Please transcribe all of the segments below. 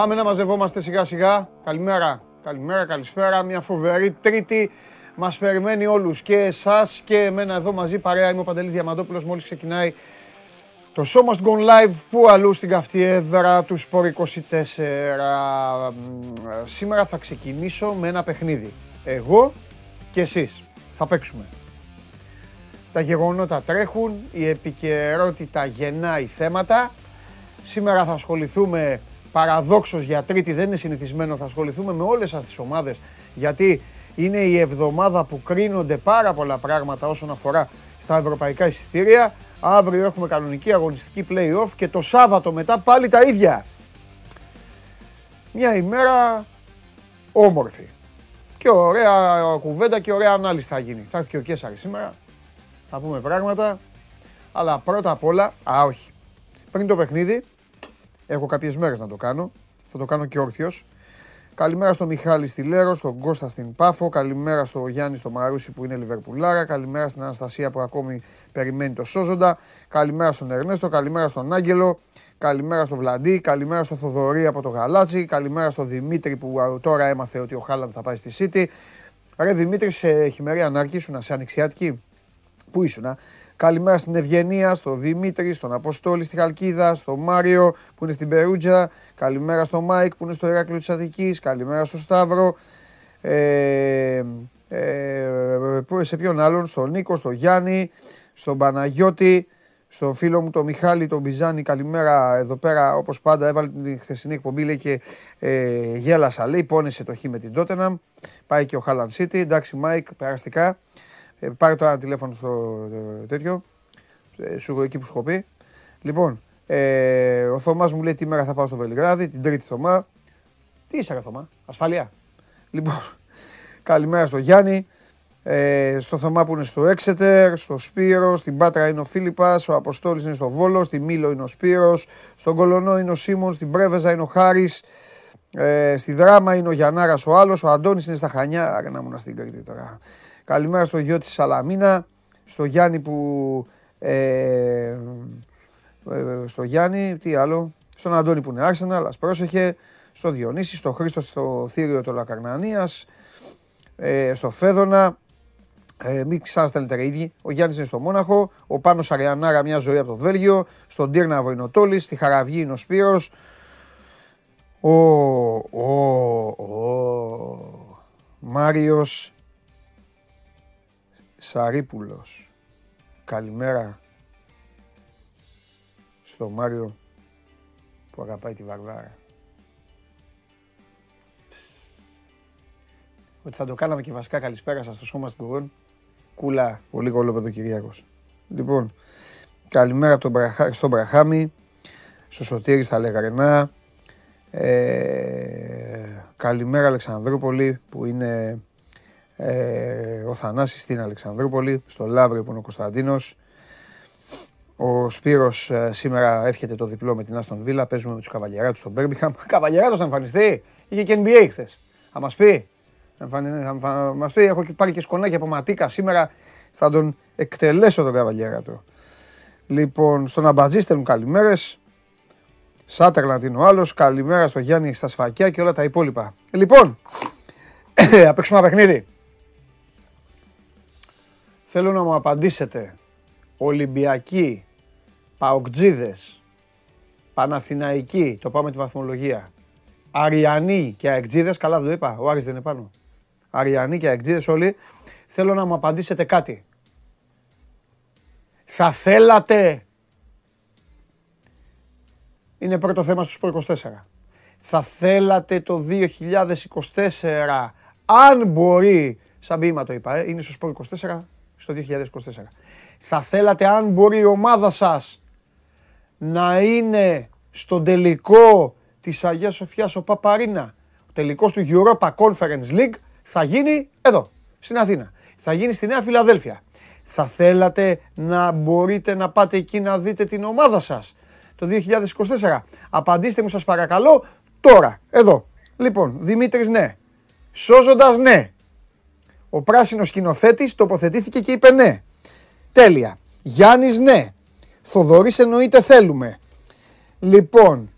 Έλα. Πάμε να μαζευόμαστε σιγά σιγά. Καλημέρα. Καλημέρα, καλησπέρα. Μια φοβερή τρίτη. Μας περιμένει όλους και εσάς και εμένα εδώ μαζί παρέα. Είμαι ο Παντελής Διαμαντόπουλος. Μόλις ξεκινάει το show must go live που αλλού στην καυτή έδρα του Σπορ 24. Σήμερα θα ξεκινήσω με ένα παιχνίδι. Εγώ και εσείς θα παίξουμε. Τα γεγονότα τρέχουν, η επικαιρότητα γεννάει θέματα. Σήμερα θα ασχοληθούμε παραδόξως για τρίτη, δεν είναι συνηθισμένο, θα ασχοληθούμε με όλες σας τις ομάδες γιατί είναι η εβδομάδα που κρίνονται πάρα πολλά πράγματα όσον αφορά στα ευρωπαϊκά εισιτήρια. Αύριο έχουμε κανονική αγωνιστική play-off και το Σάββατο μετά πάλι τα ίδια. Μια ημέρα όμορφη. Και ωραία κουβέντα και ωραία ανάλυση θα γίνει. Θα έρθει και ο Κέσσαρης σήμερα. Θα πούμε πράγματα. Αλλά πρώτα απ' όλα, α όχι. Πριν το παιχνίδι, έχω κάποιες μέρες να το κάνω. Θα το κάνω και όρθιος. Καλημέρα στο Μιχάλη στη Λέρο, στον Κώστα στην Πάφο. Καλημέρα στο Γιάννη στο Μαρούσι που είναι Λιβερπουλάρα. Καλημέρα στην Αναστασία που ακόμη περιμένει το Σόζοντα. Καλημέρα στον Ερνέστο. Καλημέρα στον Άγγελο. Καλημέρα στο Βλαντί. Καλημέρα στο Θοδωρή από το Γαλάτσι. Καλημέρα στο Δημήτρη που τώρα έμαθε ότι ο Χάλαντ θα πάει στη Σίτη. Ρε Δημήτρη, σε χειμερία νάρκη ήσουν, σε ανοιξιάτικη. Πού ήσουν, Καλημέρα στην Ευγενία, στον Δημήτρη, στον Αποστόλη στη Χαλκίδα, στον Μάριο που είναι στην Περούτζα. Καλημέρα στον Μάικ που είναι στο Ηράκλειο της Αττικής. Καλημέρα στον Σταύρο. Ε, ε, σε ποιον άλλον, στον Νίκο, στον Γιάννη, στον Παναγιώτη, στον φίλο μου τον Μιχάλη, τον Μπιζάνη. Καλημέρα εδώ πέρα, όπως πάντα έβαλε την χθεσινή εκπομπή λέει και ε, γέλασα λέει, πόνεσε το Χ με την Τότεναμ. Πάει και ο Χάαλαντ City, εντάξει Μάικ, περαστικά. Ε, πάρε το ένα τηλέφωνο στο ε, τέτοιο, ε, σου εκεί που σου πει. Λοιπόν, ε, ο Θωμάς μου λέει τι μέρα θα πάω στο Βελιγράδι, την τρίτη Θωμά. Τι είσαι, ρε Θωμά, ασφάλεια. Λοιπόν, καλημέρα στο Γιάννη. Ε, στο Θωμά που είναι στο Έξετερ, στο Σπύρος, στην Πάτρα είναι ο Φίλιππας, ο Αποστόλης είναι στο Βόλος, στη Μήλο είναι ο Σπύρος, στον Κολονό είναι ο Σίμων, στην Πρέβεζα είναι ο Χάρης, ε, στη Δράμα είναι ο Γιαννάρας ο άλλος, ο Αντώνης είναι στα Χανιά, άρα να ήμουν στην Κρήτη τώρα. Καλημέρα στο γιο της Σαλαμίνα, στο Γιάννη που... Ε, ε, στο Γιάννη, τι άλλο, στον Αντώνη που είναι Arsenal, αλλά πρόσεχε, στο Διονύση, στο Χρήστο στο Θήριο του Λακαρνανίας, ε, στο Φέδωνα, ε, μην ξαναστέλνετε ίδιοι. Ο Γιάννης είναι στο Μόναχο. Ο Πάνος Αριανάρα μια ζωή από το Βέλγιο. Στον Τύρναβο είναι ο Τόλη. Στη Χαραυγή είναι ο Σπύρος. Ο, ο, ο Μάριος Σαρίπουλος. Καλημέρα στο Μάριο που αγαπάει τη Βαρβάρα. Ότι θα το κάναμε και βασικά καλησπέρα σας στο σώμα στην Κούλα, πολύ κολόπεδο Κυριάκος. Λοιπόν, καλημέρα από τον Μπραχά, στον Μπραχάμι, στο Σωτήρι στα Λεγαρενά. Ε, καλημέρα Αλεξανδρούπολη που είναι ε, ο Θανάσης στην Αλεξανδρούπολη, στο Λαύριο που είναι ο Κωνσταντίνος. Ο Σπύρος ε, σήμερα εύχεται το διπλό με την Άστον Βίλα. Παίζουμε με τους Καβαλιεράτους στον Μπέρμπιχαμ. Καβαλιεράτος θα εμφανιστεί; Είχε και NBA χθες. Θα μας πει. Θα μας πει, έχω πάρει και σκονάκι από ματίκα σήμερα. Θα τον εκτελέσω τον Καβαλιεράτο. Λοιπόν, στον Αμπατζή στέλνουν καλημέρες. Σάτερλαντ είναι ο άλλος. Καλημέρα στο Γιάννη στα σφακιά και όλα τα υπόλοιπα. Λοιπόν, θα παίξουμε ένα παιχνίδι. Θέλω να μου απαντήσετε. Ολυμπιακοί, Παοκτζίδες, Παναθηναϊκοί, το πάμε τη βαθμολογία. Αριανοί και Αεκτζίδες, καλά το είπα, ο Άρης δεν είναι πάνω. Αριανοί και Αεκτζίδες όλοι. Θέλω να μου απαντήσετε κάτι. Θα θέλατε... Είναι πρώτο θέμα στο 24. Θα θέλατε το 2024, αν μπορεί, σαν ποίημα το είπα, ε, είναι στο 24, στο 2024. Θα θέλατε αν μπορεί η ομάδα σας να είναι στον τελικό της Αγίας Σοφιάς ο Παπαρίνα. Ο τελικός του Europa Conference League θα γίνει εδώ, στην Αθήνα. Θα γίνει στη Νέα Φιλαδέλφια. Θα θέλατε να μπορείτε να πάτε εκεί να δείτε την ομάδα σας το 2024. Απαντήστε μου σας παρακαλώ τώρα, εδώ. Λοιπόν, Δημήτρης ναι. Σώζοντας ναι. Ο πράσινος σκηνοθέτης τοποθετήθηκε και είπε ναι. Τέλεια. Γιάννης ναι. Θοδωρής εννοείται θέλουμε. Λοιπόν,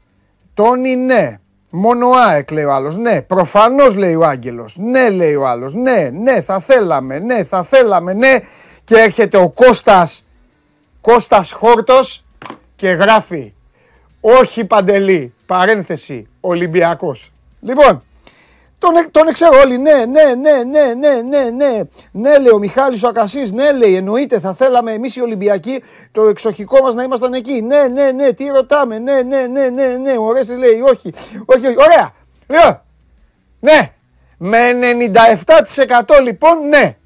Τόνι ναι. Μόνο ΑΕΚ λέει ο άλλος. Ναι, προφανώς λέει ο Άγγελος. Ναι, λέει ο άλλος. Ναι, ναι, θα θέλαμε. Ναι, θα θέλαμε. Ναι. Και έρχεται ο Κώστας Κώστας Χόρτος και γράφει όχι Παντελή, παρένθεση, Ολυμπιακός. Λοιπόν, τον, ε, τον ξέρω όλοι. Ναι, ναι, ναι, ναι, ναι, ναι, ναι. Ναι, λέει ο Μιχάλης ο Ακασής. Ναι, λέει. Εννοείται, θα θέλαμε εμείς οι Ολυμπιακοί το εξοχικό μας να ήμασταν εκεί. Ναι, ναι, ναι, τι ρωτάμε. Ναι, ναι, ναι, ναι, ναι. Ωραία, λέει. Όχι, όχι, όχι. Ωραία. Λοιπόν, ναι. Με 97% λοιπόν, ναι.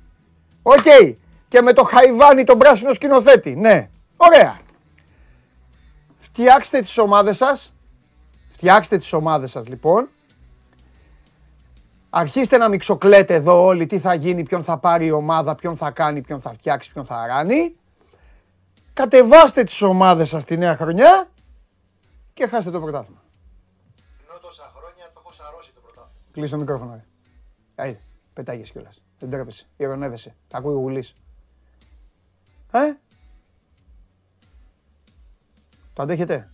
Οκ. Και με το χαϊβάνι τον πράσινο σκηνοθέτη. Ναι. Ωραία. Φτιάξτε τις ομάδες σας, Φτιάξτε τις ομάδες σας λοιπόν. Αρχίστε να μυξοκλαίτε εδώ όλοι τι θα γίνει, ποιον θα πάρει η ομάδα, ποιον θα κάνει, ποιον θα φτιάξει, ποιον θα ράνει. Κατεβάστε τις ομάδες σας τη νέα χρονιά και χάστε το πρωτάθλημα. Ενώ τόσα χρόνια το έχω σαρώσει το πρωτάθλημα. Κλείς το μικρόφωνο. Ρε. Άιδε, πετάγες κιόλας. Δεν τρέπεσαι, ηρωνεύεσαι. Τα ακούει ο Γουλής. Ε; Το αντέχετε;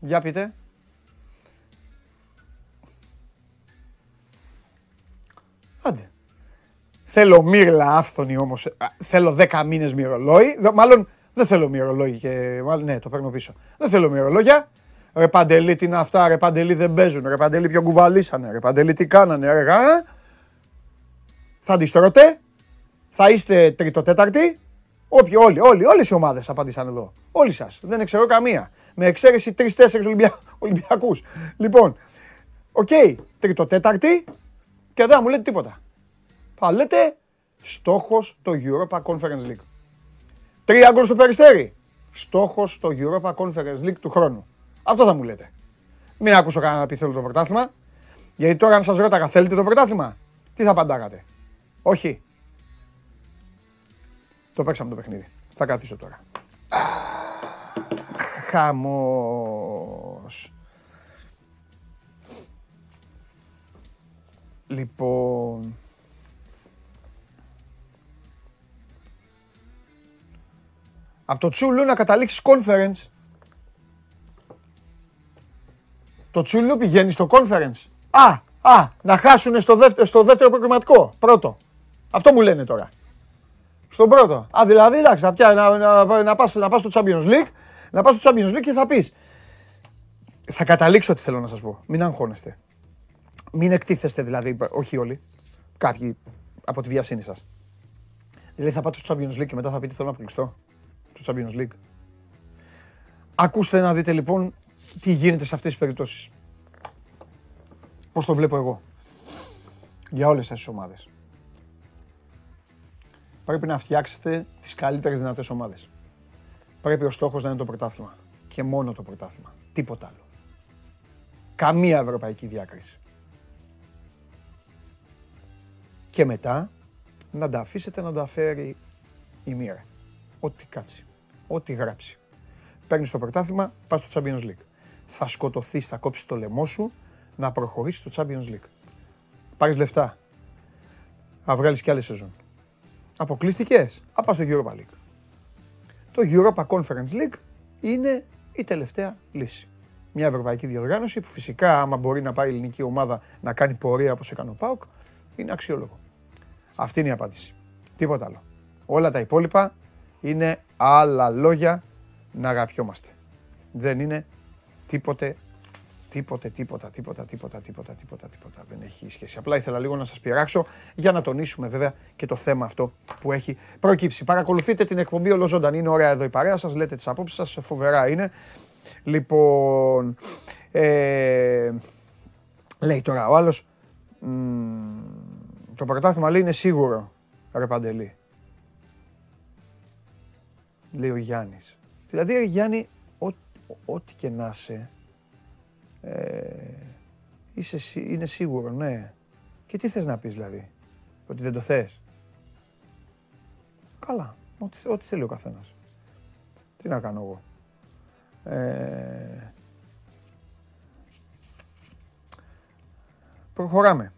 Για πείτε. Άντε. Θέλω μύρλα άφθονη όμως. Θέλω δέκα μήνες μυρολόι. Μάλλον δεν θέλω μυρολόι και... Μάλλον, ναι, το παίρνω πίσω. Δεν θέλω μυρολόγια. Ρε Παντελή τι είναι αυτά, ρε Παντελή δεν παίζουν, ρε Παντελή πιο κουβαλήσανε, ρε Παντελή τι κάνανε, ρε γα. Θα αντιστρώτε, θα είστε τρίτο-τέταρτη, Όποιοι, όλοι, όλοι, όλες οι ομάδες απάντησαν εδώ. Όλοι σας, δεν ξέρω καμία. Με εξαίρεση τρεις-τέσσερις Ολυμπια... Ολυμπιακούς. Λοιπόν, ok, okay, τρίτο-τέταρτη, και δεν μου λέτε τίποτα. Θα λέτε στόχος το Europa Conference League. Τρία γκολ στο Περιστέρι. Στόχος το Europa Conference League του χρόνου. Αυτό θα μου λέτε. Μην ακούσω κανένα να πει θέλω το πρωτάθλημα. Γιατί τώρα αν σας ρώταγα θέλετε το πρωτάθλημα, τι θα απαντάγατε. Όχι. Το παίξαμε το παιχνίδι. Θα καθίσω τώρα. Χαμός. Λοιπόν... Από το Τσούλου να καταλήξεις conference. Το Τσούλου πηγαίνει στο conference. Α, α, να χάσουν στο δεύτερο, στο δεύτερο προγραμματικό. Πρώτο. Αυτό μου λένε τώρα. Στον πρώτο. Α, δηλαδή, εντάξει, να, να, να, να, πας, να πας στο Champions League, να πας στο Champions League και θα πεις. Θα καταλήξω τι θέλω να σας πω. Μην αγχώνεστε. Μην εκτίθεστε δηλαδή, όχι όλοι, κάποιοι από τη βιασύνη σας. Δηλαδή θα πάτε στο Champions League και μετά θα πείτε θέλω να αποκλειστώ. Το Champions League. Ακούστε να δείτε λοιπόν τι γίνεται σε αυτές τις περιπτώσεις. Πώς το βλέπω εγώ. Για όλες τις ομάδες. Πρέπει να φτιάξετε τις καλύτερες δυνατές ομάδες. Πρέπει ο στόχος να είναι το πρωτάθλημα. Και μόνο το πρωτάθλημα. Τίποτα άλλο. Καμία ευρωπαϊκή διάκριση. Και μετά να τα αφήσετε να τα φέρει η μοίρα. Ό,τι κάτσει. Ό,τι γράψει. Παίρνεις το πρωτάθλημα, πας στο Champions League. Θα σκοτωθείς, θα κόψεις το λαιμό σου να προχωρήσεις στο Champions League. Πάρεις λεφτά. Θα βγάλεις κι άλλη σεζόν. Αποκλείστηκες. Α πας στο Europa League. Το Europa Conference League είναι η τελευταία λύση. Μια ευρωπαϊκή διοργάνωση που φυσικά άμα μπορεί να πάει η ελληνική ομάδα να κάνει πορεία όπως έκανε ο ΠΑΟΚ είναι αξιόλογο. Αυτή είναι η απάντηση. Τίποτα άλλο. Όλα τα υπόλοιπα είναι άλλα λόγια να αγαπιόμαστε. Δεν είναι τίποτε, τίποτε, τίποτα, τίποτα, τίποτα, τίποτα, τίποτα, τίποτα. Δεν έχει σχέση. Απλά ήθελα λίγο να σας πειράξω για να τονίσουμε βέβαια και το θέμα αυτό που έχει προκύψει. Παρακολουθείτε την εκπομπή όλο ζωντανή. Είναι ωραία εδώ η παρέα σας. Λέτε τις απόψεις σας. Φοβερά είναι. Λοιπόν, ε, λέει τώρα ο άλλος, το πρωτάθλημα λέει είναι σίγουρο, ρε Παντελή. Λέει ο Γιάννης. Δηλαδή, ρε Γιάννη, ό,τι και να είσαι, ε, είσαι, είναι σίγουρο, ναι. Και τι θες να πεις δηλαδή, ότι δεν το θες; Καλά, ό,τι, ό,τι θέλει ο καθένας. Τι να κάνω εγώ. Ε, προχωράμε.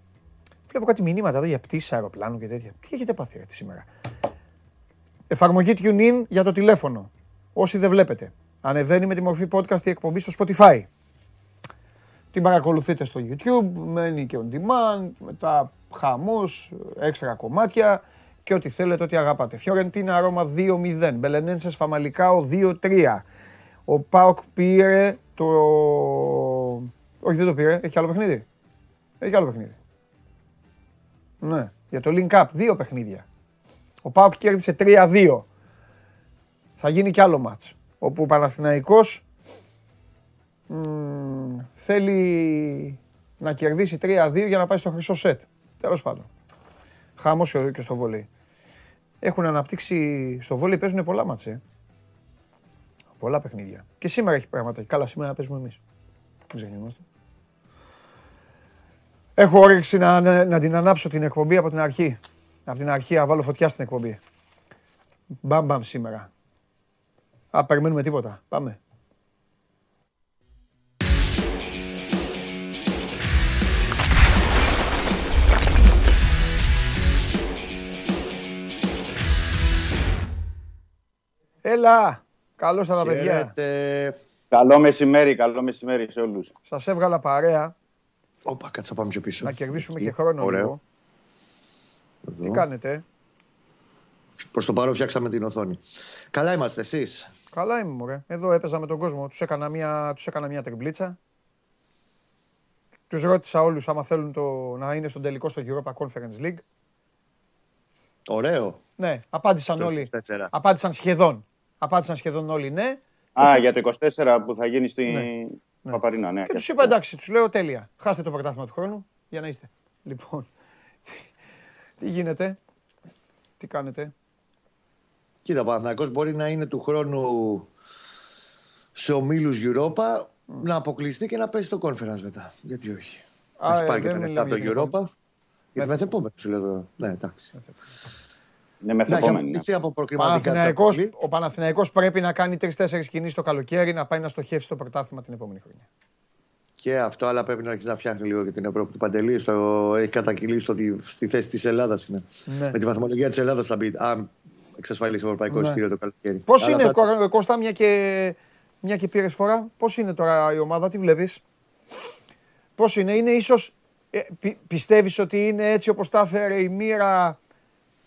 Βλέπω κάτι μηνύματα εδώ για πτήσεις αεροπλάνου και τέτοια. Τι έχετε πάθει αυτή σήμερα; Εφαρμογή TuneIn για το τηλέφωνο. Όσοι δεν βλέπετε. Ανεβαίνει με τη μορφή podcast η εκπομπή στο Spotify. Την παρακολουθείτε στο YouTube, μένει και on demand, μετά χαμός, έξτρα κομμάτια και ό,τι θέλετε, ό,τι αγαπάτε. Φιωρεντίνα Ρώμα 2-0, Μπελενένσες Φαμαλικάο 2-3. Ο Πάοκ πήρε το... Όχι δεν το πήρε, έχει άλλο παιχνίδι; Έχει άλλο παιχνίδι. Ναι, για το Link Up, δύο παιχνίδια. Ο Πάοκ κέρδισε 3-2. Θα γίνει κι άλλο μάτς. Όπου ο Παναθηναϊκός μ, θέλει να κερδίσει 3-2 για να πάει στο χρυσό σετ. Τέλος πάντων. Χάμος και και στο βολέι. Έχουν αναπτύξει στο βόλεϊ παίζουν πολλά μάτσε. ε. Πολλά παιχνίδια. Και σήμερα έχει πράγματα. Καλά, σήμερα παίζουμε εμείς. Δεν ξεχνιόμαστε. Έχω όρεξη να, να, να την ανάψω την εκπομπή από την αρχή. Από την αρχή να βάλω φωτιά στην εκπομπή. Μπαμ μπαμ σήμερα. Α, περιμένουμε τίποτα. Πάμε. Έλα! Καλώς τα παιδιά. Χαίρετε. Καλό μεσημέρι, καλό μεσημέρι σε όλους. Σας έβγαλα παρέα Όπα, κάτσε να πάμε πιο πίσω. να κερδίσουμε και χρόνο Ωραίο. λίγο. Εδώ. Τι κάνετε, Προς το παρόν φτιάξαμε την οθόνη. Καλά είμαστε εσείς; Καλά είμαι, μωρέ. Εδώ έπαιζα με τον κόσμο. Τους έκανα μια, τους έκανα μια τριμπλίτσα. Τους ρώτησα όλους άμα θέλουν το, να είναι στον τελικό στο Europa Conference League. Ωραίο. Ναι, απάντησαν Το όλοι. 24. Απάντησαν σχεδόν. Απάντησαν σχεδόν όλοι ναι. Α, για το 24 που θα γίνει στην Ναι. Παπαρίνα, ναι. Και τους είπα εντάξει, τους λέω τέλεια. Χάστε το πρωτάθλημα του χρόνου για να είστε. Λοιπόν, τι, τι γίνεται, τι κάνετε. Κοίτα, ο Παναθηναϊκός μπορεί να είναι του χρόνου σε ομίλους Europa να αποκλειστεί και να πέσει το conference μετά. Γιατί όχι. Α, Έχει ε, πάρει και δεν τα λεφτά μιλάμε από το για την Europa. Για τη μεθεπόμενη σου λέω τώρα. Ναι, εντάξει. Ναι, Να έχει μεθεπόμενη. ναι. αποκλειστεί από προκριματικά της Παναθηναϊκός, αποκλή. ο Παναθηναϊκός πρέπει να κάνει τρει-τέσσερι κινήσεις το καλοκαίρι να πάει να στοχεύσει το πρωτάθλημα την επόμενη χρονιά. Και αυτό, αλλά πρέπει να αρχίσει να φτιάχνει λίγο και την Ευρώπη του Παντελή. Στο, έχει κατακυλήσει ότι στη θέση της Ελλάδας είναι. Ναι. Με τη βαθμολογία της Ελλάδας θα μπει. Αν εξασφαλίσει το ευρωπαϊκό Ναι. εισιτήριο το καλοκαίρι. Πώς Αλλά είναι, θα- Κω- Κώστα, μια και, μια και πήρες φορά, πώς είναι τώρα η ομάδα, τι βλέπεις; Πώς είναι, είναι ίσως. Ε, πι, Πιστεύεις ότι είναι έτσι όπως τα έφερε η μοίρα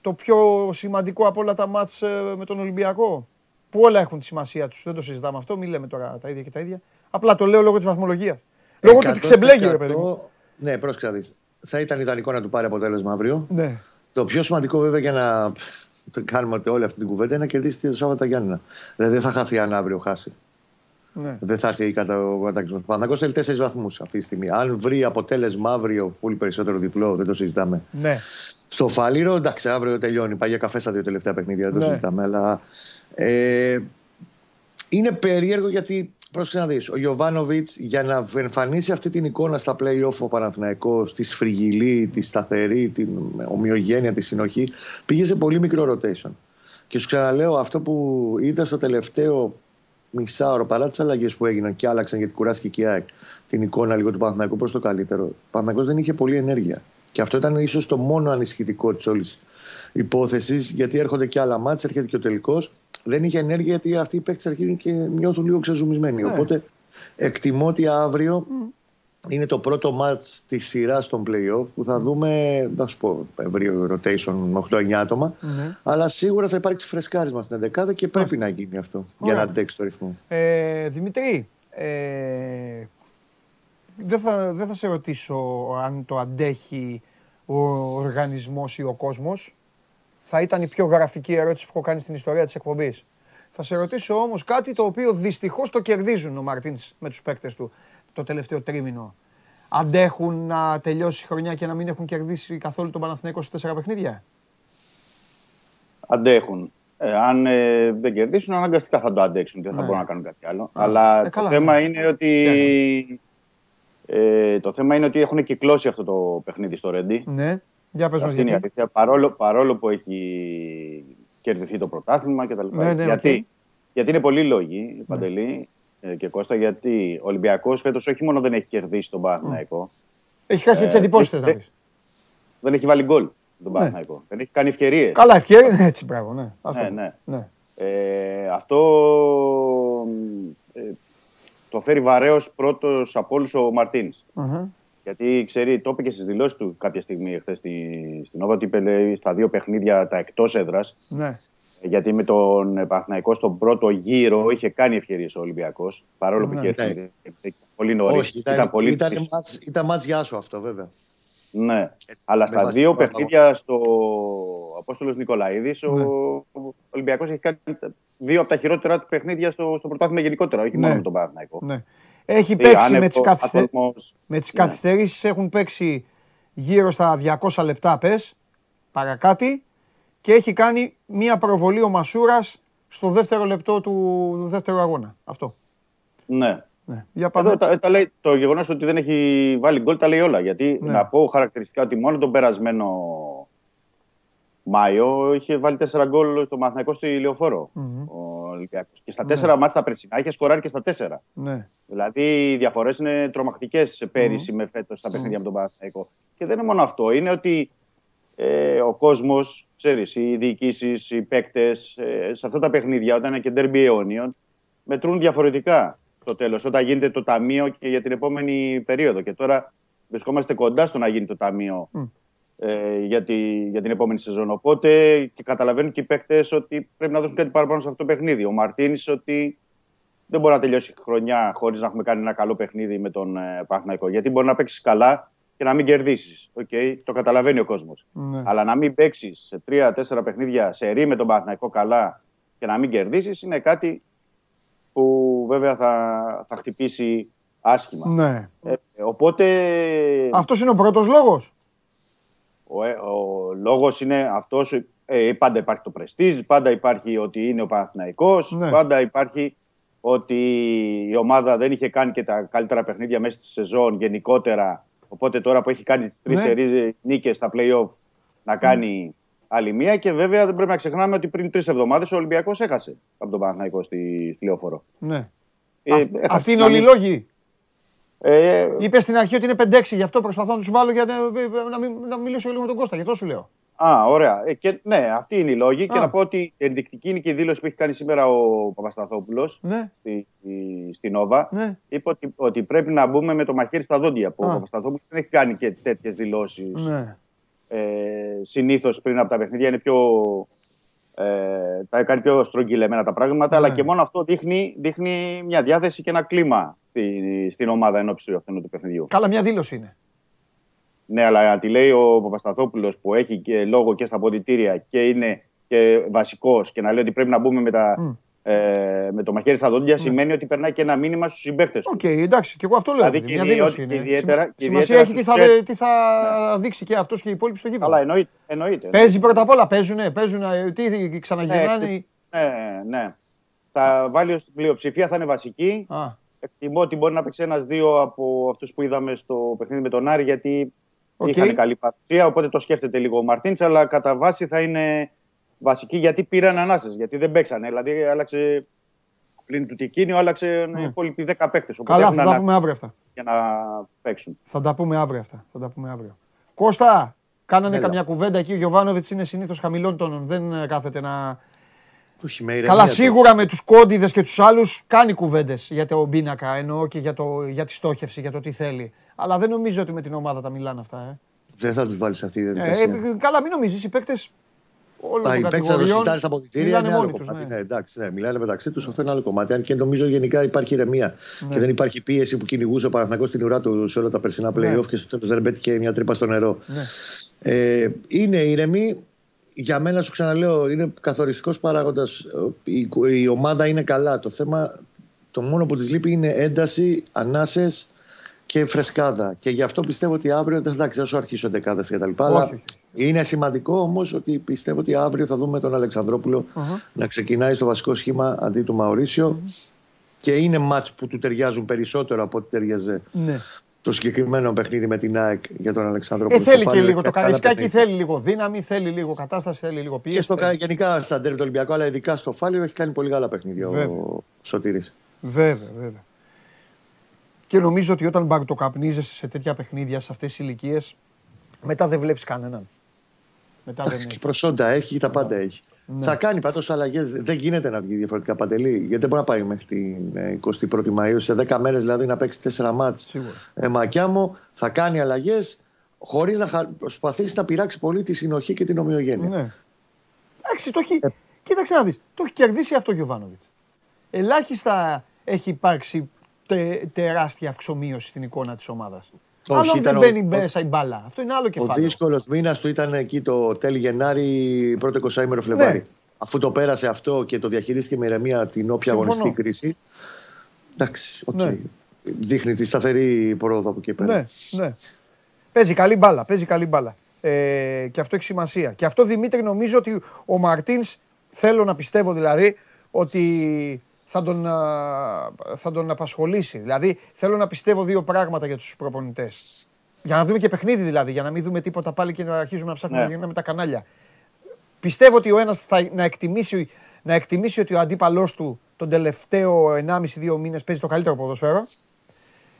το πιο σημαντικό από όλα τα μάτς ε, με τον Ολυμπιακό; Που όλα έχουν τη σημασία τους. Δεν το συζητάμε αυτό, μην λέμε τώρα τα ίδια και τα ίδια. Απλά το λέω λόγω της βαθμολογίας. Λόγω του ότι ξεμπλέγει, ρε παιδί μου. 100% Ναι, πρόσεξε να δεις. Θα ήταν ιδανικό να του πάρει αποτέλεσμα αύριο. Ναι. Το πιο σημαντικό βέβαια για να το κάνουμε όλη αυτή την κουβέντα είναι να κερδίσει το Σάββατο Γιάννηνα. Δηλαδή δεν θα χαθεί αν αύριο χάσει. ναι. Δεν θα έρθει κατά ο κατακτισμός. Ο Παναγό θέλει τέσσερις βαθμούς αυτή τη στιγμή. Αν βρει αποτέλεσμα αύριο, πολύ περισσότερο διπλό, δεν το συζητάμε. ναι. Στο Φάληρο, εντάξει, αύριο τελειώνει. Πάει για καφέ στα δύο τελευταία παιχνίδια, δεν το Ναι. συζητάμε. Αλλά ε, είναι περίεργο γιατί, πρόσεξε να δεις, ο Γιωβάνοβιτς για να εμφανίσει αυτή την εικόνα στα playoff ο Παναθηναϊκός, τη σφριγγυλή, τη σταθερή, την ομοιογένεια, τη συνοχή, πήγε σε πολύ μικρό rotation. Και σου ξαναλέω, αυτό που είδα στο τελευταίο μισάωρο παρά τις αλλαγές που έγιναν και άλλαξαν γιατί κουράστηκε και η ΑΕΚ την εικόνα λίγο του Παναθηναϊκού προς το καλύτερο. Ο Παναθηναϊκός δεν είχε πολλή ενέργεια. Και αυτό ήταν ίσως το μόνο ανησυχητικό της όλης υπόθεσης, γιατί έρχονται και άλλα μάτια, έρχεται και ο τελικός. Δεν είχε ενέργεια γιατί αυτοί οι παίκτες αρχίζουν και νιώθουν λίγο ξεζουμισμένοι. Ναι. Οπότε εκτιμώ ότι αύριο είναι το πρώτο μάτς της σειράς των play-off που θα δούμε, θα σου πω, ευρύ rotation 8-9 άτομα. Ναι. Αλλά σίγουρα θα υπάρξει φρεσκάρισμα στην 11 και πρέπει να γίνει αυτό για Ωραία. να αντέξει το ρυθμό. Ε, Δημητρή, ε, δεν, θα, δεν θα σε ρωτήσω αν το αντέχει ο οργανισμός ή ο κόσμος. Θα ήταν η πιο γραφική ερώτηση που έχω κάνει στην ιστορία της εκπομπής. Θα σε ρωτήσω όμως κάτι το οποίο δυστυχώς το κερδίζουν ο Μαρτίνς με τους παίκτες του το τελευταίο τρίμηνο. Αντέχουν να τελειώσει η χρονιά και να μην έχουν κερδίσει καθόλου τον Παναθηναϊκό σε τέσσερα παιχνίδια; Αντέχουν. Ε, αν ε, δεν κερδίσουν, αναγκαστικά θα το αντέξουν και δεν θα Ναι. μπορούν να κάνουν κάτι άλλο. Αλλά ε, καλά, το θέμα ναι. είναι ότι. Ε, το θέμα είναι ότι έχουν κυκλώσει αυτό το παιχνίδι στο Ρέντι. Ναι, για πες μας Αυτή είναι η γιατί. αλήθεια. Παρόλο, παρόλο που έχει κερδιθεί το πρωτάθλημα κτλ. Ναι, ναι, γιατί, οκ. γιατί είναι πολλοί λόγοι, Παντελή ε, και Κώστα, γιατί ο Ολυμπιακός φέτος όχι μόνο δεν έχει κερδίσει τον Παναθηναϊκό, Έχει χάσει και τις Ε, εντυπώσεις θες να ε, πεις. δεν έχει βάλει γκολ τον Παναθηναϊκό. Δεν έχει κάνει ευκαιρίες. Καλά, ευκαιρία είναι έτσι, μπράβο, ναι. Αυτό. Ναι, ναι. ναι. Ε, αυτό μ, υποφέρει βαρέως πρώτος από όλους ο μαρτιν Αχα. Γιατί ξέρει, το είπε και στις δηλώσεις του κάποια στιγμή εχθέ στη, στην Όβα, ότι είπε λέει, στα δύο παιχνίδια τα εκτός έδρας. Ναι. Γιατί με τον Παναθηναϊκό στον πρώτο γύρο είχε κάνει ευκαιρίε ο Ολυμπιακός. Παρόλο που Ναι. είχε έρθει πολύ νωρίς. Όχι, ήταν, πολύ ήταν, νωρίς. μάτς, ήταν μάτς για σου αυτό βέβαια. Ναι. Έτσι, Αλλά με στα βάση δύο το πρώτο παιχνίδια στο Απόστολος Νικολαίδης, Ναι. ο Ολυμπιακός έχει κάνει δύο από τα χειρότερα του παιχνίδια στο, στο πρωτάθλημα γενικότερα, όχι Ναι. μόνο με τον Παναθηναϊκό. ναι. Έχει Ε, παίξει άνευ- με τις, καθυστε... άτομος- με τις Ναι. καθυστερήσεις έχουν παίξει γύρω στα 200 λεπτά πες, παρακάτι και έχει κάνει μία προβολή ο Μασούρας στο δεύτερο λεπτό του δεύτερου αγώνα. Αυτό. Ναι. Ναι. Για πάμε. Εδώ τα, τα λέει, το γεγονός ότι δεν έχει βάλει γκολ τα λέει όλα. Γιατί Ναι. να πω χαρακτηριστικά ότι μόνο τον περασμένο Μάιο είχε βάλει τέσσερα γκολ στο Μαθηνακό στη λεωφορο ο Ολυμπιακός. Και στα τέσσερα μάτια τα περσινά είχε σκοράρει και στα τέσσερα. Ναι. Δηλαδή οι διαφορές είναι τρομακτικές πέρυσι με φέτος στα παιχνίδια με τον Παναθηναϊκό. Και δεν είναι μόνο αυτό. Είναι ότι ε, ο κόσμος, ξέρεις, οι διοικήσεις, οι παίκτες, ε, σε αυτά τα παιχνίδια, όταν είναι και ντέρμπι αιώνιων, μετρούν διαφορετικά στο τέλος. Όταν γίνεται το ταμείο και για την επόμενη περίοδο. Και τώρα βρισκόμαστε κοντά στο να γίνει το ταμείο Μμ. ε, για, τη, για την επόμενη σεζόν. Οπότε και καταλαβαίνουν και οι παίκτες ότι πρέπει να δώσουν κάτι παραπάνω σε αυτό το παιχνίδι. Ο Μαρτίνης ότι δεν μπορεί να τελειώσει η χρονιά χωρίς να έχουμε κάνει ένα καλό παιχνίδι με τον ε, Παναθηναϊκό. Γιατί μπορεί να παίξεις καλά και να μην κερδίσεις. Okay, το καταλαβαίνει ο κόσμος. ναι. Αλλά να μην παίξεις σε τρία-τέσσερα παιχνίδια σε ρί με τον Παναθηναϊκό καλά και να μην κερδίσεις είναι κάτι που βέβαια θα, θα χτυπήσει άσχημα. ναι. Ε, οπότε Αυτός είναι ο πρώτος λόγος; ο, ε, ο λόγος είναι αυτός, ε, πάντα υπάρχει το πρεστίζ, πάντα υπάρχει ότι είναι ο Παναθηναϊκός, Ναι. πάντα υπάρχει ότι η ομάδα δεν είχε κάνει και τα καλύτερα παιχνίδια μέσα στη σεζόν γενικότερα. Οπότε τώρα που έχει κάνει τις τρεις Ναι. σερί νίκες στα play-off να κάνει άλλη μία. Και βέβαια δεν πρέπει να ξεχνάμε ότι πριν τρεις εβδομάδες ο Ολυμπιακός έχασε από τον Παναθηναϊκό στη, στη Λεωφόρο. Ναι. Ε, Αυ- έχασε Αυτοί είναι να όλοι οι μην- λόγοι; Ε, Είπες στην αρχή ότι είναι 5-6, γι' αυτό προσπαθώ να τους βάλω για να, να, μην- να μιλήσω λίγο με τον Κώστα. Γι' αυτό σου λέω. Α, ωραία. Ε, και, ναι, αυτή είναι η λόγη. Και Α. να πω ότι ενδεικτική είναι και η δήλωση που έχει κάνει σήμερα ο Παπασταθόπουλος Ναι, στη, στη, στην Νόβα. ναι. Είπε ότι, ότι πρέπει να μπούμε με το μαχαίρι στα δόντια. Που Α. ο Παπασταθόπουλος δεν έχει κάνει και τέτοιες δηλώσεις. ναι. Ε, Συνήθως πριν από τα παιχνίδια είναι πιο. Ε, τα κάνει πιο στρογγυλεμένα τα πράγματα. Ναι. Αλλά και μόνο αυτό δείχνει, δείχνει μια διάθεση και ένα κλίμα στη, στην ομάδα ενόψει του αυτού του παιχνιδιού. Καλά, μια δήλωση είναι. Ναι, αλλά να τη λέει ο Παπασταθόπουλος που έχει και λόγο και στα αποδυτήρια και είναι και βασικός και να λέει ότι πρέπει να μπούμε με, τα, Μμ. Ε, με το μαχαίρι στα δόντια σημαίνει ότι περνάει και ένα μήνυμα στους συμπαίκτες του. Οκ, εντάξει, και εγώ αυτό λέω. Δηλαδή, μια και δήλωση ιδιαίτερα- είναι. ιδιαίτερα- Σημα- και Σημασία ιδιαίτερα έχει τι θα, στους τι θα δείξει και αυτός και οι υπόλοιποι στο γήπεδο. Αλλά εννοείται. εννοείται. Παίζει πρώτα απ' όλα, παίζουνε, παίζουνε, τι ξαναγυρνάνε. Ναι, ναι, ναι. Θα βάλει ως πλειοψηφία, θα είναι βασική. Α, Εκτιμώ ότι μπορεί να παίξει ένα-δύο από αυτούς που είδαμε στο παιχνίδι με τον Άρη, γιατί Οκ. είχαν καλή παρουσία. Οπότε το σκέφτεται λίγο ο Μαρτίνς, αλλά κατά βάση θα είναι βασική γιατί πήραν ανάσες. Γιατί δεν παίξανε. Δηλαδή άλλαξε πλην του Τικίνιο, άλλαξε Ναι. οι υπόλοιποι 10 παίχτε. καλά, θα τα πούμε αύριο αυτά. για να παίξουν. Θα τα πούμε αύριο αυτά. Θα τα πούμε αύριο. Κώστα, κάνανε Έλα. καμιά κουβέντα εκεί. Ο Γιωβάνοβιτς είναι συνήθως χαμηλών τόνων. Δεν ε, κάθεται να. Όχι, με ηρεμία Καλά, το- σίγουρα με τους κόντιδες και τους άλλους κάνει κουβέντες για το πίνακα. Εννοώ και για, το, για τη στόχευση, για το τι θέλει. Αλλά δεν νομίζω ότι με την ομάδα τα μιλάνε αυτά. Ε. Δεν θα τους βάλεις σε αυτή τη Ε, διαδικασία. ε, καλά, μην νομίζεις. Οι παίκτε όλων Τα των παίξαν το κατηγοριών συζητάνε στα αποδητήρια μιλάνε είναι άλλο μόνοι τους, κομμάτι. ναι. Ναι, εντάξει, ναι, μιλάνε μεταξύ τους, αυτό είναι άλλο κομμάτι. Αν και νομίζω γενικά υπάρχει ηρεμία Ναι. και δεν υπάρχει πίεση που κυνηγούσε ο Παναθηναϊκός στην ουρά του σε όλα τα περσινά Ναι. playoff και στο τέλος δεν πέτυχε μια τρύπα στο νερό. Ναι. Ε, είναι ηρεμή. Για μένα, σου ξαναλέω, είναι καθοριστικός παράγοντας. Η, η ομάδα είναι καλά. Το θέμα, το μόνο που της λείπει είναι ένταση, ανάσες και φρεσκάδα. Και γι' αυτό πιστεύω ότι αύριο, εντάξει, δεν σου αρχίσω δεκάδες κτλ. Αλλά όχι. Είναι σημαντικό όμως ότι πιστεύω ότι αύριο θα δούμε τον αλεξανδροπουλο Αχα. να ξεκινάει στο βασικό σχήμα αντί του μαουρισιο Και είναι μάτς που του ταιριάζουν περισσότερο από ό,τι ταιριάζε Ναι. το συγκεκριμένο παιχνίδι με την ΑΕΚ για τον Αλεξανδρόπουλο. Ε, θέλει Στο και Final λίγο. Το έχει καλά καρισκάκι παιχνίδια. θέλει λίγο δύναμη, θέλει λίγο κατάσταση, θέλει λίγο Και πίεση. στο, θέλει. γενικά στα ντέρμπι του Ολυμπιακού, αλλά ειδικά στο Φάληρο έχει κάνει πολύ καλά παιχνίδια Βέβαια. ο Σωτήρης. Βέβαια, βέβαια. Και νομίζω ότι όταν μπαρτοκαπνίζεσαι σε τέτοια παιχνίδια, σε αυτές τις ηλικίες, μετά δεν βλέπεις κανέναν. Μετά δεν Εντάξει, και έχει. προσόντα έχει και τα πάντα έχει. Θα κάνει πάντως αλλαγές. Δεν γίνεται να βγει διαφορετικά παντελή. Γιατί δεν μπορεί να πάει μέχρι την ε, 21η Μαου. Σε 10 μέρες δηλαδή να παίξει 4 μάτς. Σίγουρα. Ε, μακιά μου θα κάνει αλλαγές χωρίς να χα... προσπαθήσει να πειράξει πολύ τη συνοχή και την ομοιογένεια. Ναι. Εντάξει, το έχει. Κοίταξε να δεις. Το έχει κερδίσει αυτό ο Γιωβάνοβιτς. Ελάχιστα έχει υπάρξει τε, τεράστια αυξομοίωση στην εικόνα της ομάδας. Όχι, Άλλο αν ήταν δεν ο- μπαίνει ο- μέσα η μπάλα. Αυτό είναι άλλο Ο κεφάλαιο. δύσκολος μήνας του ήταν εκεί το τέλη Γενάρη, πρώτο 20 Φλεβάρη. Ναι. Αφού το πέρασε αυτό και το διαχειρίστηκε με ηρεμία την όποια Συμφωνώ. αγωνιστική κρίση. Εντάξει, οκ. Ναι. Δείχνει τη σταθερή πρόοδο από εκεί πέρα. Ναι, ναι. Παίζει καλή μπάλα. Παίζει καλή μπάλα. Ε, και αυτό έχει σημασία. Και αυτό Δημήτρη νομίζω ότι ο Μαρτίνς, θέλω να πιστεύω δηλαδή, ότι θα τον, α, θα τον απασχολήσει. Δηλαδή θέλω να πιστεύω δύο πράγματα για τους προπονητές. Για να δούμε και παιχνίδι δηλαδή, για να μην δούμε τίποτα πάλι και να αρχίζουμε να ψάχνουμε Ναι. να γίνουμε τα κανάλια. Πιστεύω ότι ο ένας θα να εκτιμήσει, να εκτιμήσει ότι ο αντίπαλός του τον τελευταίο 1,5-2 μήνες παίζει το καλύτερο ποδοσφαίρο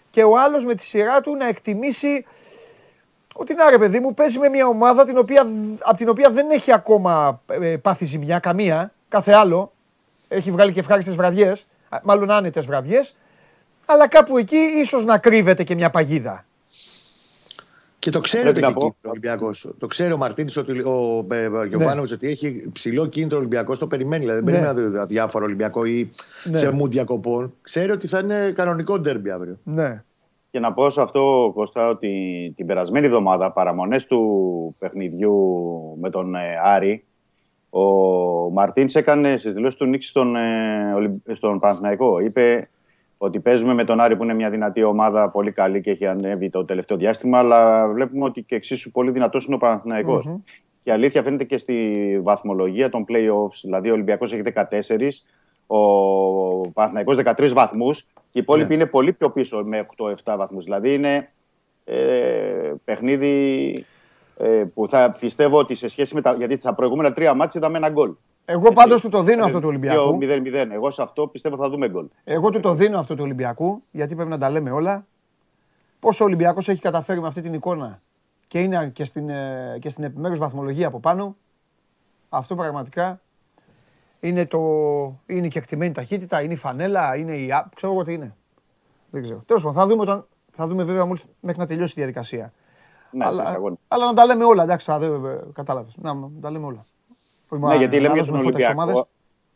και ο άλλος με τη σειρά του να εκτιμήσει ότι να ρε παιδί μου παίζει με μια ομάδα την οποία, από την οποία δεν έχει ακόμα ε, πάθει ζημιά καμία, κάθε άλλο. Έχει βγάλει και ευχάριστες βραδιές, α, μάλλον άνετες βραδιές, αλλά κάπου εκεί ίσως να κρύβεται και μια παγίδα. Και το ξέρει Πρέπει ότι να έχει πω- κίνητρο ο Ολυμπιακός. Το ξέρει ο Μαρτίνης, ότι ο ε, ε, Γιωβάνοβιτς ότι έχει ψηλό κίνητρο Ολυμπιακός. Το περιμένει. Δηλαδή, δεν Ναι. περιμένει να δει διάφορο Ολυμπιακό ή Ναι. σε μου διακοπών. Ξέρει ότι θα είναι κανονικό ντέρμπι αύριο. Ναι. Και να πω σε αυτό, Κώστα, ότι την περασμένη εβδομάδα, παραμονές του παιχνιδιού με τον ε, Άρη, ο Μαρτίνς έκανε στις δηλώσεις του νίκη στον, ε, Ολυμ- στον Παναθηναϊκό. Είπε ότι παίζουμε με τον Άρη που είναι μια δυνατή ομάδα, πολύ καλή και έχει ανέβει το τελευταίο διάστημα, αλλά βλέπουμε ότι και εξίσου πολύ δυνατός είναι ο παναθηναικος Και η αλήθεια φαίνεται και στη βαθμολογία των play-offs, δηλαδή ο Ολυμπιακός έχει 14, ο Παναθηναϊκός 13 βαθμούς και οι υπόλοιποι Ναι. είναι πολύ πιο πίσω με 8-7 βαθμούς. Δηλαδή είναι ε, παιχνίδι ε, που θα πιστεύω ότι σε σχέση με τα. Γιατί στα προηγούμενα τρία μάτια είδαμε ένα γκολ. Εγώ πάντως του το δίνω αυτό του Ολυμπιακού. 2-0-0. Εγώ σε αυτό πιστεύω θα δούμε γκολ. Εγώ του το δίνω αυτό του Ολυμπιακού, γιατί πρέπει να τα λέμε όλα. Πόσο ο Ολυμπιακός έχει καταφέρει με αυτή την εικόνα και είναι και στην, ε, και στην επιμέρους βαθμολογία από πάνω, αυτό πραγματικά είναι, το, είναι η κεκτημένη ταχύτητα, είναι η φανέλα, είναι η... α- ξέρω εγώ τι είναι. Δεν ξέρω. Τέλος πάντων, θα δούμε, όταν, θα δούμε βέβαια μόλις μέχρι να τελειώσει η διαδικασία. Ναι, αλλά, στις αγώνες. αλλά να τα λέμε όλα, εντάξει, τώρα δεν ε, κατάλαβες. Να, να τα λέμε όλα. Όχι Ναι, μόνο γιατί να λέμε για αλλάζουμε τον φώτα στις Ολυμπιακό. ομάδες.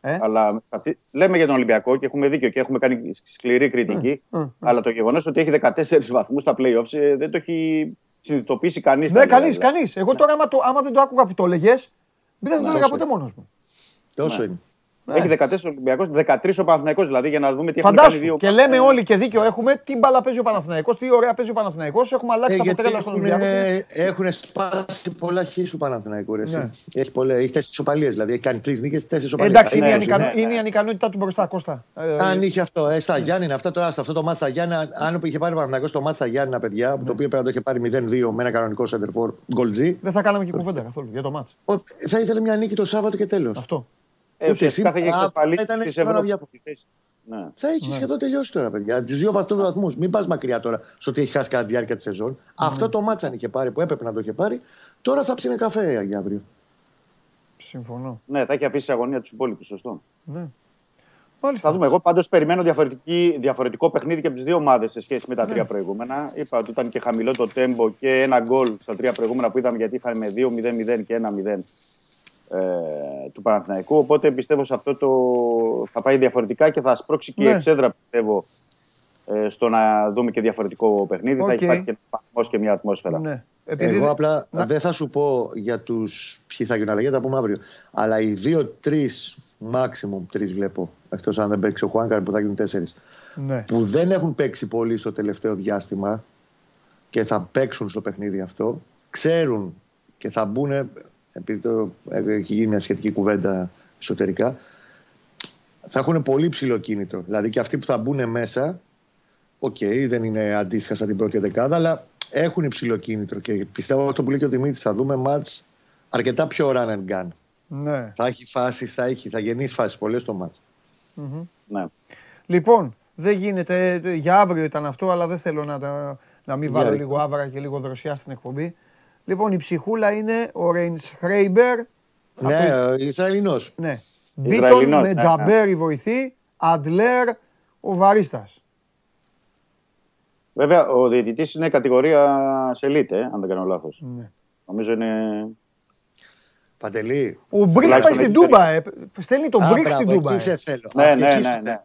Ε; Αλλά αυτή, λέμε για τον Ολυμπιακό και έχουμε δίκιο και έχουμε κάνει σκληρή κριτική. ε, ε. Αλλά το γεγονός ότι έχει 14 βαθμούς στα playoffs ε, δεν το έχει συνειδητοποιήσει κανείς. Ναι, κανείς, κανείς. Εγώ τώρα, άμα, το, άμα δεν το άκουγα που το έλεγες, δεν θα το Ναι, έλεγα όσο ποτέ μόνος μου. Τόσο Ναι. είναι. Έχει 14 ο Ολυμπιακό, 13 ο Παναθηναϊκός δηλαδή για να δούμε τι έχουν κάνει Φαντάσου. δύο. Και λέμε όλοι και δίκιο έχουμε τι μπαλά παίζει ο Παναθηναϊκός, τι ωραία παίζει ο Παναθηναϊκός. Έχουμε αλλάξει Ε, τα γιατί αποτέλεσμα στον έχουν, Ολυμπιακό. και- έχουν σπάσει πολλά χ του Παναθηναϊκού. Ρε, εσύ. Ναι. Έχει, πολλά, έχει τέσσερις ισοπαλίε. Δηλαδή έχει κάνει τρεις νίκες, τέσσερις Ε, ισοπαλίε. Εντάξει, είναι, η ναι, ανικανο- ναι, ναι. είναι η ανικανότητά του μπροστά, Κώστα. Ε, Αν είχε αυτό, ε, στα Γιάννη, αυτά το, άστα, αυτό το μάτς στα Γιάννη, αν είχε πάρει ο Παναθηναϊκός το μάτς στα Γιάννη, παιδιά, Ναι. το οποίο πρέπει να το είχε πάρει 0-2 με ένα κανονικό center for γκολτζή, Δεν θα κάναμε και κουβέντα καθόλου για το μάτς. ο- θα ήθελε μια νίκη το Σάββατο και τέλος. Αυτό. Ε, ουσιαστικά θα εσύ- έχει Α, εξασφαλίσει ήταν τις έτσι ένα Ευρώπης. διάφορο. Ναι. Θα έχεις Ναι. σχεδόν τελειώσει τώρα, παιδιά. Τους δύο βαθμού βαθμούς. Μην πας μακριά τώρα στο ότι έχει χάσει κατά τη διάρκεια της σεζόν. Ναι. Αυτό το μάτσα αν είχε πάρει που έπρεπε να το είχε πάρει, τώρα θα ψήνει καφέ για αύριο. Συμφωνώ. ναι, θα έχει αφήσει αγωνία τους υπόλοιπους. Σωστό. Ναι. Μάλιστα. Θα δούμε. Εγώ πάντως περιμένω διαφορετική, διαφορετικό παιχνίδι και από τις δύο ομάδες σε σχέση με τα τρία προηγούμενα. Είπα ότι ήταν και χαμηλό το τέμπο και ένα γκολ στα τρία προηγούμενα που είδαμε γιατί είχαμε 2-0-0 και 1-0 ε, του Παναθηναϊκού. Οπότε πιστεύω σε αυτό το θα πάει διαφορετικά και θα σπρώξει και η Ναι. εξέδρα πιστεύω ε, στο να δούμε και διαφορετικό παιχνίδι. Θα Οκ. έχει υπάρχει και ένας βαθμός και μια ατμόσφαιρα. Ναι. Επειδή Εγώ δεν- απλά Να- δεν θα σου πω για τους ποιοι θα γίνουν αλλαγέ, θα τα πούμε αύριο. Αλλά οι δύο-τρει, maximum τρεις βλέπω, εκτός αν δεν παίξει ο Χουάνκαρ που θα γίνουν τέσσερις, Ναι. που δεν έχουν παίξει πολύ στο τελευταίο διάστημα και θα παίξουν στο παιχνίδι αυτό, ξέρουν και θα μπουν, επειδή το, έχει γίνει μια σχετική κουβέντα εσωτερικά, θα έχουν πολύ ψηλό κίνητρο. Δηλαδή και αυτοί που θα μπουν μέσα, οκ, δεν είναι αντίστοιχα σαν την πρώτη δεκάδα, αλλά έχουν υψηλό κίνητρο. Και πιστεύω αυτό που λέει και ο Δημήτρης, θα δούμε ματς αρκετά πιο run and gun. ναι. Θα έχει φάσεις, θα, έχει, θα γεννήσει φάσεις πολλές το ματς. Ναι. Λοιπόν, δεν γίνεται. ε, Για αύριο ήταν αυτό, αλλά δεν θέλω να, τα- να μην Για βάλω ρίχνε. λίγο αύρα και λίγο δροσιά στην εκπομπή. Λοιπόν, η ψυχούλα είναι ο Ρέινς Χρέιμπερ Ναι, ο Ισραηλινός. Ναι. Μπίτον Ισραηλινός, με ναι, Τζαμπέρι βοηθή, Αντλέρ ο Βαρίστας. Βέβαια, ο διαιτητής είναι κατηγορία σε elite, ε, αν δεν κάνω λάθος. Ναι. Νομίζω είναι. Παντελή. Ο Μπρικ Τουλάχιστον πάει στην έχει Τούμπα. Ε. Στέλνει τον Α, Μπρικ μπράβο, στην Τούμπα. Εκεί ε. σε θέλω. Ναι, Α, ναι, εκεί ναι, σε ναι. θέλω.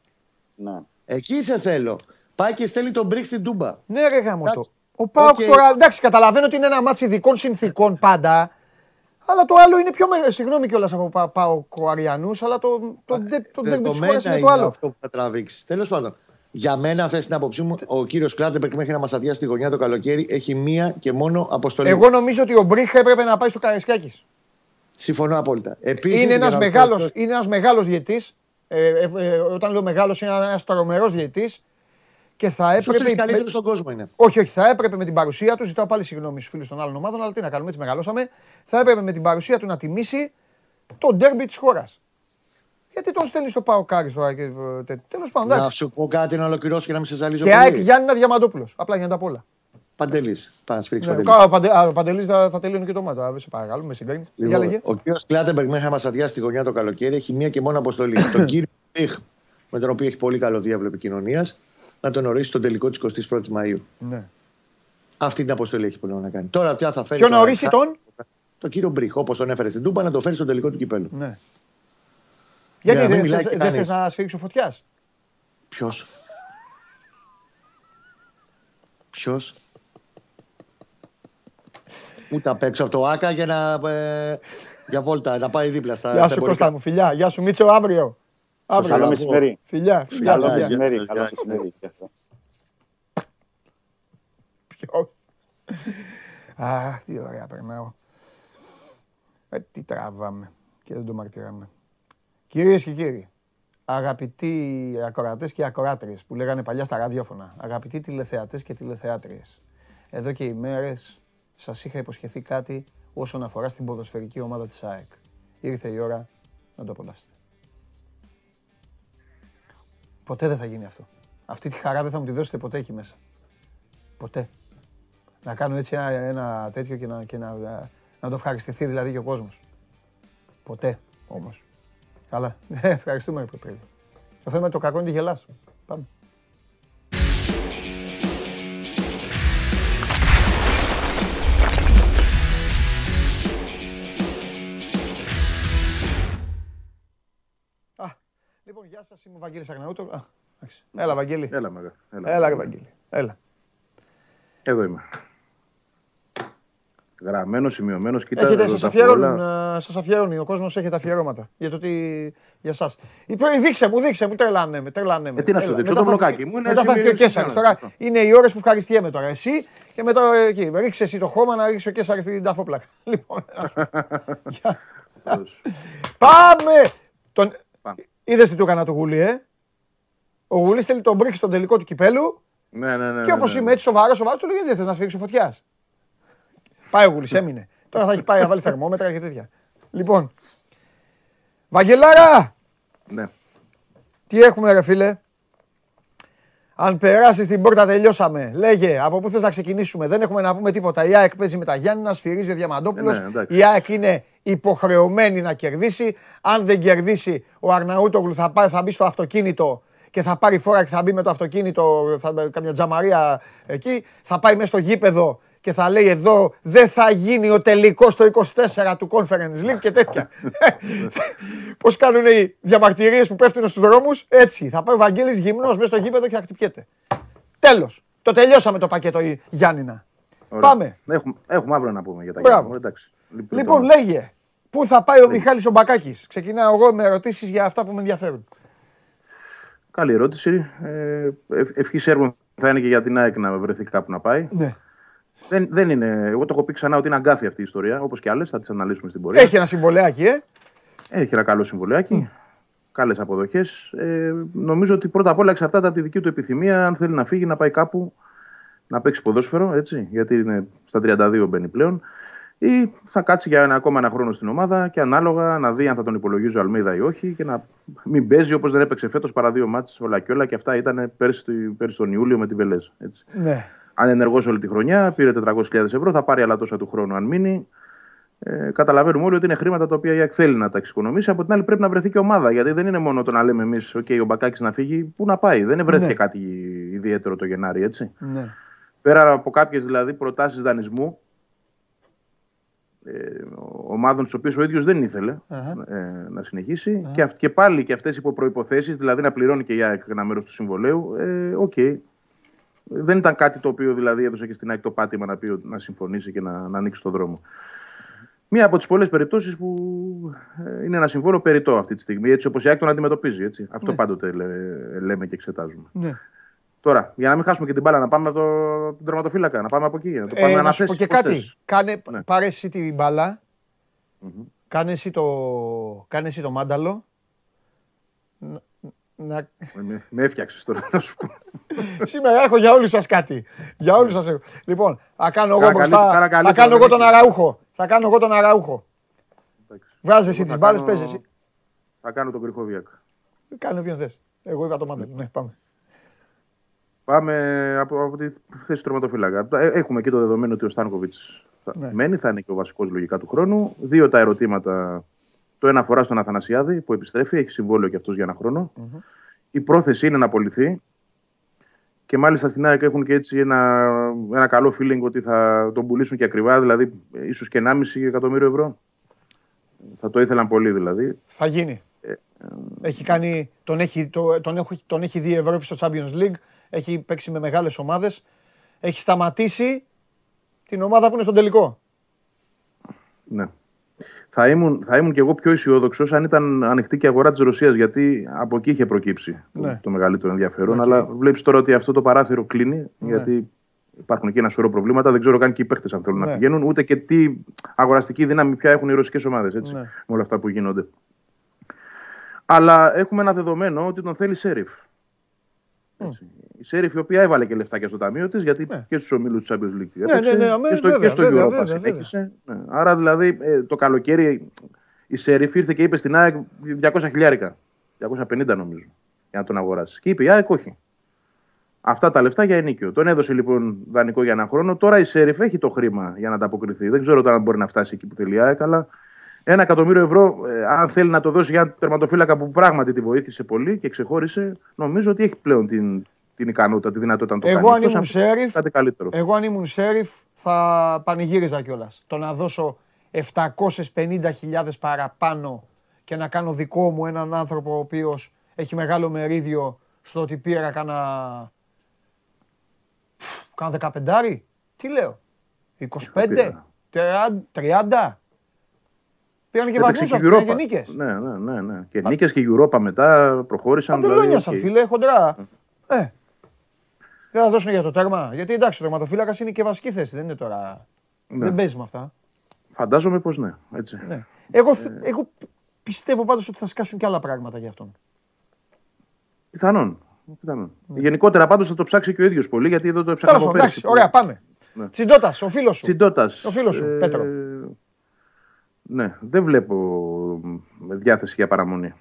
ναι. Εκεί σε θέλω. Πάει και στέλνει τον Μπρικ στην Τούμπα. Ναι, ρε γάμο το. Εντάξει. Ο Πάοκ Οκ. τώρα, εντάξει, καταλαβαίνω ότι είναι ένα μάτσι ειδικών συνθήκων πάντα. Αλλά το άλλο είναι πιο μεγάλο. Συγγνώμη κιόλας από Πα- Παοκοαριανού, αλλά το, το, ντε- το ντέρμπι τη χώρα Δεδομένα είναι είναι το άλλο. αυτό που θα τραβήξεις. Τέλος πάντων, για μένα, αυτή την άποψή μου, ο κύριος Κλάτεμπερκ μέχρι να μας αδειάσει τη γωνιά το καλοκαίρι έχει μία και μόνο αποστολή. Εγώ νομίζω ότι ο Μπρίχ έπρεπε να πάει στο Καραϊσκάκης. Συμφωνώ απόλυτα. Επίσης, Είναι για ένας να μεγάλος ρωτήσω- είναι ένας μεγάλος διαιτής. Ε, ε, ε, όταν λέω μεγάλος, είναι ένας τρομερός διαιτή. Και θα Στους τρεις έπρεπε. καλύτερους με- στον κόσμο είναι. Όχι, όχι, θα έπρεπε με την παρουσία του. Ζητάω πάλι συγγνώμη στους φίλους των άλλων ομάδων, αλλά τι να κάνουμε, έτσι μεγαλώσαμε. Θα έπρεπε με την παρουσία του να τιμήσει το ντέρμπι της χώρας. Γιατί τον στέλνεις στο Πάο Κάρι τώρα και. Τέλος πάντων, Να εντάξει. σου πω κάτι να ολοκληρώσω και να μην σε ζαλίζω Και ΑΕΚ πολύ. Γιάννη Διαμαντόπουλος. Απλά για να τα πω όλα. Παντελής. Πάμε να σφίξει Ναι, Παντελής. κα- ο Παντε- α, Ο Παντελής θα, θα τελειώνει και το μάτι. Σε παρακαλώ, με συγκρίνεις. Για Λοιπόν, λέγε. ο κύριος Κλάτεμπεργκ μέχρι να μα αδειάσει τη γωνιά το καλοκαίρι έχει μία και μόνο αποστολή. τον κύριο Μπριχ, με τον οποίο έχει πολύ καλό διάβλο επικοινωνίας, να τον ορίσει στον τελικό της 21η Μαου. Ναι. Αυτή την αποστολή έχει πολύ να κάνει. Τώρα πια θα φέρει. Ποιο να τον ορίσει Αλεξά- τον; τον κύριο Μπριχ, όπως τον έφερε στην Τούμπα, να το φέρει στον τελικό του κυπέλου. Ναι. Γιατί να μην δεν μιλάει θες- και δεν κανείς. θες να σφίξει ο φωτιάς; Ποιος; Ποιος; Ούτε απ' έξω από το Άκα για να. Ε, για βόλτα, να πάει δίπλα στα. Γεια στα σου εμπορικά. Κώστα μου, φιλιά. Γεια σου Μίτσο, αύριο. Αύριο. Καλό Καλό μεσημέρι. Φιλιά, φιλιά. Καλό Γεια, φιλιά. γεια. μεσημέρι. γεια Καλό σας. μεσημέρι. Γεια σας. Ποιο; Αχ, τι ωραία περνάω. Ε, τι τραβάμε και δεν το μαρτυράμε. Κυρίες και κύριοι, αγαπητοί ακροατές και ακροάτριες που λέγανε παλιά στα ραδιόφωνα, αγαπητοί τηλεθεατές και τηλεθεάτριες, εδώ και ημέρες σας είχα υποσχεθεί κάτι όσον αφορά στην ποδοσφαιρική ομάδα της ΑΕΚ. Ήρθε η ώρα να το απολαύσετε. Ποτέ δεν θα γίνει αυτό. Αυτή τη χαρά δεν θα μου τη δώσετε ποτέ εκεί μέσα. Ποτέ. Να κάνω έτσι ένα, ένα τέτοιο και, να, και να, να το ευχαριστηθεί δηλαδή και ο κόσμος. Ποτέ όμως. Καλά. Ε, Ευχαριστούμε ρε παιδί. Το θέμα είναι το κακό είναι τη γελάς. Πάμε. Λοιπόν, γεια σας, είμαι ο Βαγγέλης Αγναούτο. Α, εντάξει. Έλα, Βαγγέλη. Έλα, μεγάλο. Έλα. Έλα, ρε Βαγγέλη. Έλα. Εδώ είμαι. Γραμμένος, σημειωμένος. Κοίτα, Έχετε, εδώ σας τα αφιερώνουν, πολλά. ε, σας αφιερώνει, ο κόσμος έχει τα αφιερώματα. Για το τι, για σας. Ε, Δείξε μου, δείξε μου, τρελάνε με, τρελάνε με. Ε, τι να σου Έλα, δείξω, μετά το θα μπλοκάκι έρθει- μου είναι Μετά θα έρθει ο σημείο Κέσσαρης. σημείο, Τώρα είναι οι ώρες που ευχαριστιέμαι τώρα. Εσύ και μετά ε, εκεί. Ρίξε εσύ το χώμα να ρίξει ο Κέσσαρης την ταφόπλακα. Λοιπόν, για- Τέλος. πάμε! Τον... Πάμε. Είδες τι του έκανα το γουλί, ε; Ο Γουλής θέλει τον μπρίκ στον τελικό του κυπέλου Ναι, ναι, ναι. και όπως ναι, είμαι έτσι σοβαρό, σοβαρό, του λέω γιατί δεν θες να σφίξεις φωτιάς; Πάει ο Γουλής, έμεινε. Τώρα θα έχει πάει να βάλει θερμόμετρα και τέτοια. Λοιπόν, Βαγγελάρα, Ναι. τι έχουμε ρε φίλε; Αν περάσεις την πόρτα, τελειώσαμε. Λέγε, από πού θες να ξεκινήσουμε; Δεν έχουμε να πούμε τίποτα. Η ΑΕΚ παίζει με τα Γιάννηνα, σφυρίζει ο Διαμαντόπουλος. Ε, ναι, εντάξει. η ΑΕΚ είναι υποχρεωμένη να κερδίσει. Αν δεν κερδίσει, ο Αρναούτογλου θα, πάει, θα μπει στο αυτοκίνητο και θα πάρει φόρα και θα μπει με το αυτοκίνητο, θα, καμιά τζαμαρία εκεί. Θα πάει μέσα στο γήπεδο και θα λέει εδώ δεν θα γίνει ο τελικός το 24 του Conference League και τέτοια. Πώς κάνουν οι διαμαρτυρίες που πέφτουν στους δρόμους, έτσι. Θα πάει ο Βαγγέλης γυμνός μέσα στο γήπεδο και θα χτυπιέται. Τέλος. Το τελειώσαμε το πακέτο η Γιάννηνα. Ωραία. Πάμε. Έχουμε, έχουμε αύριο να πούμε για τα Μπράβο. Γιάννη μου, εντάξει. Λοιπόν, λέγε. Πού θα πάει ο Μιχάλης ο Μπακάκης; Ξεκινάω εγώ με ερωτήσεις για αυτά που με ενδιαφέρουν. Καλή ερώτηση. Ε, ευ, Ευχή έργων θα είναι και για την ΑΕΚ να βρεθεί κάπου να πάει. Ναι. Δεν, δεν είναι, εγώ το έχω πει ξανά ότι είναι αγκάθι αυτή η ιστορία, όπως και άλλες, θα τις αναλύσουμε στην πορεία. Έχει ένα συμβολέακι, ε. Έχει ένα καλό συμβολιάκι. Καλές αποδοχές. Ε, νομίζω ότι πρώτα απ' όλα εξαρτάται από τη δική του επιθυμία αν θέλει να φύγει, να πάει κάπου να παίξει ποδόσφαιρο, έτσι, γιατί είναι στα 32 μπαίνει πλέον. Ή θα κάτσει για ένα, ακόμα ένα χρόνο στην ομάδα και ανάλογα να δει αν θα τον υπολογίζει ο Αλμίδα ή όχι και να μην παίζει όπως δεν έπαιξε φέτος παρά δύο μάτσε όλα και όλα. Και αυτά ήταν πέρσι, πέρσι τον Ιούλιο με τη Βελέζ. Ναι. Αν ενεργό όλη τη χρονιά, πήρε 400.000 ευρώ, θα πάρει άλλα τόσα του χρόνου αν μείνει. Ε, καταλαβαίνουμε όλοι ότι είναι χρήματα τα οποία η ΑΕΚ θέλει να τα εξοικονομήσει. Από την άλλη, πρέπει να βρεθεί και ομάδα. Γιατί δεν είναι μόνο το να λέμε εμείς: OK, ο Μπακάκης να φύγει, πού να πάει. Δεν βρέθηκε Ναι. κάτι ιδιαίτερο το Γενάρη, έτσι. Ναι. Πέρα από κάποιες δηλαδή προτάσεις δανεισμού ε, ομάδων τις οποίες ο ίδιος δεν ήθελε Αχα. ε, να συνεχίσει και, αυ- και πάλι και αυτές υπό προϋποθέσεις, δηλαδή να πληρώνει και η ΑΕΚ ένα μέρος του συμβολαίου. Ε, οκ. Δεν ήταν κάτι το οποίο δηλαδή έδωσε και στην ΑΕΚ το πάτημα να, πει, ότι- να συμφωνήσει και να, να ανοίξει τον δρόμο. Μία από τις πολλές περιπτώσεις που ε, είναι ένα συμβόλαιο περιττό αυτή τη στιγμή, έτσι όπως η ΑΕΚ τον αντιμετωπίζει. Έτσι. Αυτό πάντοτε λέ- λέμε και εξετάζουμε. ναι. Τώρα, για να μην χάσουμε και την μπάλα, να πάμε από το, τον τερματοφύλακα, να πάμε από εκεί. Να το πάμε Ε, να σου αναθέσεις, πω και πώς κάτι. θες. Κάνε, Ναι. Πάρε εσύ την μπαλα Κάνε εσύ το, κάνε εσύ το μάνταλο. Να, να- Ε, Με, με έφτιαξες τώρα, να σου πω. Σήμερα έχω για όλους σας κάτι. Για όλους σας έχω. Λοιπόν, θα κάνω εγώ Καρακαλί- μπροστά. Θα καρακαλί κάνω το εγώ τον δεν αραούχο. Θα κάνω εγώ τον αραούχο. Εντάξει. Βγάζει εσύ Εγώ τις θα μπάλες, κάνω- παίζεις εσύ. Θα κάνω τον Κρυχόβιακ. Κάνε όποιον θες. Εγώ είπα το μάνταλο. Ναι, πάμε. Πάμε από, από τη θέση του τερματοφύλακα. Ε, Έχουμε και το δεδομένο ότι ο Στάνκοβιτς Ναι. μένει, θα είναι και ο βασικός λογικά του χρόνου. Δύο τα ερωτήματα. Το ένα αφορά στον Αθανασιάδη που επιστρέφει, έχει συμβόλαιο και αυτός για ένα χρόνο. Η πρόθεση είναι να απολυθεί. Και μάλιστα στην ΑΕΚ έχουν και έτσι ένα, ένα καλό feeling ότι θα τον πουλήσουν και ακριβά, δηλαδή ίσως και 1,5 εκατομμύριο ευρώ. Θα το ήθελαν πολύ δηλαδή. Θα γίνει. Έχει κάνει, τον, έχει, το, τον, έχει, τον έχει δει η Ευρώπη στο Champions League. Έχει παίξει με μεγάλες ομάδες. Έχει σταματήσει την ομάδα που είναι στον τελικό. Ναι. Θα ήμουν, θα ήμουν και εγώ πιο αισιόδοξος αν ήταν ανοιχτή και η αγορά της Ρωσίας, γιατί από εκεί είχε προκύψει το- Ναι. το, μεγαλύτερο ενδιαφέρον. Αλλά βλέπεις τώρα ότι αυτό το παράθυρο κλείνει, γιατί υπάρχουν και ένα σωρό προβλήματα. Δεν ξέρω καν και οι παίχτε αν θέλουν Ναι. να πηγαίνουν, ούτε και τι αγοραστική δύναμη πια έχουν οι ρωσικές ομάδες. Ναι. Με όλα αυτά που γίνονται. Αλλά έχουμε ένα δεδομένο ότι τον θέλει Σέριφ. Έτσι. Η Σέριφ η οποία έβαλε και λεφτάκια στο ταμείο της, γιατί Ναι. και στους ομίλους του Champions League. ναι, έπαιξε, ναι, αμέ, και στο, βέβαια, και στο βέβαια, Europa βέβαια, συνέχισε. Ναι. Άρα δηλαδή ε, το καλοκαίρι η Σέριφ ήρθε και είπε στην ΑΕΚ 200 χιλιάρικα. 250 νομίζω. Για να τον αγοράσεις. Και είπε η ΑΕΚ όχι. Αυτά τα λεφτά για ενοίκιο. Τον έδωσε λοιπόν δανεικό για ένα χρόνο. Τώρα η Σέριφ έχει το χρήμα για να ανταποκριθεί. Δεν ξέρω τώρα αν μπορεί να φτάσει εκεί που θέλει η ΑΕΚ, αλλά ένα εκατομμύριο ευρώ, ε, αν θέλει να το δώσει για ένα τερματοφύλακα που πράγματι τη βοήθησε πολύ και ξεχώρισε, νομίζω ότι έχει πλέον την, την ικανότητα, τη δυνατότητα να το Εγώ κάνει. αν Εκτός ήμουν Σέριφ, κάτι καλύτερος. εγώ αν ήμουν Σέριφ θα πανηγύριζα κιόλας. Το να δώσω 750.000 παραπάνω και να κάνω δικό μου έναν άνθρωπο ο οποίος έχει μεγάλο μερίδιο στο ότι πήρα κάνα... Κάνα 15 Τι λέω. 25, πήρα. 30. Πήραν και Έπαιξε βαθμούς και αυτοί, πήραν και Europa. νίκες. Ναι, ναι, ναι, ναι. Και νίκες και Europa μετά προχώρησαν. Παντελόνιασαν, οκ. φίλε, χοντρά. Ε. Δεν θα δώσουν για το τέρμα. Γιατί εντάξει, ο τερματοφύλακας είναι και βασική θέση. Δεν είναι τώρα. Ναι. Δεν παίζει με αυτά. Φαντάζομαι πως ναι. Έτσι. Ναι. Εγώ, θ- εγώ πιστεύω πάντως ότι θα σκάσουν και άλλα πράγματα για αυτόν. Πιθανόν. Πιθανόν. Γενικότερα πάντως θα το ψάξει και ο ίδιος πολύ γιατί εδώ το έψαχνα Τέλος από πάντων, πέρυσι. εντάξει, ωραία, πάμε. Ναι. Τσιντώτας, ο φίλος σου. Τσιντώτας. Ο φίλος σου, Πέτρο. Ναι, δεν βλέπω με διάθεση για παραμονή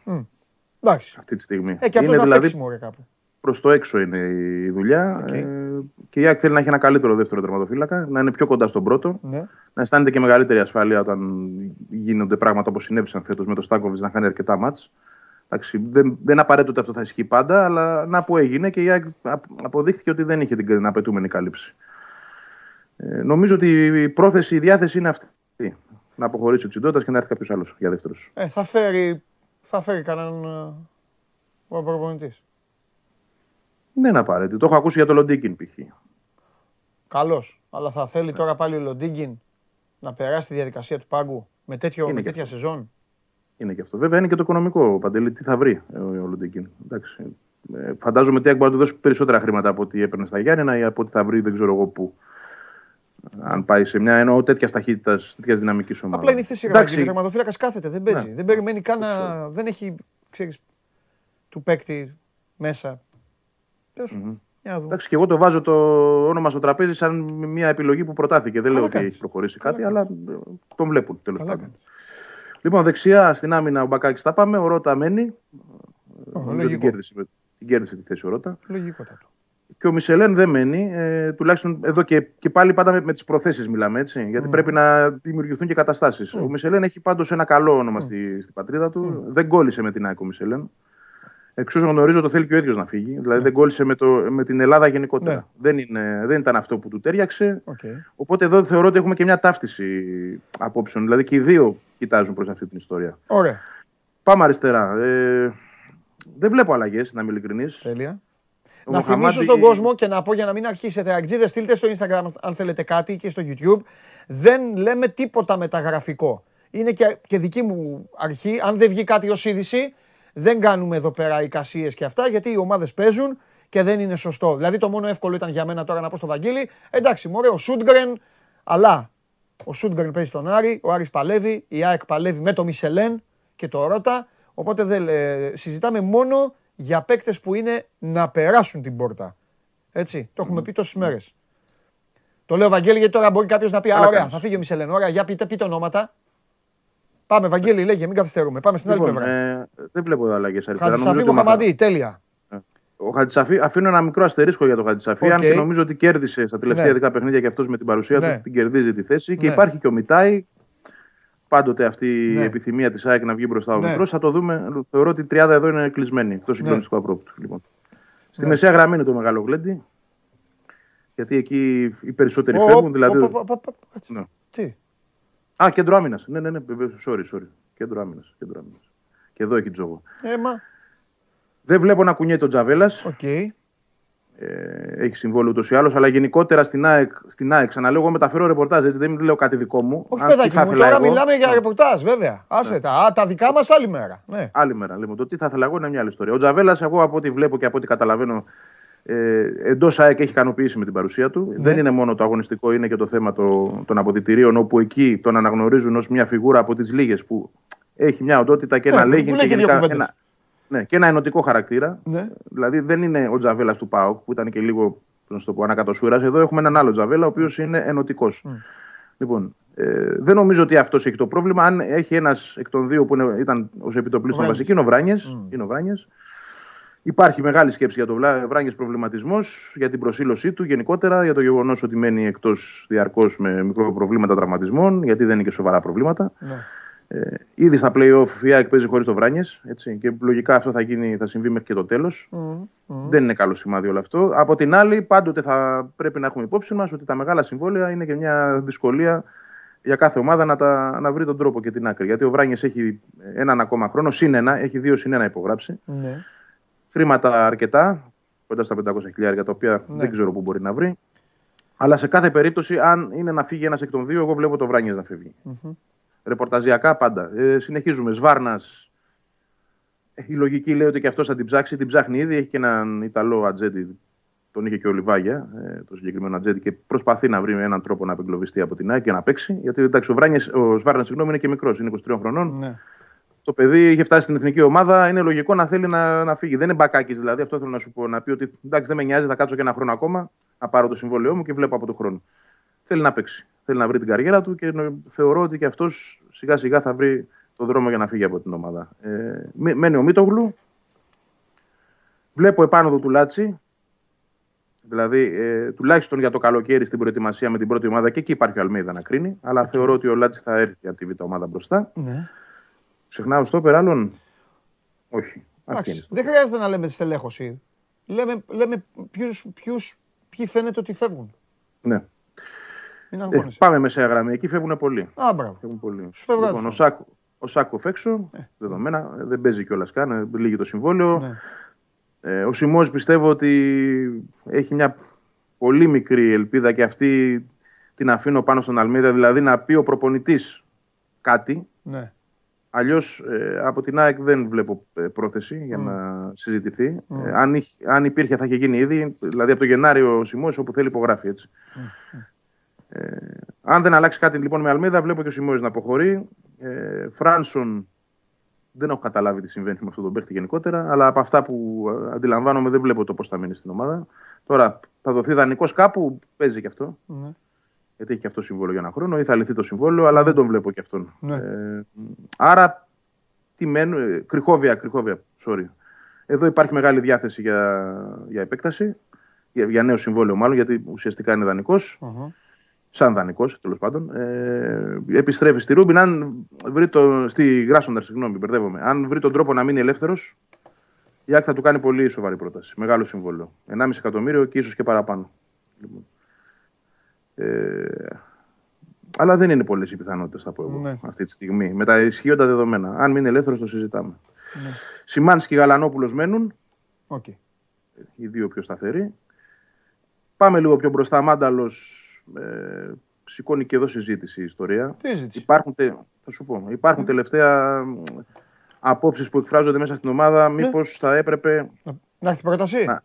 Εντάξει. αυτή τη στιγμή. Ε, και αυτός είναι να δηλαδή παίξει μωρέ κάπου. Προς το έξω είναι η δουλειά. Οκ. Ε, και η ΑΕΚ θέλει να έχει ένα καλύτερο δεύτερο τερματοφύλακα, να είναι πιο κοντά στον πρώτο, Ναι. να αισθάνεται και μεγαλύτερη ασφάλεια όταν γίνονται πράγματα όπως συνέβησαν φέτος με το Στάνκοβιτς να χάνει αρκετά ματς. Εντάξει, δεν, δεν απαραίτητο ότι αυτό θα ισχύει πάντα, αλλά να που έγινε και η ΑΕΚ απ- αποδείχθηκε ότι δεν είχε την απαιτούμενη κάλυψη. Ε, νομίζω ότι η πρόθεση, η διάθεση είναι αυτή. Να αποχωρήσει ο Τσιντότα και να έρθει κάποιος άλλος για δεύτερος. Ε, θα φέρει, θα φέρει κανέναν ε, ο προπονητής. Δεν είναι απαραίτητο. Το έχω ακούσει για το Λοντίκιν π.χ. Καλός. Αλλά θα Ναι. θέλει τώρα πάλι ο Λοντίγκιν να περάσει τη διαδικασία του πάγκου με, τέτοιο, Είναι με και τέτοια αυτό. σεζόν; Είναι και αυτό. Βέβαια είναι και το οικονομικό παντελή. Τι θα βρει ε, ο, ο Λοντίκιν. Εντάξει. Ε, φαντάζομαι ότι η ΑΕΚ μπορεί να του δώσει περισσότερα χρήματα από ό,τι έπαιρνε στα Γιάννενα ή από ό,τι θα βρει δεν ξέρω εγώ πού. Αν πάει σε μια εννοώ τέτοιας ταχύτητας, τέτοιας δυναμικής ομάδας. Απλά είναι η θέση ρε Εντάξει, Βαγγέλη, τερματοφύλακας κάθεται, δεν παίζει. Ναι. Δεν περιμένει καν να. Δεν έχει, ξέρεις, του παίκτη μέσα. Τέλος πάντων. Για να δούμε. Εντάξει, και εγώ το βάζω το όνομα στο τραπέζι σαν μια επιλογή που προτάθηκε. Δεν Καλά λέω ότι κάνεις. έχει προχωρήσει Καλά κάτι, αλλά ε, τον βλέπουν τέλος Καλά πάντων. κάνεις. Λοιπόν, δεξιά στην άμυνα ο Μπακάκης τα πάμε. Ο Ρότα μένει. Ω, Νομίζω την Λογικό. κέρδισε, την κέρδισε τη θέση ο Ρότα. Λογικότατο. και ο Μισελέν δεν μένει. Ε, τουλάχιστον εδώ και, και πάλι πάντα με, με τις προθέσεις μιλάμε έτσι. Γιατί πρέπει να δημιουργηθούν και καταστάσεις. Ο Μισελέν έχει πάντως ένα καλό όνομα στη, στην πατρίδα του. Δεν κόλλησε με την ΑΕΚ ο Μισελέν. Εξ όσων γνωρίζω, το θέλει και ο ίδιος να φύγει. Δηλαδή δεν κόλλησε με, το, με την Ελλάδα γενικότερα. Ναι. Δεν, είναι, δεν ήταν αυτό που του ταίριαξε. Οκ. Οπότε εδώ θεωρώ ότι έχουμε και μια ταύτιση απόψεων. Δηλαδή και οι δύο κοιτάζουν προς αυτή την ιστορία. Ωραία. Πάμε αριστερά. Ε, δεν βλέπω αλλαγές, να είμαι ειλικρινής. Τέλεια. Ο να Μοχαμάντη- θυμίσω στον κόσμο και να πω για να μην αρχίσετε αγκτζίδε, στείλτε στο Instagram αν θέλετε κάτι και στο YouTube. Δεν λέμε τίποτα μεταγραφικό. Είναι και, και δική μου αρχή. Αν δεν βγει κάτι ως είδηση, δεν κάνουμε εδώ πέρα εικασίες και αυτά γιατί οι ομάδες παίζουν και δεν είναι σωστό. Δηλαδή το μόνο εύκολο ήταν για μένα τώρα να πω στο Βαγγέλη, εντάξει, μωρέ, ο Σούντγκρεν, αλλά ο Σούντγκρεν παίζει στον Άρη, ο Άρης παλεύει, η ΑΕΚ παλεύει με το Μισελέν και το Ρότα. Οπότε δεν, ε, συζητάμε μόνο για παίκτες που είναι να περάσουν την πόρτα. Έτσι, το έχουμε πει τόσες μέρες. Το λέω Βαγγέλη γιατί τώρα μπορεί κάποιος να πει: Α, Καλά ωραία, κάνεις. θα φύγει ο Μισελέν. Ωραία, για πείτε, πείτε ονόματα. Πάμε, Βαγγέλη, λέγε, μην καθυστερούμε. Πάμε στην άλλη Λοιπόν, πλευρά. ε, δεν βλέπω αλλαγές αριστερά. Χατζησαφί Νομίζω ότι ο Μοχαμαντή, τέλεια. Ο Χατζησαφί, αφήνω ένα μικρό αστερίσκο για τον Χατζησαφί, αν Οκ. και νομίζω ότι κέρδισε στα τελευταία Ναι. 10 παιχνίδια και αυτός με την παρουσία Ναι. του την κερδίζει τη θέση. Και Ναι. υπάρχει και ο Μιτάη. Πάντοτε αυτή Ναι. η επιθυμία της ΑΕΚ να βγει μπροστά ο Ναι. μικρός. Θα το δούμε. Θεωρώ ότι η τριάδα εδώ είναι κλεισμένη, εκτός συγκλονιστικού απρόπτου. Λοιπόν. Στη Ναι. μεσαία γραμμή είναι το μεγάλο γλέντι. Γιατί εκεί οι περισσότεροι Ω, φεύγουν. ω, Δηλαδή... ω, ω, ω, ω, κάτσε. Ναι. Τι; Α, κέντρο άμυνας. Ναι, ναι, ναι, βεβαίως, sorry, sorry. Κέντρο άμυνας. Κέντρο άμυνας. Και εδώ έχει τζόγο. Ε μα. Δεν βλέπω να κουνιέται ο Τζαβέλας. Οκ. Ε, έχει συμβόλαιο ούτως ή άλλως, αλλά γενικότερα στην ΑΕΚ, στην ΑΕΚ ξαναλέω, εγώ μεταφέρω ρεπορτάζ, έτσι δεν λέω κάτι δικό μου. Όχι, Αν τι παιδάκι θα μου, ήθελα τώρα εγώ- μιλάμε για ρεπορτάζ, βέβαια. Άσε τα. Α, τα δικά μας άλλη μέρα. Ναι. Άλλη μέρα. Λοιπόν, το τι θα ήθελα εγώ είναι μια άλλη ιστορία. Ο Τζαβέλας, εγώ από ό,τι βλέπω και από ό,τι καταλαβαίνω, ε, εντός ΑΕΚ έχει ικανοποιήσει με την παρουσία του. Ναι. Δεν είναι μόνο το αγωνιστικό, είναι και το θέμα το, των αποδυτηρίων, όπου εκεί τον αναγνωρίζουν ως μια φιγούρα από τις λίγες που έχει μια οντότητα και Ναι, ένα που λέγει λέει και δύο κουβέντες. ένα, ναι, και ένα ενωτικό χαρακτήρα. Ναι. Δηλαδή δεν είναι ο Τζαβέλας του ΠΑΟΚ που ήταν και λίγο να σου το πω, ανακατοσούρας. Εδώ έχουμε έναν άλλο Τζαβέλα, ο οποίος είναι ενωτικός. Λοιπόν, ε, δεν νομίζω ότι αυτός έχει το πρόβλημα. Αν έχει ένας εκ των δύο που είναι, ήταν ως επιτοπλίστων Βράνιες. βασική, είναι ο Βράνιες. Είναι ο Βράνιες. Υπάρχει μεγάλη σκέψη για τον Βράνιε προβληματισμός, για την προσήλωσή του γενικότερα, για το γεγονός ότι μένει εκτός διαρκώς με μικρό προβλήματα τραυματισμών, γιατί δεν είναι και σοβαρά προβλήματα. Ναι. Ε, ήδη στα playoff η ΑΕΚ παίζει χωρίς το Βράνιε. Και λογικά αυτό θα, γίνει, θα συμβεί μέχρι και το τέλος. Δεν είναι καλό σημάδι όλο αυτό. Από την άλλη, πάντοτε θα πρέπει να έχουμε υπόψη μας ότι τα μεγάλα συμβόλαια είναι και μια δυσκολία για κάθε ομάδα να, τα, να βρει τον τρόπο και την άκρη. Γιατί ο Βράνιε έχει έναν ακόμα χρόνο, συν ένα, έχει δύο συν ένα υπογράψει. Ναι. Χρήματα αρκετά, κοντά στα 500 χιλιάρια, τα οποία Ναι. δεν ξέρω πού μπορεί να βρει. Αλλά σε κάθε περίπτωση, αν είναι να φύγει ένας εκ των δύο, εγώ βλέπω το Βράνιε να φεύγει. Ρεπορταζιακά πάντα. Ε, συνεχίζουμε. Σβάρνας. Η λογική λέει ότι και αυτός θα την ψάξει. Την ψάχνει ήδη. Έχει και έναν Ιταλό ατζέντη. Τον είχε και ο Λιβάγια, ε, το συγκεκριμένο ατζέντη, και προσπαθεί να βρει έναν τρόπο να απεγκλωβιστεί από την ΑΕΚ και να παίξει. Γιατί εντάξει, ο, Βράνιες, ο Σβάρνας συγγνώμη, είναι και μικρός, είναι 23 χρονών. Ναι. Το παιδί είχε φτάσει στην εθνική ομάδα. Είναι λογικό να θέλει να, να φύγει. Δεν είναι μπακάκι δηλαδή. Αυτό θέλω να σου πω. Να πει ότι εντάξει, δεν με νοιάζει, θα κάτσω και ένα χρόνο ακόμα, να πάρω το συμβόλαιό μου και βλέπω από τον χρόνο. Θέλει να παίξει. Θέλει να βρει την καριέρα του και νο- θεωρώ ότι και αυτός σιγά σιγά θα βρει τον δρόμο για να φύγει από την ομάδα. Ε, μέ- μένει ο Μίτογλου. Βλέπω επάνω τον Λάτσι. Δηλαδή, ε, τουλάχιστον για το καλοκαίρι στην προετοιμασία με την πρώτη ομάδα και εκεί υπάρχει ο Αλμέιδα να κρίνει. Αλλά θεωρώ ότι ο Λάτσι θα έρθει από τη β' ομάδα μπροστά. ναι. Ξεχνάω κάποιον άλλον; Όχι. Αυτή είναι. Εντάξει, δεν χρειάζεται να λέμε τη στελέχωση. Λέμε, λέμε ποιους, ποιους, ποιοι φαίνεται ότι φεύγουν. Ναι. Μην Ε, αγχώνεσαι. πάμε μεσαία γραμμή. Εκεί φεύγουν πολλοί. Α, μπράβο. Φεύγουν πολλοί. Σου φεύγουν Λοιπόν, ο, τους. Σάκο, ο Σάκοφ έξω, δεδομένα, ε, δεν παίζει κιόλας καν, ε, λύγει το συμβόλαιο. Ναι. Ε, ο Σιμός πιστεύω ότι έχει μια πολύ μικρή ελπίδα και αυτή την αφήνω πάνω στον Αλμίδα, δηλαδή να πει ο προπονητής κάτι. Ναι. Αλλιώς από την ΑΕΚ δεν βλέπω ε, πρόθεση για να συζητηθεί. Ε, αν, είχε- αν υπήρχε θα είχε γίνει ήδη, δηλαδή από το Γενάριο ο Σιμός όπου θέλει υπογράφει έτσι. Ε, αν δεν αλλάξει κάτι λοιπόν με Αλμίδα, βλέπω και ο Σιμός να αποχωρεί. Ε, Φράνσον δεν έχω καταλάβει τι συμβαίνει με αυτόν τον παίχτη γενικότερα, αλλά από αυτά που ε, αντιλαμβάνομαι δεν βλέπω το πώς θα μείνει στην ομάδα. Τώρα θα δοθεί δανεικός κάπου, παίζει και αυτό. Ναι. Γιατί έχει και αυτό συμβόλαιο για ένα χρόνο, ή θα λυθεί το συμβόλαιο, αλλά δεν τον βλέπω και αυτόν. Ναι. Ε, άρα, τι μένουν, ε, κρυχόβια, κρυχόβια, sorry. Εδώ υπάρχει μεγάλη διάθεση για, για επέκταση. για, για νέο συμβόλαιο μάλλον, γιατί ουσιαστικά είναι δανεικός, Αχα. σαν δανεικός τέλος πάντων. Ε, επιστρέφει στη Ρούμπιν. Αν βρει το, στη Γράσοντα, συγγνώμη, μπερδεύομαι. Αν βρει τον τρόπο να μείνει ελεύθερος, η ΑΕΚ θα του κάνει πολύ σοβαρή πρόταση. Μεγάλο συμβόλαιο. 1,5 εκατομμύριο και ίσως και παραπάνω. Λοιπόν. Ε, αλλά δεν είναι πολλές οι πιθανότητες, θα πω εγώ, Ναι. αυτή τη στιγμή. Με τα ισχύοντα δεδομένα. Αν μείνει ελεύθερος, το συζητάμε. Ναι. Σιμάνσκι και Γαλανόπουλος μένουν. Οκ. οι δύο πιο σταθεροί. Πάμε λίγο πιο μπροστά. Μάνταλος ε, σηκώνει και εδώ συζήτηση η ιστορία. Τι ζήτησε. Υπάρχουν, τε, θα σου πω, υπάρχουν τελευταία απόψεις που εκφράζονται μέσα στην ομάδα. Μήπως θα έπρεπε Να, να έχεις πρόταση; να,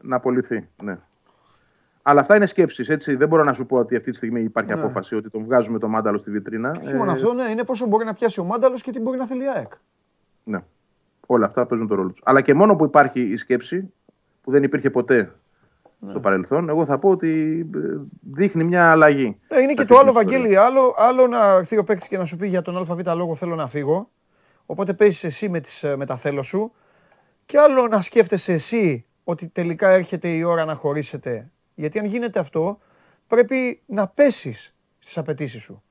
να απολυθεί. Ναι. Αλλά αυτά είναι σκέψεις. Έτσι. Δεν μπορώ να σου πω ότι αυτή τη στιγμή υπάρχει Ναι. απόφαση ότι τον βγάζουμε το μάνταλο στη βιτρίνα. Και όχι μόνο αυτό, ναι, είναι πόσο μπορεί να πιάσει ο Μάνταλος και τι μπορεί να θέλει η ΑΕΚ. Ναι. Όλα αυτά παίζουν το ρόλο τους. Αλλά και μόνο που υπάρχει η σκέψη, που δεν υπήρχε ποτέ Ναι. στο παρελθόν, εγώ θα πω ότι ε, δείχνει μια αλλαγή. Ε, είναι και Αυτή το την άλλο, ιστορία. Βαγγέλη, άλλο, άλλο να έρθει ο παίκτης και να σου πει για τον ΑΒ λόγο θέλω να φύγω. Οπότε παίζεις εσύ με, τις, ε, με τα θέλω σου. Και άλλο να σκέφτεσαι εσύ ότι τελικά έρχεται η ώρα να χωρίσετε. Γιατί αν γίνεται αυτό, πρέπει να πέσεις στις απαιτήσεις σου.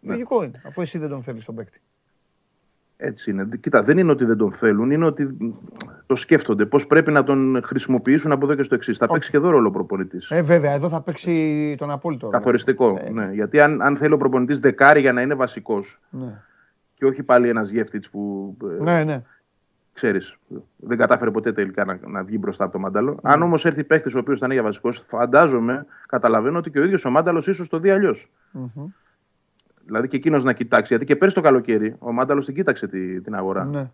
Ναι. Λογικό είναι, αφού εσύ δεν τον θέλεις τον παίκτη. Έτσι είναι. Κοίτα, δεν είναι ότι δεν τον θέλουν, είναι ότι το σκέφτονται. Πώς πρέπει να τον χρησιμοποιήσουν από εδώ και στο εξής. Θα παίξει και εδώ ρόλο ο προπονητής. Ε, βέβαια, εδώ θα παίξει τον απόλυτο. ρόλο. Καθοριστικό. Ε, Ναι. Γιατί αν, αν θέλει ο προπονητής δεκάρι για να είναι βασικός Ναι, και όχι πάλι ένας γεύτης που ε, ναι. ναι. Ξέρεις, δεν κατάφερε ποτέ τελικά να, να βγει μπροστά από το μάνταλο. Ναι. Αν όμως έρθει παίχτη ο οποίος θα είναι για βασικός, φαντάζομαι, καταλαβαίνω ότι και ο ίδιος ο μάνταλος ίσως το δει αλλιώς. Μμμ. Δηλαδή και εκείνος να κοιτάξει. Γιατί και πέρσι το καλοκαίρι ο μάνταλος την κοίταξε τη, την αγορά. ναι.